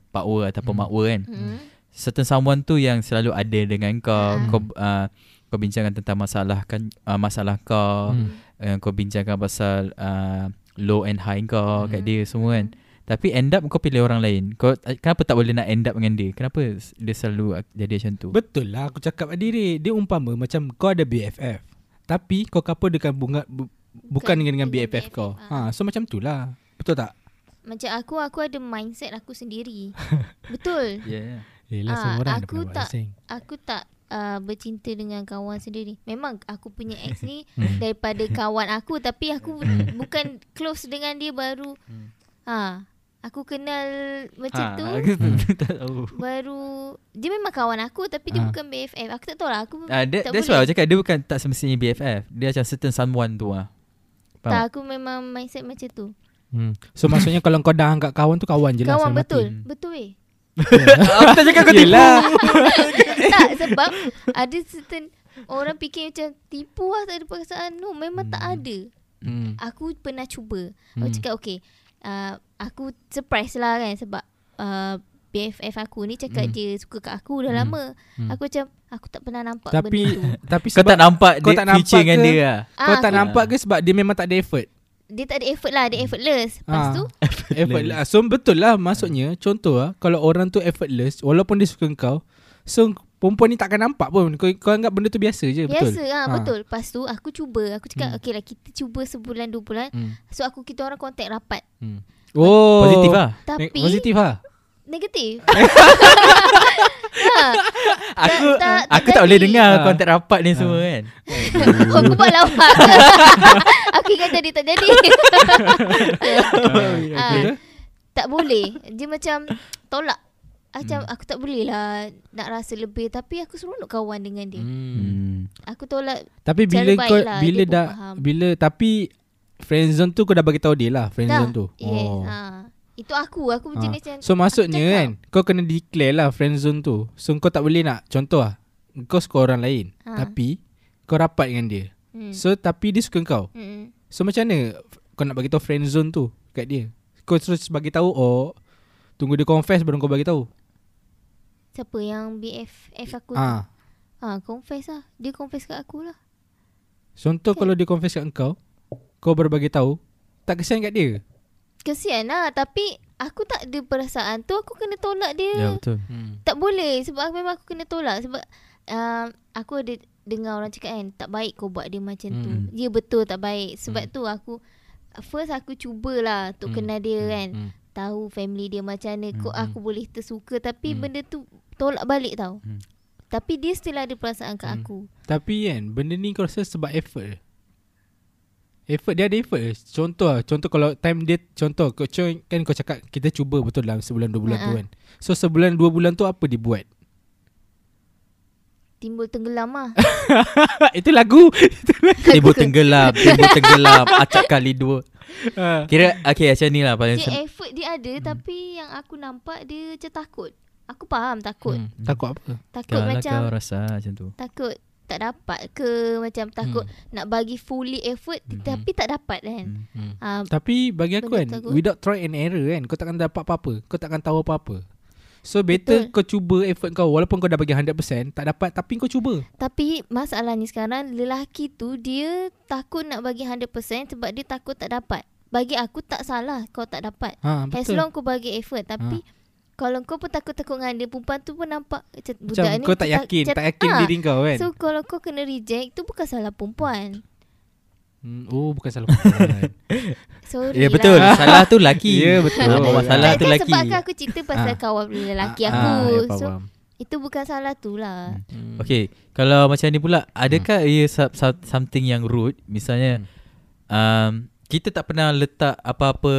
power ataupun Hmm. makwa kan hmm. certain someone tu yang selalu ada dengan kau Ah. kau uh, kau bincangkan tentang masalah kan uh, masalah kau Hmm. yang kau bincangkan pasal uh, low and high kau Hmm. kat dia semua kan tapi end up kau pilih orang lain kau kenapa tak boleh nak end up dengan dia kenapa dia selalu jadi macam tu Betul lah aku cakap tadi Rip. Dia umpama macam kau ada BFF. Tapi kau couple dengan bunga bu, bukan dengan, dengan BFF, BFF, kau. ah. Ha, so macam tu lah. Betul tak? Macam aku aku ada mindset aku sendiri. Betul. yeah Yelah Ah, semua orang ada aku pendapat tak-. Aku tak uh, bercinta dengan kawan sendiri. Memang aku punya ex ni Hmm. daripada kawan aku tapi aku Hmm. bukan close dengan dia baru. Hmm. Ha, aku kenal macam ha, tu aku Hmm. tak tahu baru dia memang kawan aku tapi dia Ah. bukan BFF. Aku tak tahu lah aku Ah, that, tak that's boleh. why aku cakap dia bukan tak semestinya BFF. Dia macam certain someone tu lah. tak Faham? aku memang mindset macam tu. Hmm. So maksudnya kalau kau dah anggap kawan tu kawan je lah. Kawan betul. mati. Betul weh. aku tak cakap kau tipu. Tak sebab ada certain orang fikir macam tipu lah tak ada perasaan. No, memang tak Hmm. ada. Hmm. Aku pernah cuba. Aku Hmm. cakap okay. Uh, aku surprise lah kan sebab uh, BFF aku ni cakap Hmm. dia suka kat aku dah Hmm. lama. Hmm. Aku macam aku tak pernah nampak Tapi benda tu. tapi Kau sebab tak nampak kau tak nampak future dengan ke? dia lah. kau Ah, tak aku- nampak ke sebab dia memang tak ada effort. Dia tak ada effort lah, dia effortless. Lepas Ah. tu effort lah. So betul lah maksudnya contoh lah kalau orang tu effortless walaupun dia suka kau so perempuan ni takkan nampak pun kau, kau anggap benda tu biasa je betul. biasa Ah. betul. Lepas tu aku cuba, aku cakap Hmm. okay lah kita cuba sebulan dua bulan. Hmm. So aku kita orang kontak rapat. Hmm. Oh Positif lah. Tapi Ne- Positif lah negatif. ha. Aku tak- tak aku tak boleh dengar Ah. kontak rapat ni semua kan. aku buat lawak. aku ingat jadi tak jadi. Betul? tak boleh. Dia macam tolak. Macam Hmm. aku tak boleh lah nak rasa lebih tapi aku seronok kawan dengan dia. Hmm. Aku tolak Tapi Cara bila kau lah, bila dah faham. bila tapi friend zone tu kau dah bagi tahu dia lah friend dah. zone tu. Yes. Ha. Itu aku. Aku Ah. jenis yang So maksudnya aku kan kau kena declare lah friend zone tu. So kau tak boleh nak contoh lah kau suka orang lain Ha. tapi kau rapat dengan dia. Hmm. So tapi dia suka kau. Hmm. So macam mana kau nak bagi tahu friend zone tu kat dia? Kau terus bagi tahu oh tunggu dia confess baru kau bagi tahu. Siapa yang BFF aku tu? Ah. Ha, confess lah. Dia confess kat aku lah. Contoh Okay. kalau dia confess kat kau, kau baru bagi tahu, tak kesian kat dia. Kesian lah. Tapi aku tak ada perasaan tu. Aku kena tolak dia. Ya betul. Hmm. Tak boleh sebab memang aku kena tolak sebab uh, aku ada dengar orang cakap kan tak baik kau buat dia macam tu. Hmm. Ya betul tak baik. Sebab Hmm. tu aku first aku cubalah untuk Hmm. kenal dia Hmm. kan. Hmm. Tahu family dia macam mana. Kok Hmm. aku boleh tersuka tapi Hmm. benda tu tolak balik tau. Hmm. Tapi dia still ada perasaan kat Hmm. aku. Tapi kan benda ni kau rasa sebab effort. Effort dia ada effort. Contoh lah, contoh kalau time dia contoh kau kan kau cakap kita cuba betul dalam sebulan dua bulan tu Ha-ha. kan. So sebulan dua bulan tu apa dia buat? Timbul tenggelam lah. Itu lagu. Timbul tenggelam, timbul tenggelam, acak kali dua. Ah. Kira okay macam ni lah paling Dia sen- effort dia ada tapi yang aku nampak dia macam takut. Aku faham takut. Hmm. Takut apa? Takut Kalau macam kau rasa macam tu. takut tak dapat ke macam takut nak bagi fully effort Hmm. tapi tak dapat kan. Hmm. Hmm. Ah, Tapi bagi aku kan takut. Without try and error kan Kau takkan dapat apa-apa Kau takkan tahu apa-apa So better Betul. kau cuba effort kau Walaupun kau dah bagi 100% Tak dapat Tapi kau cuba tapi masalahnya sekarang lelaki tu dia takut nak bagi 100% sebab dia takut tak dapat. Bagi aku tak salah kau tak dapat. ha, As Betul long kau bagi effort tapi kalau kau pun takut-takut dengan dia perempuan tu pun nampak macam Macam budak ni kau tak yakin cakap- Tak yakin Ah, diri kau kan So kalau kau kena reject tu bukan salah perempuan. Hmm, oh bukan salah perempuan. Sorry Ya betul lah. Salah tu lelaki Ya, betul. Ah, Bawa salah Tak, tu kan lelaki Sebab kan aku cerita pasal Ah. kawan lelaki Ah, aku. ah, ya, so faham. itu bukan salah tu lah. Hmm. Okay Kalau macam ni pula Adakah ia sa- sa- something yang rude Misalnya um, Kita tak pernah letak apa-apa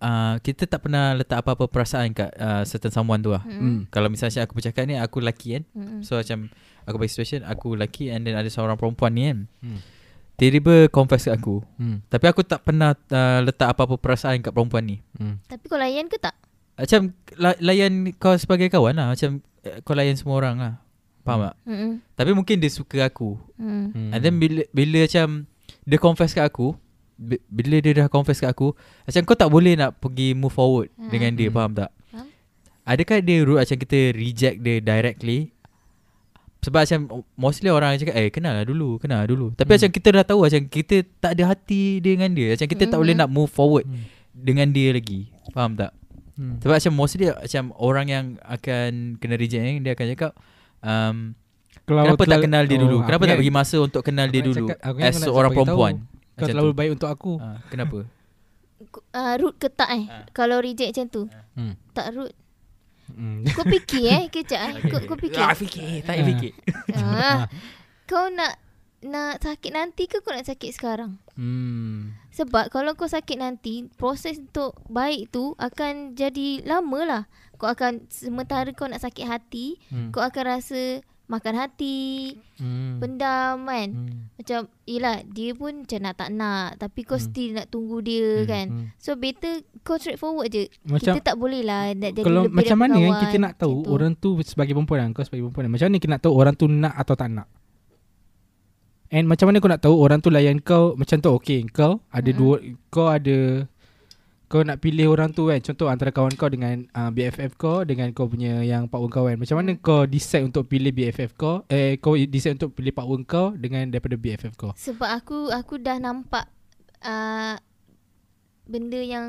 uh, Kita tak pernah letak apa-apa perasaan kat uh, certain someone tu lah Hmm. Hmm. Kalau misalnya aku bercakap ni Aku lelaki kan Hmm. So macam Aku bagi situation Aku lelaki And then ada seorang perempuan ni kan Hmm. Tiba-tiba confess kat aku Hmm. Tapi aku tak pernah uh, Letak apa-apa perasaan kat perempuan ni Hmm. Tapi kau layan ke tak? Macam la- Layan kau sebagai kawan lah Macam eh, Kau layan semua orang lah Faham tak? Hmm. Tapi mungkin dia suka aku Hmm. Hmm. And then bila, bila macam Dia confess kat aku Bila dia dah confess kat aku Macam kau tak boleh nak pergi move forward Hmm. Dengan dia Hmm. faham tak? Faham. Adakah dia rude macam kita reject dia directly Sebab macam Mostly orang cakap Eh kenal lah dulu Kenal lah dulu Tapi Hmm. macam kita dah tahu Macam kita tak ada hati dengan dia Macam kita tak Mhm. boleh nak move forward Hmm. Dengan dia lagi Faham tak? Hmm. Sebab macam mostly Macam orang yang akan Kena reject ni Dia akan cakap um, Kalau Kenapa tak kenal dia Oh, dulu? Kenapa aku tak bagi masa untuk kenal dia dulu cakap- as seorang bagi tahu. Kau Macam terlalu tu. baik untuk aku. Ha, kenapa? Uh, root ke tak eh? Ah. Kalau reject macam tu. Hmm. Tak root. Hmm. Kau fikir eh kejap eh. Kau, kau fikir. Ah, fikir, tak payah fikir. Ah. Kau nak nak sakit nanti ke kau nak sakit sekarang? Hmm. Sebab kalau kau sakit nanti, proses untuk baik tu akan jadi lama lah. Kau akan sementara kau nak sakit hati, Hmm. kau akan rasa makan hati, Hmm. pendam kan. Hmm. Macam yelah dia pun macam nak tak nak tapi kau Hmm. still nak tunggu dia Hmm, kan. hmm. So better kau straightforward je. Macam kita tak boleh lah nak jadi kalau lebih macam mana kan kita nak tahu macam tu. orang tu sebagai perempuan kau sebagai perempuan. Macam mana kita nak tahu orang tu nak atau tak nak? And macam mana kau nak tahu orang tu layan kau macam tu okay kau ada Mm-mm. dua kau ada kau nak pilih orang tu kan? Contoh antara kawan kau dengan uh, BFF kau dengan kau punya yang pak wen kawan macam mana kau decide untuk pilih BFF kau? Eh kau decide untuk pilih pak wen kau dengan daripada BFF kau? Sebab aku aku dah nampak uh, benda yang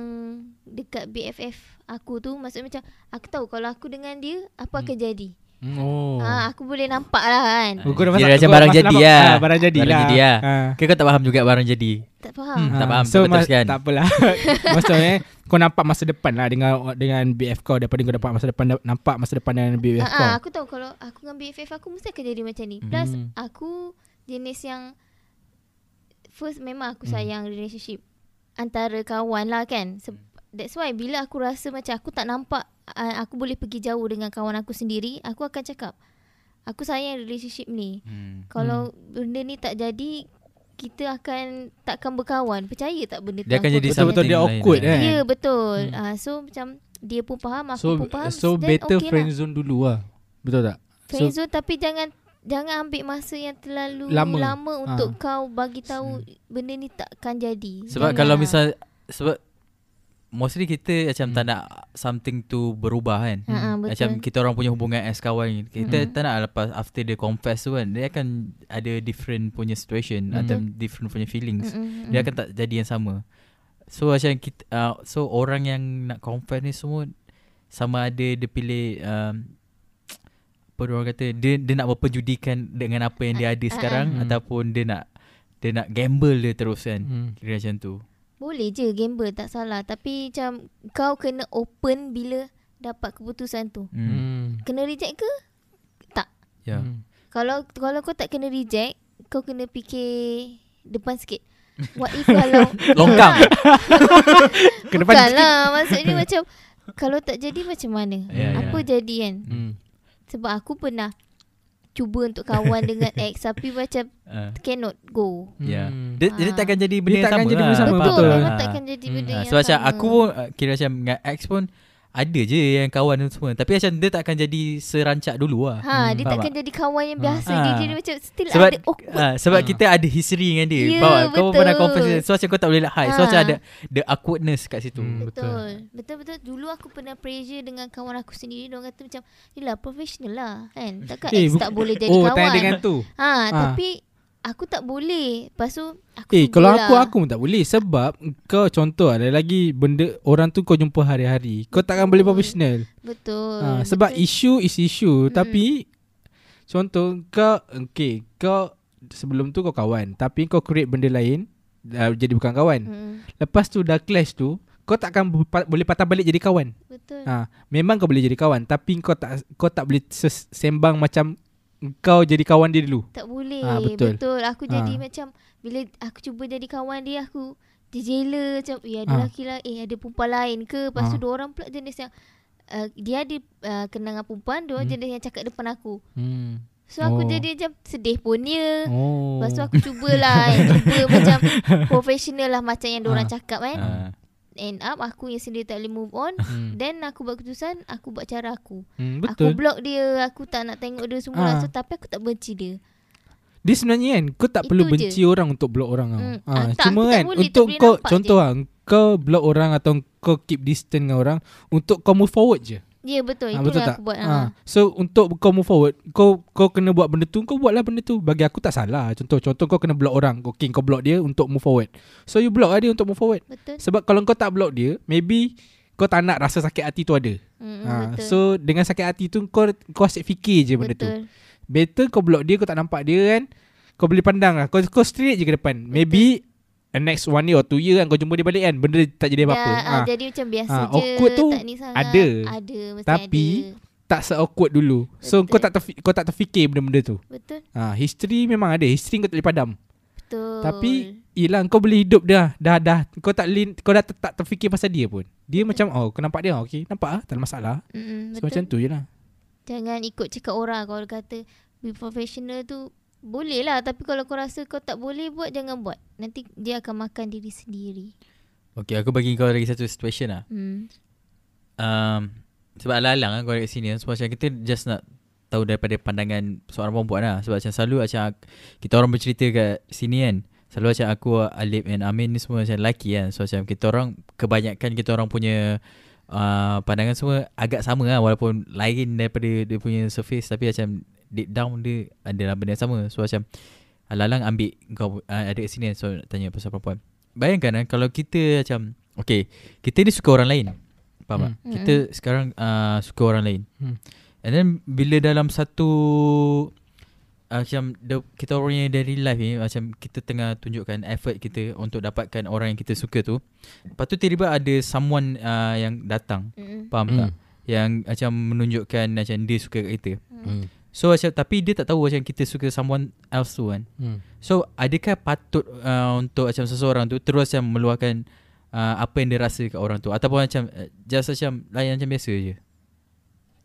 dekat BFF aku tu. Maksudnya macam aku tahu kalau aku dengan dia apa Hmm. akan jadi. Oh Ha aku boleh nampak lah kan. Oh, kau dah masak- macam kau barang jadi lah. ah, Barang jadi Barang lah jadi lah. Ah. Okay, kau tak faham juga barang jadi. Tak faham. Hmm, tak ah, faham, So kau mas- teruskan. tak apalah Maksudnya Kau nampak masa depan lah Dengan dengan BF kau Daripada kau dapat masa depan Nampak masa depan dengan BF Ah, kau ah, aku tahu kalau aku dengan BFF aku mesti akan jadi macam ni. Plus Hmm. aku jenis yang first memang aku Hmm. sayang relationship antara kawan lah kan. Se- that's why bila aku rasa macam aku tak nampak uh, aku boleh pergi jauh dengan kawan aku sendiri, aku akan cakap aku sayang relationship ni. Hmm. Kalau benda ni tak jadi kita akan takkan berkawan. Percaya tak benda tu? Dia akan jadi Betul-betul dia awkward lain. kan Ya betul. Hmm. Ah so macam dia pun faham, aku So pun faham. so better okay friend lah. zone dulu lah Betul tak Friendzone tapi jangan jangan ambil masa yang terlalu Lama. lama, lama untuk Ha. kau bagi tahu benda ni takkan jadi. Sebab Jangan kalau lah. misal Sebab Mostly kita macam Hmm. tak nak Something tu berubah kan Ha, ha, betul. Macam kita orang punya hubungan as kawan ni. Kita Hmm. tak nak lepas After dia confess tu kan Dia akan ada different punya situation Hmm. Atau different punya feelings Mm-mm. Dia akan tak jadi yang sama So macam kita uh, So orang yang nak confess ni semua Sama ada dia pilih um, Apa orang kata Dia, dia nak berpenjudikan Dengan apa yang dia ada Ah, sekarang ah. Ataupun dia nak Dia nak gamble dia terus kan hmm. Kira macam tu Boleh je gamble tak salah tapi macam kau kena open bila dapat keputusan tu. hmm. Hmm. Kena reject ke? Tak. Ya Hmm. Kalau kalau kau tak kena reject, kau kena fikir depan sikit. What if kalau Longkang Ke depan Bukan sikit. lah Maksudnya macam Kalau tak jadi macam mana Ya, Apa ya. jadi kan hmm. Sebab aku pernah Cuba untuk kawan dengan ex Tapi macam uh, Cannot go Ya Hmm. dia, dia Ah. takkan jadi benda Dia yang takkan sama jadi benda lah. sama, Betul betul. Memang Ah. takkan jadi benda Hmm. Ah, yang Sebab macam sama aku pun Kira macam dengan ex pun Ada je yang kawan tu semua Tapi macam dia takkan jadi Serancak dulu lah Ha, Hmm, dia faham takkan jadi kawan yang biasa. Ah. Dia jadi macam still sebab ada awkward. uh, sebab Ah. kita ada history dengan dia. Ya, Faham tak? Kau betul. pernah confess dia. So macam kau tak boleh nak hide. So Ah. macam ada the awkwardness kat situ. Hmm. Betul. Betul-betul dulu aku pernah pressure dengan kawan aku sendiri. Dia kata macam, "Yelah professional lah." Kan? Takkan Eh, ex buk- tak boleh jadi Oh kawan. tanya dengan tu Ha, Ah. tapi aku tak boleh. Lepas tu aku Eh kalau aku cubalah. aku pun tak boleh sebab kau contoh ada lagi benda orang tu kau jumpa hari-hari. Kau takkan boleh profesional. betul. Ha, sebab betul. isu is isu Mm. tapi contoh kau okey kau sebelum tu kau kawan tapi kau create benda lain uh, jadi bukan kawan. Hmm, Lepas tu dah clash tu kau takkan bu- boleh patah balik jadi kawan. betul. Ha, memang kau boleh jadi kawan tapi kau tak kau tak boleh sembang macam kau jadi kawan dia dulu. Tak boleh. Ah, betul. betul. Aku jadi Ah. macam bila aku cuba jadi kawan dia aku dia jela macam ya ada Ah. lelaki lah eh ada perempuan lain ke lepas tu Ah. dua orang pula jenis yang uh, dia ada uh, kenal dengan perempuan dua orang Hmm. jenis yang cakap depan aku. Hmm. So aku Oh. jadi macam sedih pun dia. Oh. Lepas tu aku cubalah yang cuba macam profesional lah macam yang diorang Ah. cakap kan. Ah. End up aku yang sendiri tak boleh move on. Hmm. Then aku buat keputusan aku buat cara aku. Hmm, Aku betul. block dia, aku tak nak tengok dia semua Ah. langsung tapi aku tak benci dia. Dia sebenarnya kan Kau tak Itu perlu je. benci orang Untuk block orang tau. Hmm. ha, Ah, tak, Cuma aku kan boleh, Untuk kau Contoh lah Kau block orang Atau kau keep distance dengan orang Untuk kau move forward je Ya betul, ha, itu Betul yang tak aku buat. ha. Ha. So untuk kau move forward Kau kau kena buat benda tu Kau buatlah benda tu Bagi aku tak salah Contoh Contoh kau kena block orang Okay kau block dia Untuk move forward So you block lah dia Untuk move forward Betul. Sebab kalau kau tak block dia Maybe Kau tak nak rasa sakit hati tu ada Hmm, ha, betul. So dengan sakit hati tu Kau kau asyik fikir je benda tu betul. Better kau block dia Kau tak nampak dia kan Kau boleh pandang lah Kau, kau straight je ke depan Maybe uh, Next one year or two year kan Kau jumpa dia balik kan Benda tak jadi apa-apa Dah, ha. jadi macam biasa Ah, je. awkward tu tak ni sangat. ada. Ada, mesti Tapi, ada. Tak se-awkward dulu So Betul. kau tak terfi- kau tak terfikir benda-benda tu Betul. ha, History memang ada History kau tak boleh padam Betul. Tapi Yelah kau boleh hidup dah Dah dah Kau tak lin, kau dah tak terfikir pasal dia pun Dia macam Oh kau nampak dia Okay nampak lah Tak ada masalah Mm-mm, So betul. macam tu je lah Jangan ikut cakap orang Kalau kata Be professional tu Boleh lah Tapi kalau kau rasa kau tak boleh buat Jangan buat. Nanti dia akan makan diri sendiri. Okay aku bagi kau lagi satu situation lah. Hmm. um, Sebab alang-alang kan kau ada kat sini Sebab macam kita just nak Tahu daripada pandangan seorang perempuan lah. Sebab macam selalu macam Kita orang bercerita kat sini kan Selalu macam aku Alip dan Amin ni semua macam lelaki kan. So macam kita orang Kebanyakan kita orang punya uh, Pandangan semua agak sama lah Walaupun lain daripada dia punya surface. Tapi macam deep down dia adalah benda yang sama So macam Alang-alang ambil kau uh, ada kat sini kan So nak tanya pasal perempuan Bayangkan kan kalau kita macam Okay Kita ni suka orang lain Faham tak? Hmm. Kita sekarang uh, suka orang lain Hmm. And then bila dalam satu uh, Macam the, Kita orang yang dari live ni Macam kita tengah tunjukkan effort kita Untuk dapatkan orang yang kita suka tu Lepas tu tiba-tiba ada someone uh, yang datang Mm-mm. Faham Hmm. tak? Yang macam menunjukkan macam dia suka kat kita Hmm. So macam tapi dia tak tahu macam kita suka someone else tu kan Hmm. So adakah patut uh, untuk macam seseorang tu terus macam meluahkan uh, apa yang dia rasa kat orang tu ataupun macam uh, just macam layan macam biasa je.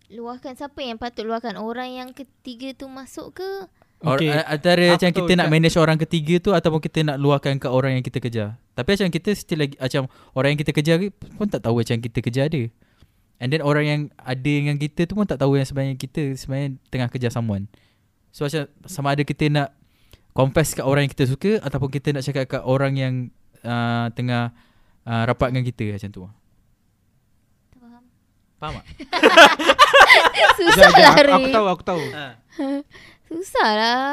Luahkan siapa yang patut luahkan Orang yang ketiga tu masuk ke Or, Okay. okay. antara Aku macam kita nak manage orang ketiga tu ataupun kita nak luahkan ke orang yang kita kejar. Tapi macam kita still lagi macam orang yang kita kejar pun tak tahu macam kita kejar dia. And then orang yang ada dengan kita tu pun tak tahu yang sebenarnya kita sebenarnya tengah kejar someone. So macam sama ada kita nak confess kat orang yang kita suka ataupun kita nak cakap kat orang yang uh, tengah uh, rapat dengan kita macam tu. Tak faham Faham tak? Susah lah aku, aku tahu aku tahu Susah lah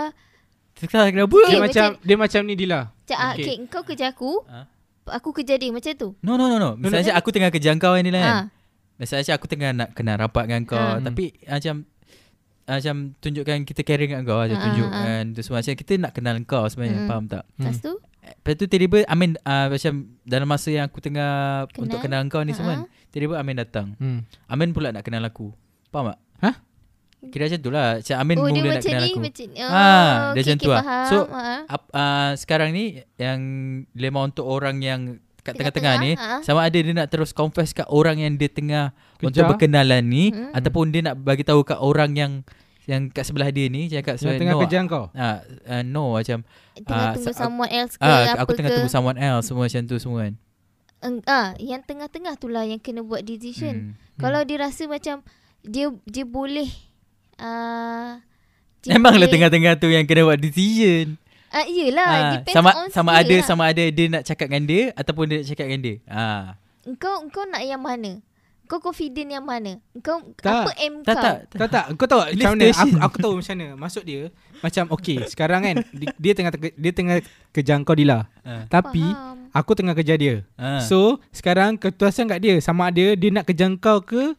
Sekarang kenapa? Dia Okay, macam macam- Dia macam ni Dila Cak, okay. Okay. okay, kau kerja aku Ha? Aku kerja dia macam tu No no no no. Misalnya aku tengah kejar kau ni lah kan. ha. Misalnya aku tengah nak kenal rapat dengan kau Ha. Tapi macam Macam tunjukkan kita care dengan kau Macam Ha, tunjukkan tu semua Macam kita nak kenal kau sebenarnya Mm. Faham tak Lepas tu Lepas tu tiba-tiba Amin uh, Macam dalam masa yang aku tengah Kenal. Untuk kenal kau ni Ha. semua Tiba-tiba Amin datang hmm. Amin pula nak kenal aku Faham tak Hah? Kira macam tu lah Macam Amin Oh mula nak macam kenal ni aku macam, oh, Ha, dia okay, macam okay, tu lah. faham. So. Ap, uh, Sekarang ni Yang Lemah untuk orang yang Kat tengah-tengah ni ha. Sama ada dia nak terus confess kat orang yang dia tengah Kejar. Untuk berkenalan ni Hmm. Ataupun dia nak bagi tahu kat orang yang Yang kat sebelah dia ni Cakap Yang tengah no, kerja kau uh, uh, No macam Tengah Ah, tunggu someone else ke ah, apa Aku tengah ke. tunggu someone else Semua macam tu semua kan Eng, ah, yang tengah-tengah tu lah yang kena buat decision. hmm. Kalau dia rasa macam dia dia boleh uh, Memanglah tengah-tengah tu yang kena buat decision Ah, yelah, Ah, depends sama on sama dia ada lah. sama ada dia nak cakap dengan dia ataupun dia nak cakap dengan dia. Ah. Engkau engkau nak yang mana? Kau confident yang mana? Engkau Tak. apa aim Tak kau? tak. Kau tak Kau tahu macam mana aku, aku tahu macam mana Maksud dia Macam okay Sekarang kan Dia, tengah Dia tengah kejar kau Dila Ah. Tapi Faham. Aku tengah kejar dia Ah. So Sekarang keputusan kat dia Sama ada Dia nak kejar kau ke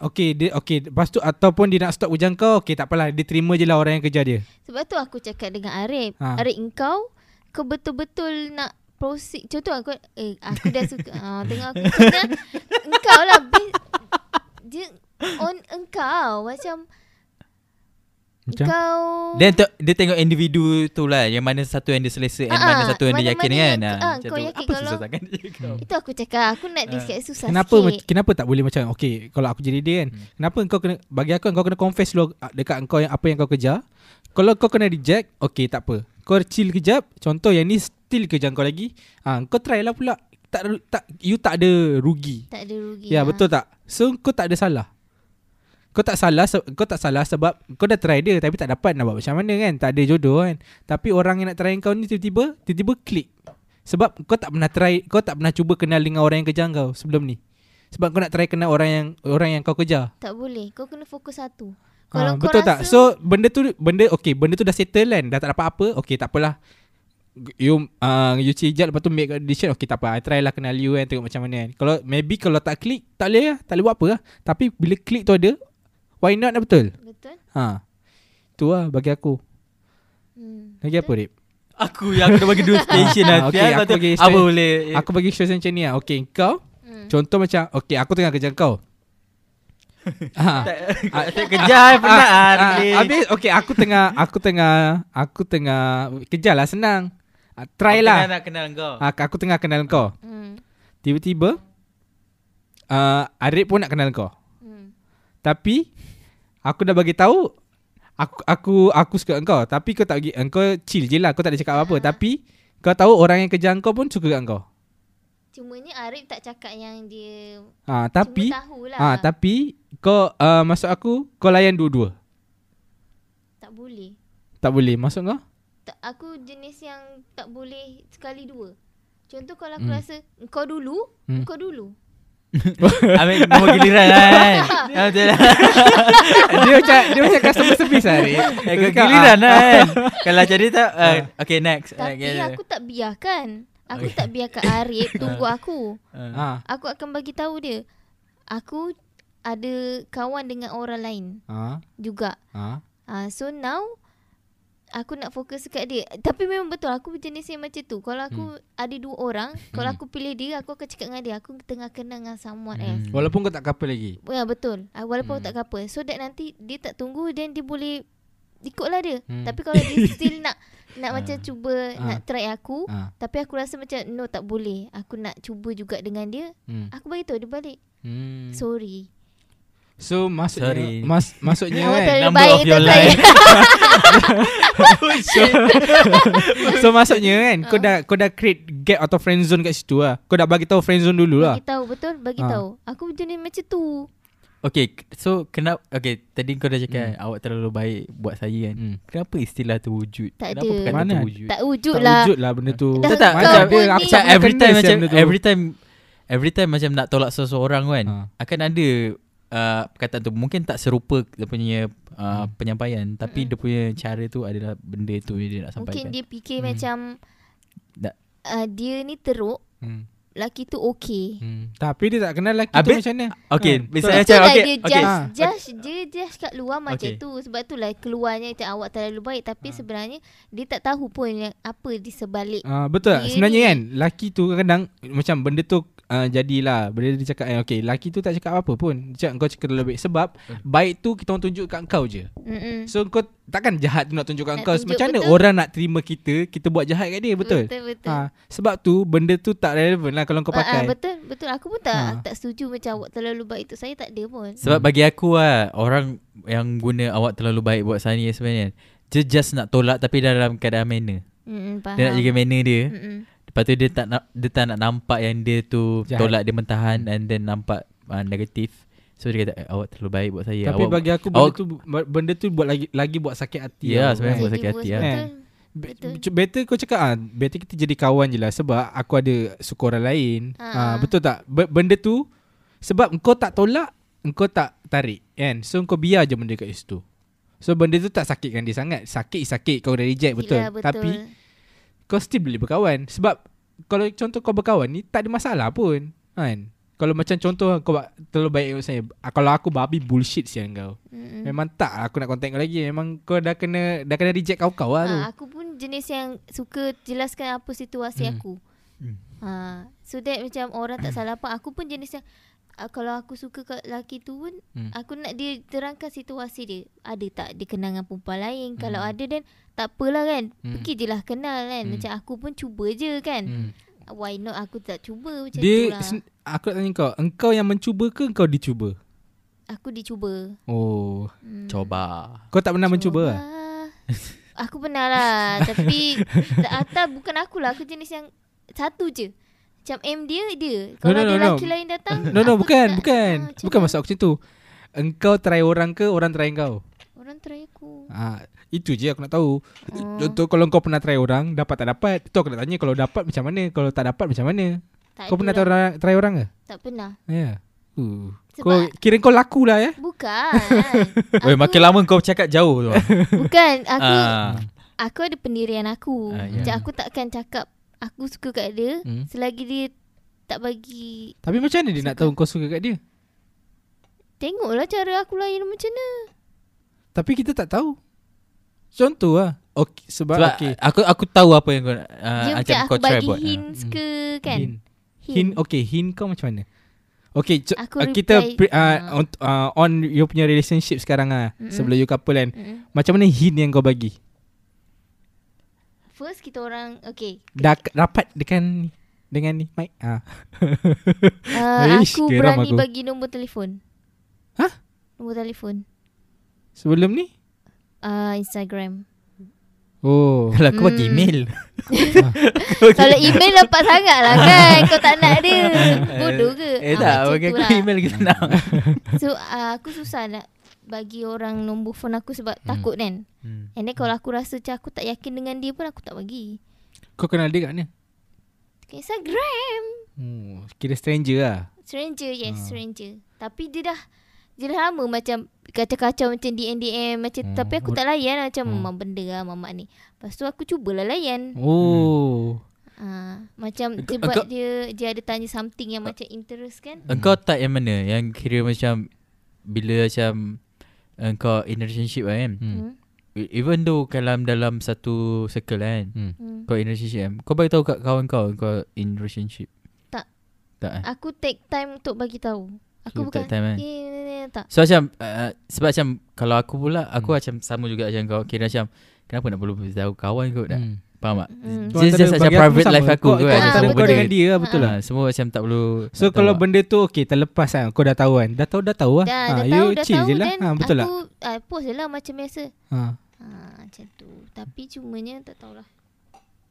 Okay dia okay Lepas tu ataupun dia nak stop hujang kau Okay tak apalah Dia terima je lah orang yang kejar dia Sebab tu aku cakap dengan Arif. Ha. Ha. Arif engkau kau betul-betul nak proceed. Contoh aku eh aku dah suka. ah tengok aku kena engkau lah dia on engkau macam Macam? Kau Then tu, dia tengok individu tu lah Yang mana satu yang dia selesa And Ah, mana satu yang dia yakin kan? Ah, ah, macam kau tu. yakin Apa kalau- susah sangat kau? Itu aku cakap Aku nak dia sikit susah Kenapa sikit. kenapa tak boleh macam Okay Kalau aku jadi dia kan Hmm. Kenapa kau kena Bagi aku kau kena confess dulu ah, Dekat kau yang apa yang kau kejar. Kalau kau kena reject Okay tak apa. Kau chill kejap Contoh yang ni still kejar kau lagi. Ah, Kau try lah pula. Tak, tak You tak ada rugi. Tak ada rugi Ya ah. betul tak? So kau tak ada salah kau tak salah kau tak salah sebab kau dah try dia tapi tak dapat nak buat macam mana kan? Tak ada jodoh kan? Tapi orang yang nak try kau ni tiba-tiba tiba-tiba klik. Sebab kau tak pernah try kau tak pernah cuba kenal dengan orang yang kejar kau sebelum ni. Sebab kau nak try kenal orang yang orang yang kau kejar Tak boleh. Kau kena fokus satu. Ha, Kalau kau betul tak? So benda tu benda okey, benda tu dah settle kan. Dah tak dapat apa. Okey, tak apalah. You uh, you cijat lepas tu make a decision. Okey tak apa. I try lah kenal you kan Tengok macam mana kan? Kalau maybe kalau tak klik Tak boleh lah. Tak boleh buat apa lah. Tapi bila klik tu ada Why not lah betul Betul Ha Tu lah bagi aku hmm. Lagi apa Rip Aku yang aku dah bagi dua station lah Ah, okay, aku kata, bagi Apa station. boleh Aku bagi situation macam ni lah Okay kau Hmm. Contoh macam Okay aku tengah kerja kau ha. Tak kejar penat Ah, ah, ah, Rik. Habis okay aku tengah Aku tengah Aku tengah Kejar lah senang Ah, Try Aku lah tengah nak kenal kau Ah, Aku tengah kenal kau Hmm. Tiba-tiba uh, Arif pun nak kenal kau Hmm. Tapi Aku dah bagi tahu Aku aku aku suka engkau. Tapi kau tak bagi Engkau chill je lah. Kau tak ada cakap apa-apa. Ah. Tapi Kau tahu orang yang kejar kau pun suka kat kau Cumanya Arif tak cakap yang dia ha, Tapi Cuma ah Tapi Kau uh, Masuk aku Kau layan dua-dua. Tak boleh. Tak boleh. Masuk kau? Tak, Aku jenis yang Tak boleh Sekali dua. Contoh kalau aku Hmm. rasa Engkau dulu Hmm. Engkau dulu Ambil nombor giliran kan? Ah, Betul lah. Dia macam Dia macam customer service lah Eh, kau cakap, giliran ah, lah kan? Kalau jadi tak uh, Okay next. Ah, Tapi okay. aku tak biarkan. Aku Okay. tak biarkan Arif Tunggu aku. Ah. ah, Aku akan bagi tahu dia. Aku Ada kawan dengan orang lain. Ah, Juga. Ah. uh, So now Aku nak fokus dekat dia Tapi memang betul Aku jenis yang macam tu Kalau aku hmm. ada dua orang Kalau Hmm. aku pilih dia Aku akan cakap dengan dia Aku tengah kenal dengan someone Hmm. else Walaupun kau tak couple lagi Ya betul uh, Walaupun Hmm. hmm. tak couple So that nanti Dia tak tunggu Then dia boleh Ikutlah dia Hmm. Tapi kalau dia still nak Nak macam cuba Ah. Nak try aku ah. Tapi aku rasa macam No tak boleh Aku nak cuba juga dengan dia hmm. Aku beritahu dia balik Hmm. Sorry So maksudnya Sorry. mas, Maksudnya kan terlalu number of your tak saya So maksudnya kan Kau Ah. dah kau dah create gap atau friend zone kat situ lah Kau dah bagi tahu friend zone dulu lah Bagi tahu betul Bagi Ah. tahu Aku jenis macam tu Okay So kenapa Okay tadi kau dah cakap Awak terlalu baik Buat saya kan hmm. Kenapa istilah tu wujud Tak Kenapa ada. perkataan Mana? tu wujud Tak wujud Tak lah wujud lah benda tu Dah Tak tak macam ni- aku Macam tak every time macam. Every time Every time macam nak tolak seseorang kan Ha. Akan ada uh, Perkataan tu Mungkin tak serupa Dia punya uh, Hmm. Penyampaian Tapi Mm-mm. dia punya cara tu adalah Benda tu dia nak Mungkin sampaikan dia fikir Hmm. macam Tak. uh, Dia ni teruk hmm. Laki tu okey Hmm. Tapi dia tak kenal lelaki tu Habis- macam mana Okay Hmm, Misalnya Betul macam lah okay, dia okay. judge, Ah. judge Dia judge kat luar macam Okay. tu Sebab tu lah keluarnya macam awak terlalu baik Tapi Ah. sebenarnya Dia tak tahu pun yang apa di sebalik Ah betul tak? Dia Sebenarnya ni- kan Laki tu kadang-kadang Macam benda tu uh, Jadilah Benda dia cakap eh, Okay laki tu tak cakap apa pun Dia cakap kau cakap terlalu baik Sebab Hmm. Baik tu kita orang tunjuk kat kau je Mm-mm. So kau Takkan jahat tu nak tunjuk kat Nak kau tunjuk, Macam mana betul. orang nak terima kita Kita buat jahat kat dia Betul? Betul betul Ha, sebab tu benda tu tak relevan lah kalau kau Ah, ah, pakai. betul betul aku pun tak Ha. tak setuju macam awak terlalu baik tu saya tak ada pun Sebab bagi aku lah Orang yang guna awak terlalu baik Buat saya ni sebenarnya Dia just nak tolak Tapi dalam keadaan manner Mm-mm, faham Dia nak jaga manner dia Mm-mm. Lepas tu dia tak nak Dia tak nak nampak yang dia tu Jahat. Tolak dia mentahan And then nampak uh, Negatif So dia kata eh, Awak terlalu baik buat saya Tapi awak, bagi aku benda awak- tu benda tu buat lagi lagi buat sakit hati. Ya, tau. sebenarnya buat sakit hati bos, lah. betul Better kau cakap ah, better kita jadi kawan je lah sebab aku ada suka orang lain. Ha, Ha, betul tak? Be- benda tu sebab engkau tak tolak, engkau tak tarik kan. So kau biar je benda kat situ. So benda tu tak sakitkan dia sangat. Sakit sakit kau dah reject betul. Yelah, betul. Tapi kau still boleh berkawan sebab kalau contoh kau berkawan ni tak ada masalah pun kan. Kalau macam contoh kau ba- terlalu baik dengan saya. Ah, Kalau aku babi bullshit sian kau. Mm-mm. Memang tak aku nak contact kau lagi. Memang kau dah kena dah kena reject kau-kau lah tu. Ha, aku pun jenis yang suka jelaskan apa situasi Hmm. aku. Hmm. Ha, so that macam orang tak salah apa. Aku pun jenis yang uh, kalau aku suka kat lelaki tu pun Hmm. aku nak dia terangkan situasi dia. Ada tak dia kenal dengan perempuan lain? Kalau Hmm. ada dan tak apalah kan. Hmm. Pergi je lah kenal kan. Hmm. Macam aku pun cuba je kan. Hmm. Why not aku tak cuba macam tu Dia lah. sen- aku nak tanya kau, engkau yang mencuba ke engkau dicuba? Aku dicuba. Oh, Hmm. Coba. kau tak pernah mencuba lah? Aku pernah lah Tapi Atas bukan aku lah Aku jenis yang Satu je Macam M dia Dia Kalau no, ada no, no. lelaki lain datang No no bukan tak- bukan. Ah, macam bukan maksud aku macam tu. Engkau try orang ke orang try kau? Orang try aku Ah, itu je aku nak tahu. Oh. Contoh kalau kau pernah try orang, dapat tak dapat, itu aku nak tanya kalau dapat macam mana, kalau tak dapat macam mana. tak kau pernah orang, try orang ke? Tak pernah Ya. Yeah. Uh. Sebab- Kau kira kau laku lah ya? Bukan Aku- makin lama kau cakap jauh tu. Bukan Aku Ah. Aku ada pendirian aku Ah, ya. Macam aku takkan cakap Aku suka kat dia Hmm. Selagi dia Tak bagi Tapi macam mana dia nak Suka. tahu kau suka kat dia? Tengoklah cara aku layan macam mana Tapi kita tak tahu. Contoh lah. Okay, sebab, Sebab okay. aku aku tahu apa yang kau uh, Dia macam macam kau aku try bagi buat. Ah. hints ke kan Hint. Hint, okay, hint kau macam mana? Okay, co- Aku uh, kita reply- pre, uh, on, uh, on you punya relationship sekarang ah Mm-mm. sebelum you couple kan. Mm-mm. Macam mana hint yang kau bagi? First kita orang Okay Dah rapat dengan dengan ni mic. Ah. Uh, Ish, aku berani aku. bagi nombor telefon. Hah? Nombor telefon. Sebelum ni? Uh, Instagram. Oh. Kalau aku bagi Hmm. email. Kalau email dapat sangat lah kan. Kau tak nak dia. Bodoh ke? Eh Ah, tak, macam bagi aku lah. email kita nak. So uh, aku susah nak bagi orang nombor phone aku sebab Hmm. takut kan. Hmm. And then kalau aku rasa macam aku tak yakin dengan dia pun aku tak bagi. Kau kenal dia kat mana? Instagram. Oh, kira stranger lah. Stranger, yes, Ah. stranger. Tapi dia dah dia dah lama macam kacau-kacau macam DM-DM macam Hmm. tapi aku tak layan lah macam Hmm. memang benda lah mamak ni. Lepas tu aku cubalah layan. Oh. Ha, macam Engkau- sebab engkau- dia dia ada tanya something yang macam interest kan. Engkau tak yang mana? Yang kira macam bila macam engkau in a relationship lah kan. Hmm. Hmm. Even though dalam dalam satu circle kan. Hmm. Hmm. Kau in a relationship kan. Kau bagi tahu kat kawan kau kau in relationship. Tak. Tak eh? Aku take time untuk bagi tahu. Aku You bukan take time, eh? eh, tak. So macam uh, Sebab macam Kalau aku pula Aku Hmm. macam sama juga macam kau Kira macam Kenapa nak perlu beritahu kawan kot nak Hmm. Faham tak Hmm. Kau Just, just macam bagi aku private sama. life aku Kau- kau kan antara kau benda dengan dia lah, betul lah. Ah, Semua macam tak perlu So tak kalau tahu. benda tu okay terlepas kan Kau dah tahu kan Dah tahu dah tahu lah Dah, ha, dah You tahu, dah chill tahu je lah then ha, Betul aku tak uh, post je lah macam biasa. ha. Ha, macam tu. Tapi cumanya tak tahulah.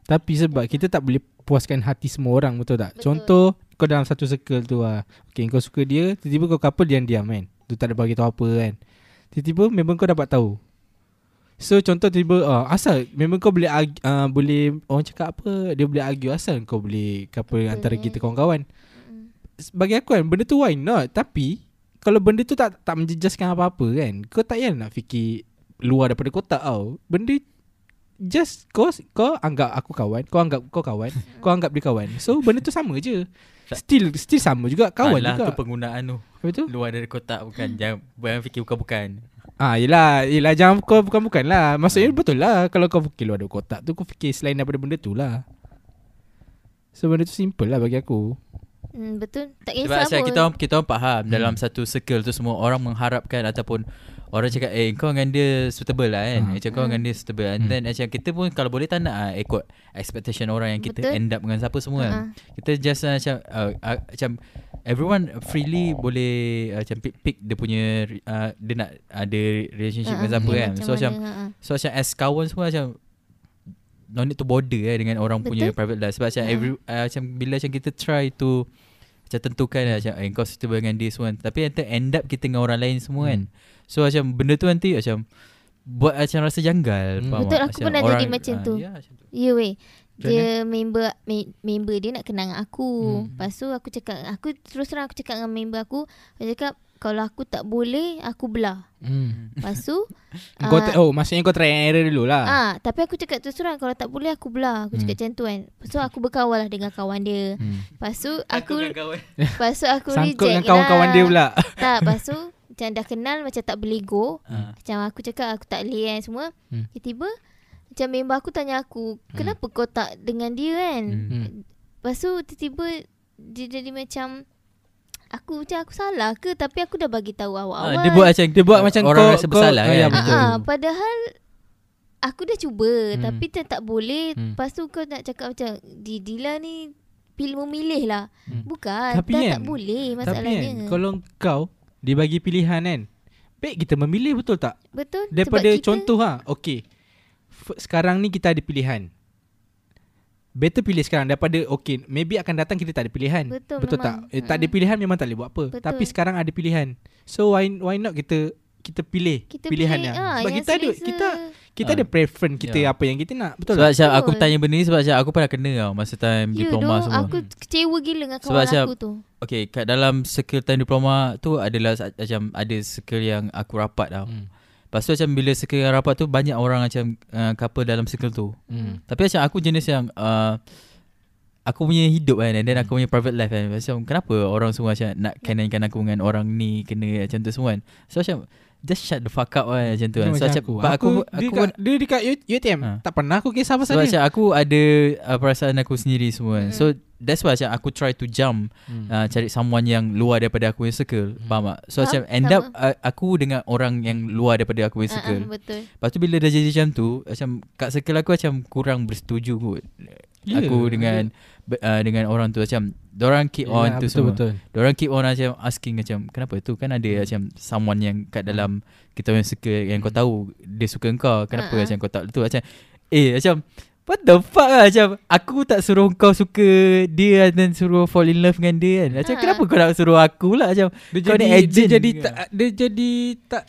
Tapi sebab kita tak boleh puaskan hati semua orang Betul tak Betul. Contoh Kau dalam satu circle tu lah Okay kau suka dia Tiba-tiba kau couple diam-diam kan Tu tak ada bagi tahu apa kan Tiba-tiba memang kau dapat tahu So contoh tiba uh, Asal Memang kau boleh argue, uh, Boleh Orang cakap apa Dia boleh argue Asal kau boleh Couple Couple, antara kita kawan-kawan. Mm. bagi aku kan benda tu why not? Tapi kalau benda tu tak tak menjejaskan apa-apa kan kau tak payah nak fikir luar daripada kotak tau. Benda just kau kau anggap aku kawan kau anggap kau kawan kau anggap dia kawan. So benda tu sama je. Still still sama juga kawan Alah, juga. tu penggunaan tu. Apa tu? Luar dari kotak bukan. Jangan Jangan fikir bukan-bukan ah yelah yelah jangan kau bukan-bukan lah maksudnya betul lah kalau kau fikir luar dari kotak tu kau fikir selain daripada benda tu lah so benda tu simple lah bagi aku Hmm, betul. Tak Sebab kisah macam pun. kita orang, kita orang faham Hmm. Dalam satu circle tu Semua orang mengharapkan Ataupun Orang cakap Eh kau dengan dia Suitable lah kan Ah. Macam kau dengan dia suitable And Hmm. then macam kita pun Kalau boleh tak nak ah, Ikut expectation orang Yang kita Betul. end up dengan siapa semua kan Ha. Kita just uh, macam uh, uh, Macam Everyone freely boleh uh, Macam pick-pick Dia punya uh, Dia nak ada Relationship Ha, dengan siapa kan macam So macam ha. So macam as kawan semua macam No need to bother eh Dengan orang Betul. punya private life Sebab macam Ha. every uh, Macam bila macam kita try to Macam tentukan lah Macam eh, kau suitable dengan dia semua. Tapi end up kita dengan orang lain semua kan So macam benda tu nanti macam Buat macam rasa janggal Hmm. faham Betul, aku pernah jadi macam ah, tu. Ya macam tu Ya weh. Macam Dia member me, member dia nak kenal dengan aku. Hmm. Hmm. Lepas tu aku cakap aku terus terang aku cakap dengan member aku, aku cakap kalau aku tak boleh aku belah. Hmm. Lepas tu Kau ah, ta- oh maksudnya kau try and error dulu lah. Ah, tapi aku cakap terus terang kalau tak boleh aku belah. Aku cakap Hmm. macam tu kan. Lepas tu aku berkawan lah dengan kawan dia. Hmm. Lepas tu aku kawan. lepas tu aku Sangkut reject dengan kawan-kawan lah. dia pula. Tak, lepas tu macam dah kenal macam tak boleh go. Ah. Macam aku cakap aku tak boleh kan semua. Hmm. Tiba-tiba macam member aku tanya aku, kenapa kau tak dengan dia kan? Hmm. Lepas tu tiba-tiba dia jadi macam aku macam aku salah ke tapi aku dah bagi tahu awal-awal. Ah, dia buat macam Dia buat macam orang kau rasa kau- bersalah ah, ya, kan. betul. Ah, ah, padahal aku dah cuba Hmm. hmm. tapi tak tak boleh. Hmm. Hmm. Lepas tu kau nak cakap macam di Dila ni pilih memilih lah. Hmm. Bukan, Tapi dah kan, tak boleh Tapi masalahnya. kan kalau kau dibagi pilihan kan. Baik kita memilih betul tak? Betul? Daripada kita, contoh ha. Okay. F- sekarang ni kita ada pilihan. Better pilih sekarang daripada okay maybe akan datang kita tak ada pilihan. Betul, betul memang. tak? Eh, tak ada pilihan memang tak boleh buat apa. Betul. Tapi sekarang ada pilihan. So why why not kita kita pilih kita pilihan pilih, ah, sebab kita ada kita kita Ah. ada preference kita Ya. apa yang kita nak. Betul Sebab macam aku tanya benda ni sebab macam aku pernah kena tau masa time Ya diploma doh, semua. aku kecewa gila dengan Sebab kawan macam- aku tu. Okay kat dalam circle time diploma tu adalah macam ada circle yang aku rapat tau. Hmm. Lepas tu macam bila circle yang rapat tu banyak orang macam uh, couple dalam circle tu. Hmm. Tapi macam aku jenis yang uh, Aku punya hidup kan And then aku punya private life kan Macam kenapa orang semua macam Nak kaitkan aku dengan orang ni Kena macam tu semua kan So macam Just shut the fuck up kan Macam tu kan So macam aku. but Aku, aku, dia, aku, kat, dia dekat UTM Ha. tak pernah aku kisah pasal Sebab dia. macam aku ada uh, Perasaan aku sendiri semua kan So that's why macam aku try to jump Hmm. uh, Cari someone yang Luar daripada aku punya circle Faham tak So Faham, macam end sama. up uh, Aku dengan orang yang Luar daripada aku punya Ah, ah, circle betul. Lepas tu bila dah jadi macam tu Macam kat circle aku macam Kurang bersetuju kot Ya, Aku dengan be- uh, Dengan orang tu macam Diorang keep on Ya, tu betul, semua betul. Diorang keep on macam Asking macam Kenapa tu Kan ada Hmm. macam Someone yang kat dalam Kita punya circle Yang kau tahu Dia suka kau Kenapa Ha-ha. macam kau tak tu Macam Eh macam What the fuck lah Macam Aku tak suruh kau suka Dia Dan suruh fall in love dengan dia kan Macam Ha. kenapa kau nak suruh aku lah Macam Dia Kau jadi ni dia agent jadi ke? tak dia jadi tak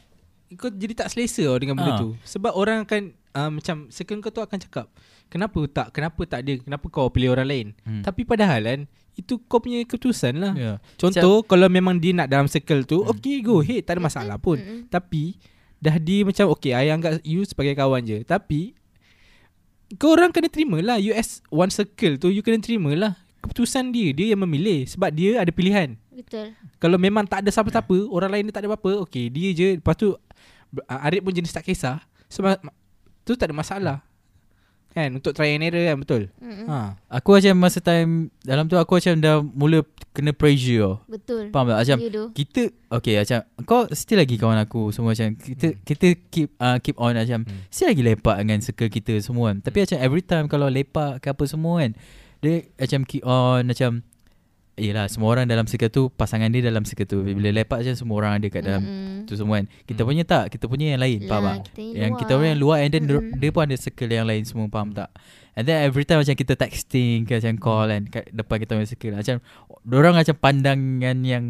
kau jadi tak selesa tau dengan benda tu. Sebab orang akan uh, macam second kau tu akan cakap, kenapa tak kenapa tak dia, kenapa kau pilih orang lain. Hmm. Tapi padahal kan itu kau punya keputusan lah. Ya. Contoh kalau memang dia nak dalam circle tu, Hmm. okay go ahead, tak ada masalah pun. Mm-mm. Tapi dah dia macam okay, I anggap you sebagai kawan je. Tapi kau orang kena terima lah You as one circle tu You kena terima lah Keputusan dia Dia yang memilih Sebab dia ada pilihan Betul. Kalau memang tak ada siapa-siapa Orang lain dia tak ada apa-apa Okay dia je Lepas tu Arif pun jenis tak kisah Sebab Tu tak ada masalah Kan Untuk try and error kan Betul Mm-mm. ha. Aku macam masa time Dalam tu aku macam dah Mula kena pressure tau Betul. Faham tak Macam Ya kita okay macam kau still lagi kawan aku semua macam kita kita keep uh, keep on macam Hmm. still lagi lepak dengan circle kita semua kan. Tapi macam every time kalau lepak ke apa semua kan dia macam keep on macam Yelah semua orang dalam circle tu Pasangan dia dalam circle tu Bila lepak macam Semua orang ada kat dalam Mm-mm. Tu semua kan Kita Hmm. punya tak Kita punya yang lain Faham Lah, tak Yang luar. kita orang yang luar And then dia, Mm-mm. dia pun ada circle yang lain semua Faham tak And then every time macam kita texting ke Macam call kan Kat depan kita punya circle Macam Diorang macam pandangan yang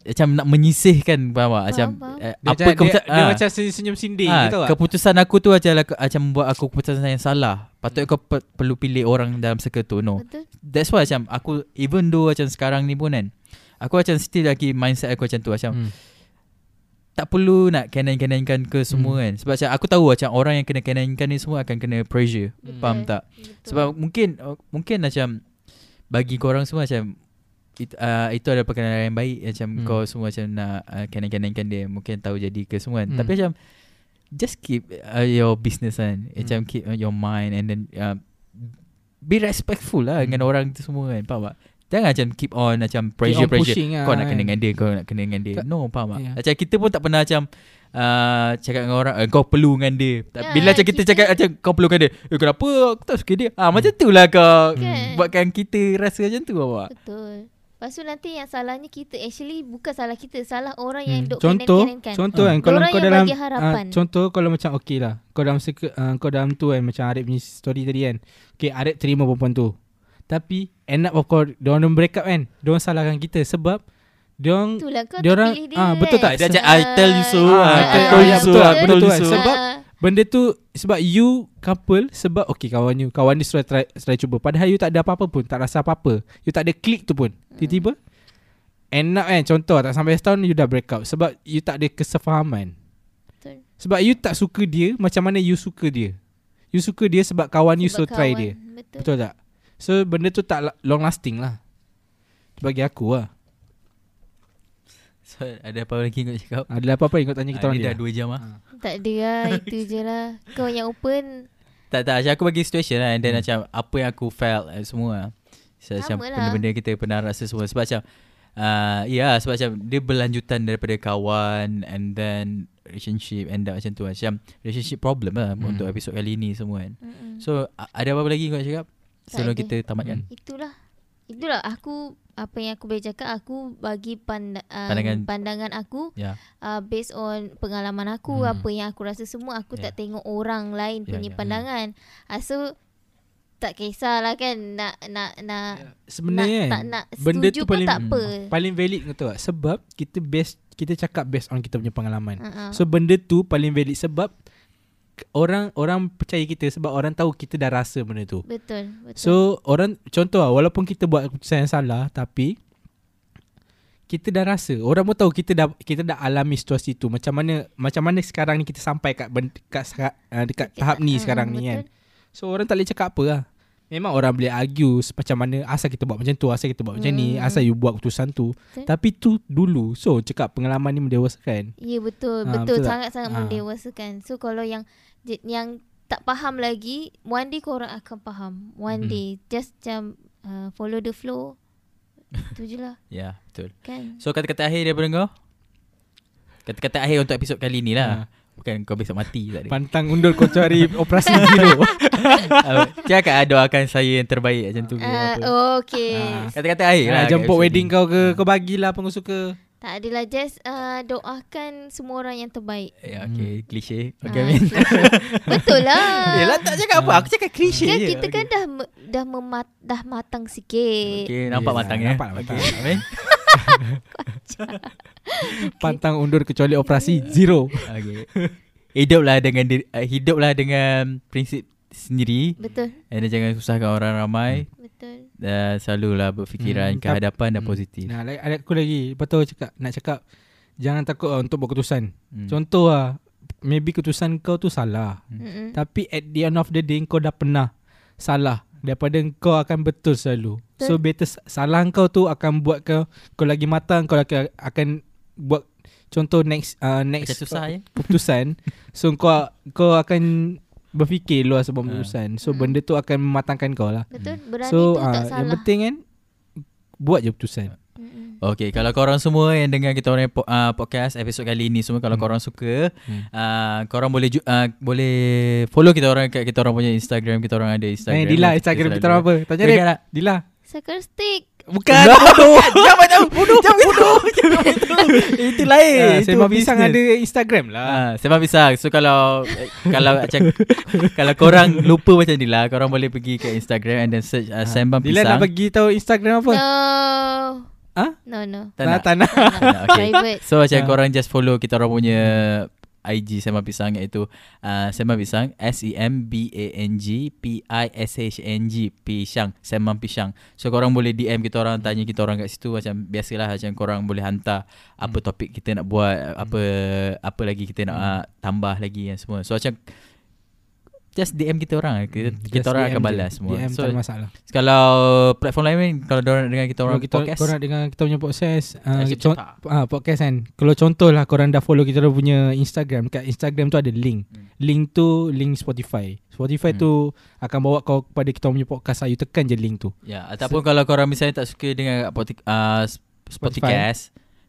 Macam nak menyisihkan Faham tak Macam faham. eh, Dia, Apa macam, dia, keputusan dia ah. macam senyum sindir Ah, gitu tak keputusan aku tu macam macam buat aku keputusan yang salah. Patut kau pe- perlu pilih orang dalam circle tu. No. Betul. That's why macam aku even though macam sekarang ni pun kan. Aku macam still lagi mindset aku macam tu macam hmm. tak perlu nak kanan-kanankan ke semua Hmm. kan. Sebab macam aku tahu macam orang yang kena kanankan ni semua akan kena pressure. Hmm. Faham tak? Betul. Sebab mungkin uh, mungkin macam bagi korang semua macam it, uh, itu adalah perkenalan yang baik macam Hmm. kau semua macam nak uh, kanan-kanankan dia mungkin tahu jadi ke semua kan. Hmm. Tapi macam just keep uh, your business kan. Hmm. Macam keep uh, your mind and then uh, be respectful lah Hmm. dengan orang tu semua kan. Faham tak? Jangan macam keep on macam pressure Keep on pressure. pushing lah Kau nak kan. kena dengan dia, kau nak kena dengan dia. No, faham tak? Ya. Macam kita pun tak pernah macam uh, cakap dengan orang, eh, kau perlu dengan dia. Ya, Bila macam kita kita- cakap macam kau perlu dengan dia. Eh kenapa aku tak suka dia? Ah macam tu lah kau Kan? buatkan kita rasa macam tu awak. Betul. Lepas tu nanti yang salahnya kita Actually bukan salah kita Salah orang yang Hmm. duk Contoh kanan-kanankan. Contoh Ah. kan Kalau Diorang kau dalam ah, Contoh kalau macam okay lah Kau dalam seke, uh, Kau dalam tu kan Macam Arif punya story tadi kan Okay Arif terima perempuan tu Tapi End up of kau Diorang orang break up kan Diorang salahkan kita Sebab Diorang Itulah kau Diorang- terpilih dia ah, betul kan? tak? Dia macam, I tell you so, Ah, I I tell you so, betul kan? so. Sebab Ah, Benda tu Sebab you couple Sebab okay kawan you Kawan dia sudah try, sudah cuba. Padahal you tak ada apa-apa pun Tak rasa apa-apa. You tak ada klik tu pun Tiba-tiba. End up kan? Contoh tak sampai setahun You dah break up. Sebab you tak ada kesefahaman. Betul. Sebab you tak suka dia Macam mana you suka dia? You suka dia sebab kawan you so Sebab try dia. Betul. Betul tak? So benda tu tak long lasting lah. Bagi aku lah So ada apa lagi kau cakap? Ada apa-apa yang kau tanya kita Ah, orang dia dah 2 jam ah. Tak ada lah Itu je lah. Kau yang open. Tak tak. Macam aku bagi situation lah. And then macam Apa yang aku felt eh, Semua. So, Macam lah. benda-benda kita pernah rasa semua. Sebab macam uh, Ya sebab macam Dia berlanjutan daripada kawan And then Relationship End up macam tu. Macam relationship problem lah Hmm. Untuk episod kali ni semua kan. Mm-mm. So ada apa-apa lagi kau nak cakap? Sebelum ada. kita tamatkan. Itulah. Itulah. Aku Apa yang aku boleh cakap Aku bagi pand- uh, Pandangan- pandangan aku Ya uh, based on pengalaman aku Hmm. hmm. apa yang aku rasa semua aku Ya. tak tengok orang lain Ya, punya ya. pandangan uh, so tak kisahlah kan nak nak nak Sebenarnya nak, kan tak nak Benda setuju tu pun paling tak apa Paling valid kau tahu tak Sebab kita best Kita cakap based on kita punya pengalaman uh-uh. So benda tu paling valid sebab orang orang percaya kita sebab orang tahu kita dah rasa benda tu. betul betul So orang contoh lah, walaupun kita buat keputusan yang salah tapi kita dah rasa orang pun tahu kita dah kita dah alami situasi tu macam mana macam mana sekarang ni kita sampai kat ben, kat, kat, uh, dekat tahap ni Mm, sekarang ni kan. betul. So orang tak boleh cakap apa lah. Memang orang boleh argue macam mana asal kita buat macam tu, asal kita buat macam ni, Hmm. asal you buat keputusan tu. Betul. Tapi tu dulu. So cakap pengalaman ni mendewasakan. Ya betul Ah, betul betul sangat-sangat Ah. mendewasakan. So kalau yang yang tak faham lagi, one day korang akan faham. One Hmm. day just macam uh, follow the flow. Itu je lah Ya betul kan. So kata-kata akhir daripada kau Kata-kata akhir untuk episod kali ni lah Bukan kau besok mati tak ada Pantang undur kau cari operasi. Ah, Cakap ah, doakan saya yang terbaik macam tu Uh, okay. Ah. Kata-kata akhir lah Ah, kat jemput wedding kau ke Kau bagilah apa kau suka Tak adalah Just uh, doakan semua orang yang terbaik. Ya Hmm. okay Klise. Ah, Okay Amin. Betul lah. Yelah tak cakap apa. Aku cakap klise Kan je. kita kan dah dah memat, dah matang sikit. Okay nampak Yelah, matangnya nampak lah matang. Okay Amin. Pantang undur kecuali operasi zero. Okay Hiduplah dengan diri, uh, Hiduplah dengan Prinsip sendiri. Betul. And then jangan susahkan orang ramai Betul. Dan selalulah berfikiran Hmm, ke tap- hadapan dan Hmm. positif Nah, like, ada aku lagi Lepas tu cakap Nak cakap Jangan takut lah untuk buat keputusan Hmm. Contoh lah Maybe keputusan kau tu salah Hmm. Tapi at the end of the day Kau dah pernah Salah Daripada kau akan betul selalu Betul. So better Salah kau tu akan buat kau Kau lagi matang Kau akan, akan Buat Contoh next uh, Next Macam susah je keputusan So kau Kau akan Berfikir luar sebab Ah. keputusan So Hmm. benda tu akan mematangkan kau lah Betul. Berani So tu tak ah, salah. Yang penting kan Buat je keputusan. Okay, kalau korang semua yang dengar kita orang po- uh, podcast episod kali ni semua kalau Hmm. korang suka, Hmm. uh, korang boleh ju- uh, boleh follow kita orang kat kita orang punya Instagram, kita orang ada Instagram. Eh Dila Instagram kita orang apa Tanya Ingat tak? Dila Sarcastic. Bukan bodoh. Jangan tahu bodoh. Jangan bodoh. Jangan bodoh. Itu lain. Ah, Itu Sembang Pisang business. ada Instagram lah Ah, sembang pisang. So kalau eh, kalau macam kalau korang lupa macam Dila, korang boleh pergi ke Instagram and then search uh, sembang Dila pisang. nak bagi tahu Instagram apa No. Ah? No, no. Tak nak. Tak nak okay. Private. So macam korang just follow kita orang punya IG Sembang Pisang iaitu uh, Sembang Pisang S E M B A N G P I S H N G Pisang Sembang Pisang. So korang boleh DM kita orang tanya kita orang kat situ macam biasalah macam korang boleh hantar apa Hmm. topik kita nak buat apa apa lagi kita nak uh, tambah lagi yang semua. So macam just DM kita orang kita, Hmm, kita orang DM akan balas semua. DM so tak ada masalah kalau platform lain ni kalau orang dengar kita orang Kalau kita, podcast korang dengar kita punya podcast uh, con- ah, Podcast kan Kalau contoh lah Korang dah follow kita orang punya Instagram Kat Instagram tu ada link Hmm. Link tu Link Spotify Spotify Hmm. tu Akan bawa kau kepada kita punya podcast lah. You tekan je link tu Ya, ataupun kalau korang misalnya tak suka dengan uh, Spotify. Spotify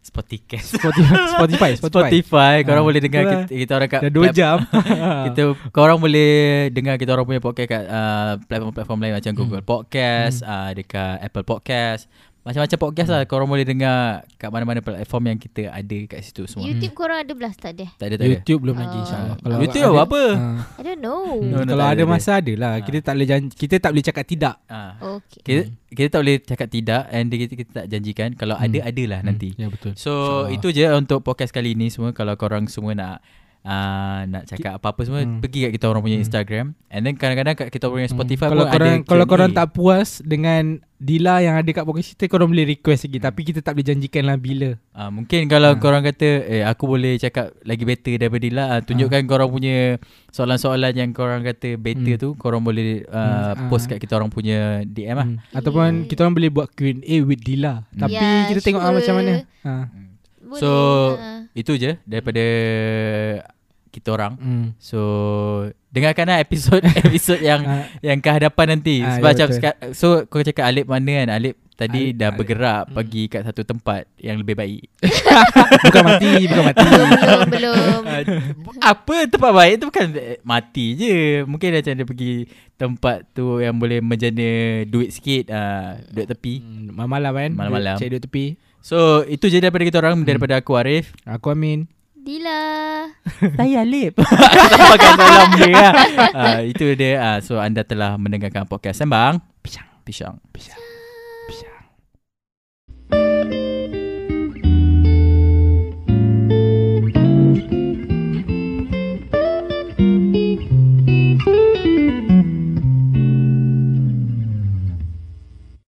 Spotify Spotify Spotify, Spotify. Korang Ah, boleh dengar kita, kita orang kat Dah 2 plat- jam kita korang boleh dengar kita orang punya podcast kat uh, platform-platform lain macam Hmm. Google Podcast, uh, dekat Apple Podcast. Macam-macam podcast Hmm. lah korang boleh dengar kat mana-mana platform yang kita ada kat situ semua. YouTube korang ada belas tak ada? Tak ada tak ada. YouTube belum lagi Oh. insyaAllah Ah, YouTube ada- apa? ah, I don't know. hmm, No, no, Kalau ada ada, masa ada lah Ah. Kita tak boleh janji, Kita tak boleh cakap tidak Ah. Okay. Kita kita tak boleh cakap tidak and kita, kita tak janjikan kalau Hmm. ada adalah nanti. Hmm, Ya betul So InsyaAllah. itu je untuk podcast kali ni semua kalau korang semua nak uh, nak cakap apa-apa semua Hmm. pergi kat kita orang punya Hmm. Instagram and then kadang-kadang kat kita punya Spotify kalau pun korang ada kalau Q&A. korang tak puas dengan Dila yang ada kat podcast kita korang boleh request lagi tapi kita tak boleh janjikan lah bila. uh, mungkin kalau Ah. korang kata eh aku boleh cakap lagi better daripada Dila uh, tunjukkan korang punya soalan-soalan yang korang kata better Hmm. tu korang boleh uh, Hmm, ah. post kat kita orang punya DM lah Hmm. Ataupun Yeah. kita orang boleh buat Q&A with Dila. Hmm. Tapi Yeah, kita tengok ah sure. macam mana. Ha. Boleh. So ha. itu je daripada kita orang Hmm. So dengarkanlah episod episod yang Ah, yang ke hadapan nanti Ah, sebab ya, macam seka- so kau cakap Alip mana kan Alip tadi Alip- dah Alip. bergerak Hmm. pergi kat satu tempat yang lebih baik. bukan mati, bukan mati. belum belum. Apa tempat baik tu bukan eh, mati je. Mungkin macam dia pergi tempat tu yang boleh menjana duit sikit ah duit tepi. Hmm, Malam-malam kan. Malam-malam. Cek duduk tepi. So itu je daripada kita orang Hmm. daripada aku Arif. Aku Amin. Dila. Saya Alip. Pakai salam dia lah. Ah, itu dia. Ah, so anda telah mendengarkan podcast Sembang Pisang. Pisang. Pisang.